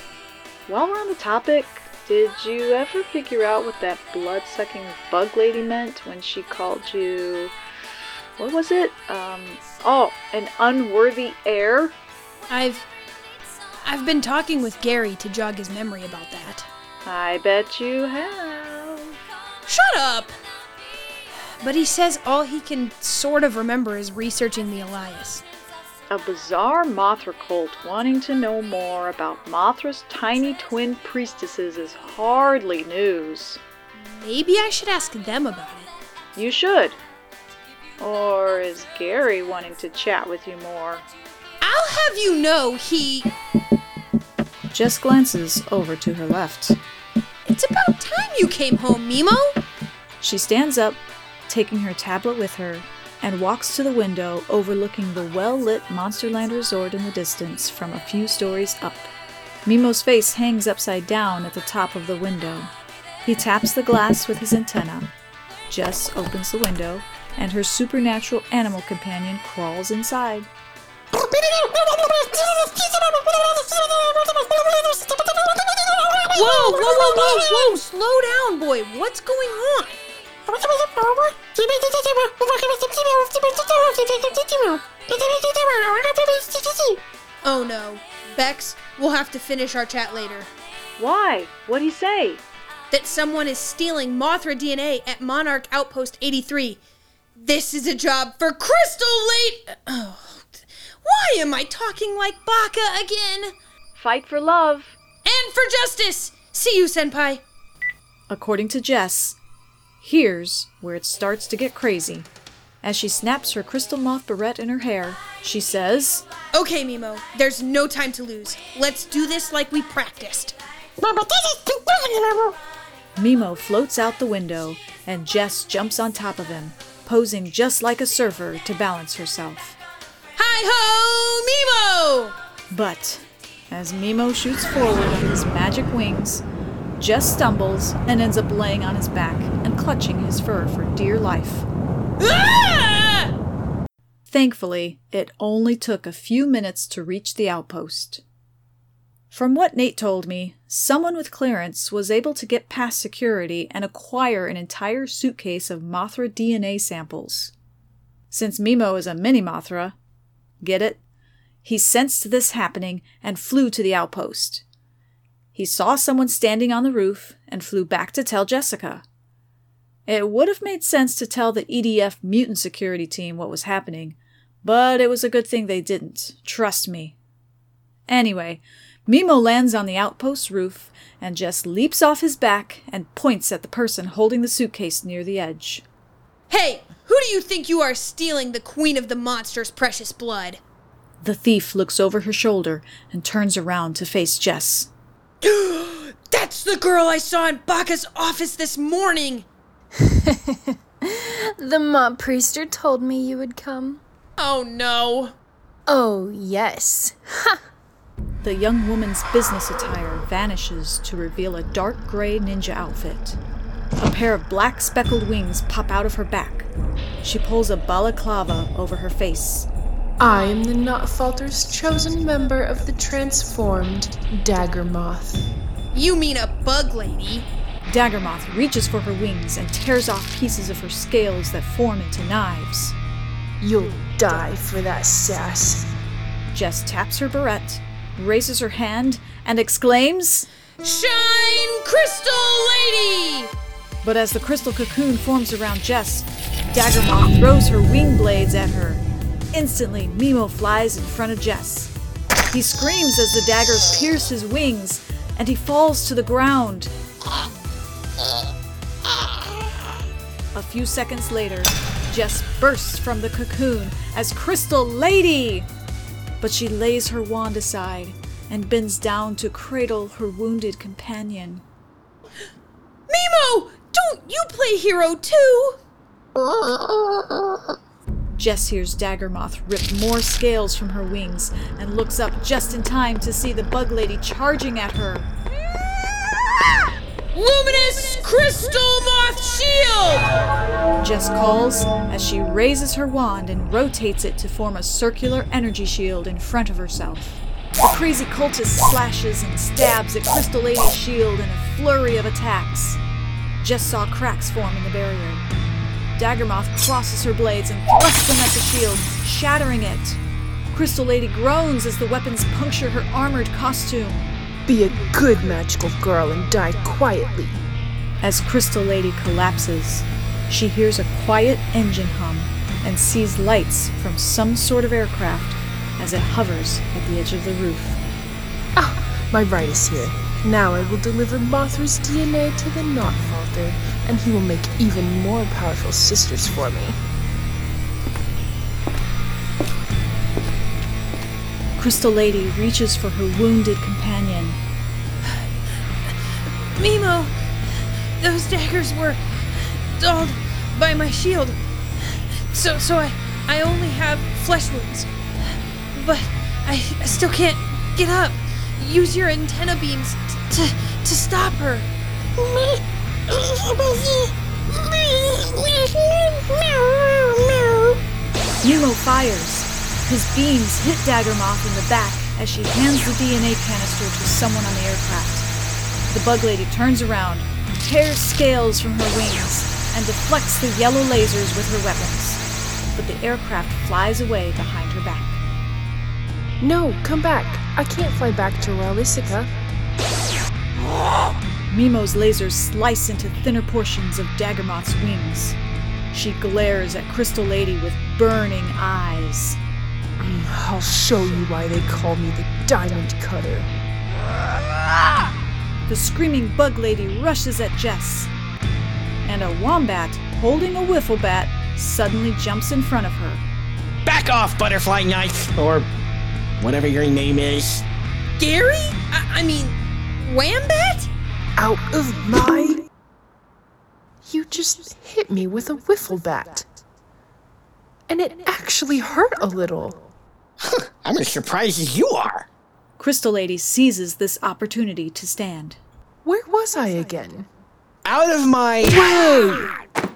While we're on the topic, did you ever figure out what that blood sucking bug lady meant when she called you what was it? Um, oh, an unworthy heir? I've I've been talking with Gary to jog his memory about that. I bet you have. Shut up! But he says all he can sort of remember is researching the Elias. A bizarre Mothra cult wanting to know more about Mothra's tiny twin priestesses is hardly news. Maybe I should ask them about it. You should. Or is Gary wanting to chat with you more? I'll have you know he. Jess glances over to her left. It's about time you came home, Mimo! She stands up, taking her tablet with her, and walks to the window overlooking the well lit Monsterland resort in the distance from a few stories up. Mimo's face hangs upside down at the top of the window. He taps the glass with his antenna. Jess opens the window, and her supernatural animal companion crawls inside. Whoa, whoa, whoa, whoa, whoa! Slow down, boy. What's going on? Oh no. Bex, we'll have to finish our chat later. Why? What'd he say? That someone is stealing Mothra DNA at Monarch Outpost 83. This is a job for Crystal Lady. Oh, why am I talking like Baka again? Fight for love. And for justice! See you, Senpai. According to Jess, here's where it starts to get crazy. As she snaps her crystal moth barrette in her hair, she says, Okay, Mimo, there's no time to lose. Let's do this like we practiced. Mimo floats out the window, and Jess jumps on top of him, posing just like a surfer to balance herself. Hi ho, Mimo! But as Mimo shoots forward on his magic wings, Jess stumbles and ends up laying on his back and clutching his fur for dear life. Ah! Thankfully, it only took a few minutes to reach the outpost. From what Nate told me, someone with clearance was able to get past security and acquire an entire suitcase of Mothra DNA samples. Since Mimo is a mini Mothra, get it? He sensed this happening and flew to the outpost. He saw someone standing on the roof and flew back to tell Jessica. It would have made sense to tell the EDF mutant security team what was happening, but it was a good thing they didn't. Trust me. Anyway, Mimo lands on the outpost roof and Jess leaps off his back and points at the person holding the suitcase near the edge. Hey, who do you think you are stealing the Queen of the Monsters' precious blood? The thief looks over her shoulder and turns around to face Jess. That's the girl I saw in Baka's office this morning! The Mordpriester told me you would come. Oh no! Oh, yes. Ha! The young woman's business attire vanishes to reveal a dark gray ninja outfit. A pair of black speckled wings pop out of her back. She pulls a balaclava over her face. I am the Nachtfalter's chosen member of the transformed Daggermoth. You mean a bug lady? Daggermoth reaches for her wings and tears off pieces of her scales that form into knives. You'll die for that sass. Jess taps her barrette, raises her hand, and exclaims, Shine, Crystal Lady! But as the crystal cocoon forms around Jess, Daggermoth throws her wing blades at her. Instantly, Mimo flies in front of Jess. He screams as the daggers pierce his wings, and he falls to the ground. A few seconds later, Jess bursts from the cocoon as Crystal Lady! But she lays her wand aside and bends down to cradle her wounded companion. Mimo! Don't you play hero too? Jess hears Daggermoth rip more scales from her wings and looks up just in time to see the bug lady charging at her. Luminous Crystal Moth Shield! Jess calls as she raises her wand and rotates it to form a circular energy shield in front of herself. The crazy cultist slashes and stabs at Crystal Lady's shield in a flurry of attacks. Jess saw cracks form in the barrier. Daggermoth crosses her blades and thrusts them at the shield, shattering it. Crystal Lady groans as the weapons puncture her armored costume. Be a good magical girl and die quietly. As Crystal Lady collapses, she hears a quiet engine hum and sees lights from some sort of aircraft as it hovers at the edge of the roof. Ah, my ride is here. Now I will deliver Mothra's DNA to the Nachtfalter, and he will make even more powerful sisters for me. Crystal Lady reaches for her wounded companion. Mimo, those daggers were dulled by my shield. So, so I, I only have flesh wounds. But I, I still can't get up. Use your antenna beams to, to stop her. Mimo fires. His beams hit Daggermoth in the back as she hands the DNA canister to someone on the aircraft. The bug lady turns around, tears scales from her wings, and deflects the yellow lasers with her weapons. But the aircraft flies away behind her back. No, come back. I can't fly back to Ralisica. Mimo's lasers slice into thinner portions of Daggermoth's wings. She glares at Crystal Lady with burning eyes. Mm, I'll show you why they call me the Diamond Cutter. The screaming bug lady rushes at Jess. And a wombat, holding a wiffle bat, suddenly jumps in front of her. Back off, Butterfly Knife! Or whatever your name is. Gary? I, I mean, Whambat? Out of my. You just hit me with a wiffle bat. And it actually hurt a little. I'm as surprised as you are. Crystal Lady seizes this opportunity to stand. Where was I again? Out of my way!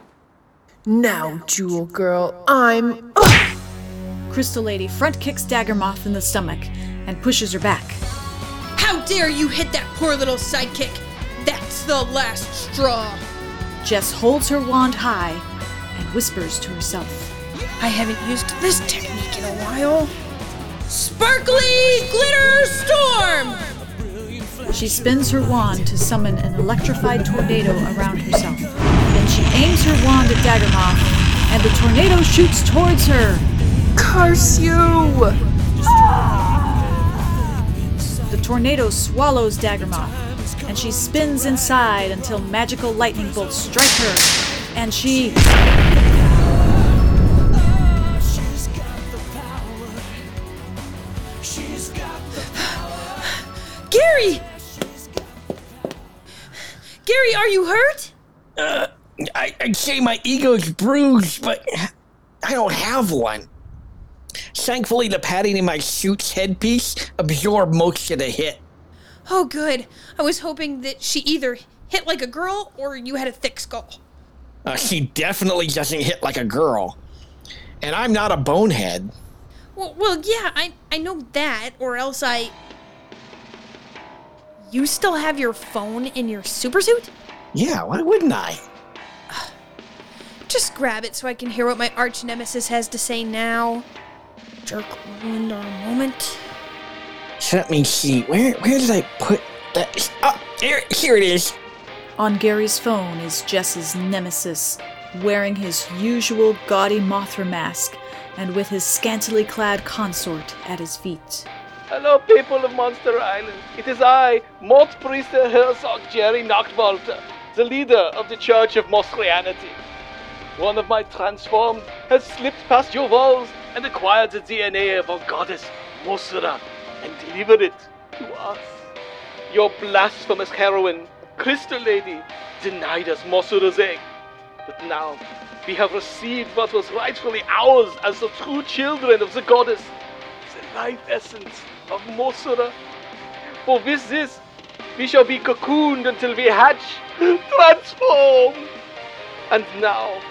Now, Jewel Girl, I'm. Ugh! Crystal Lady front kicks Daggermoth in the stomach and pushes her back. How dare you hit that poor little sidekick? That's the last straw. Jess holds her wand high and whispers to herself. I haven't used this technique in a while. Sparkly Glitter Storm! She spins her wand to summon an electrified tornado around herself. Then she aims her wand at Daggermoth, and the tornado shoots towards her. Curse you! The tornado swallows Daggermoth, and she spins inside until magical lightning bolts strike her, and she. Gary! Gary, are you hurt? Uh, I, I'd say my ego's bruised, but I don't have one. Thankfully, the padding in my suit's headpiece absorbed most of the hit. Oh, good. I was hoping that she either hit like a girl or you had a thick skull. Uh, she definitely doesn't hit like a girl. And I'm not a bonehead. Well, well, yeah, I, I know that, or else I. You still have your phone in your supersuit? Yeah, why wouldn't I? Just grab it so I can hear what my arch nemesis has to say now. Jerk ruined our moment. So let me see. Where where did I put that? Ah, oh, here, here it is. On Gary's phone is Jess's nemesis, wearing his usual gaudy Mothra mask and with his scantily clad consort at his feet. Hello, people of Monster Island. It is I, Mordpriester Herzog Jerry Nachtfalter, the leader of the Church of Mostrianity. One of my transformed has slipped past your walls and acquired the DNA of our goddess, Mosra, and delivered it to us. Your blasphemous heroine, Crystal Lady, denied us Mosura's egg. But now, we have received what was rightfully ours as the true children of the goddess, the life essence of Mosura. For with this, we shall be cocooned until we hatch, transform. And now,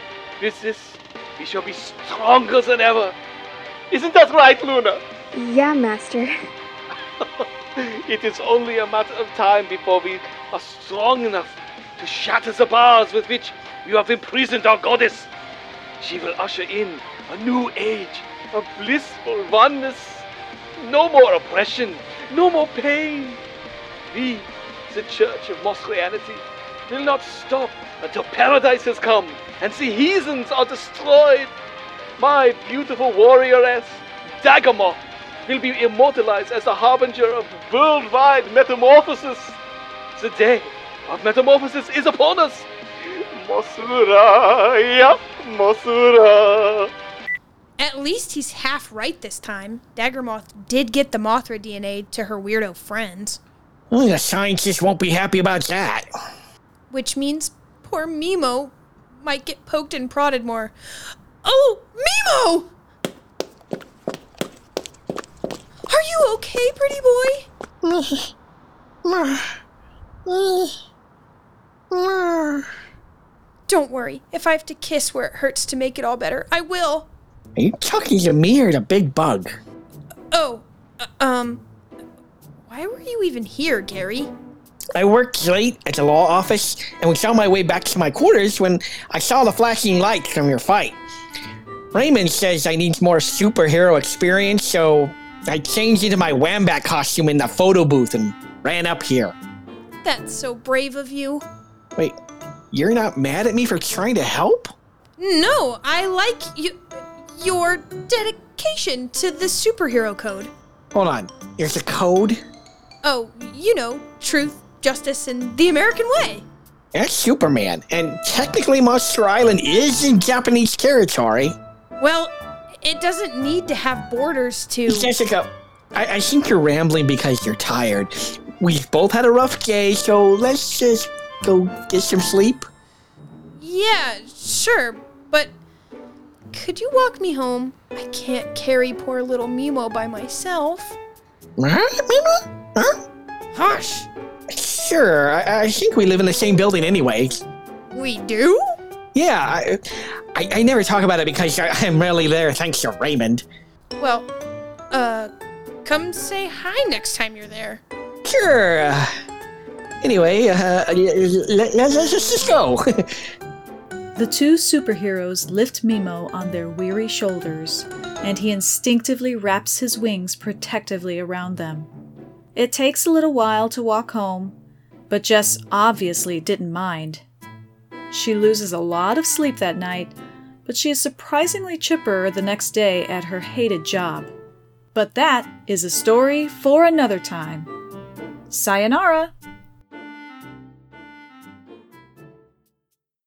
with this, we shall be stronger than ever. Isn't that right, Luna? Yeah, Master. it is only a matter of time before we are strong enough to shatter the bars with which you have imprisoned our goddess. She will usher in a new age of blissful oneness. No more oppression, no more pain. We, the Church of Mosrianity, will not stop until paradise has come and the heathens are destroyed. My beautiful warrioress, Daggermoth, will be immortalized as the harbinger of worldwide metamorphosis. The day of metamorphosis is upon us. Mosura, yeah, Mosura. At least he's half right this time. Daggermoth did get the Mothra DNA to her weirdo friends, Well, the scientists won't be happy about that. which means poor Mimo might get poked and prodded more. Oh, Mimo! Are you okay, pretty boy? Don't worry. If I have to kiss where it hurts to make it all better, I will. Are you talking to me or the big bug? Oh, uh, um. Why were you even here, Gary? I worked late at the law office and was on my way back to my quarters when I saw the flashing lights from your fight. Raymond says I need more superhero experience, so I changed into my Whambat costume in the photo booth and ran up here. That's so brave of you. Wait, you're not mad at me for trying to help? No, I like you, your dedication to the superhero code. Hold on, there's a code? Oh, you know, truth, justice, and the American way. That's Superman, and technically Monster Island is in Japanese territory. Well, it doesn't need to have borders to. Jessica, I, I think you're rambling because you're tired. We've both had a rough day, so let's just go get some sleep. Yeah, sure, but could you walk me home? I can't carry poor little Mimo by myself. Huh? Mimo? Huh? Hush! Sure, I, I think we live in the same building anyway. We do? Yeah, I, I, I never talk about it because I, I'm rarely there thanks to Raymond. Well, uh, come say hi next time you're there. Sure. Uh, anyway, uh, let, let's, let's just go. The two superheroes lift Mimo on their weary shoulders, and he instinctively wraps his wings protectively around them. It takes a little while to walk home, but Jess obviously didn't mind. She loses a lot of sleep that night, but she is surprisingly chipper the next day at her hated job. But that is a story for another time. Sayonara!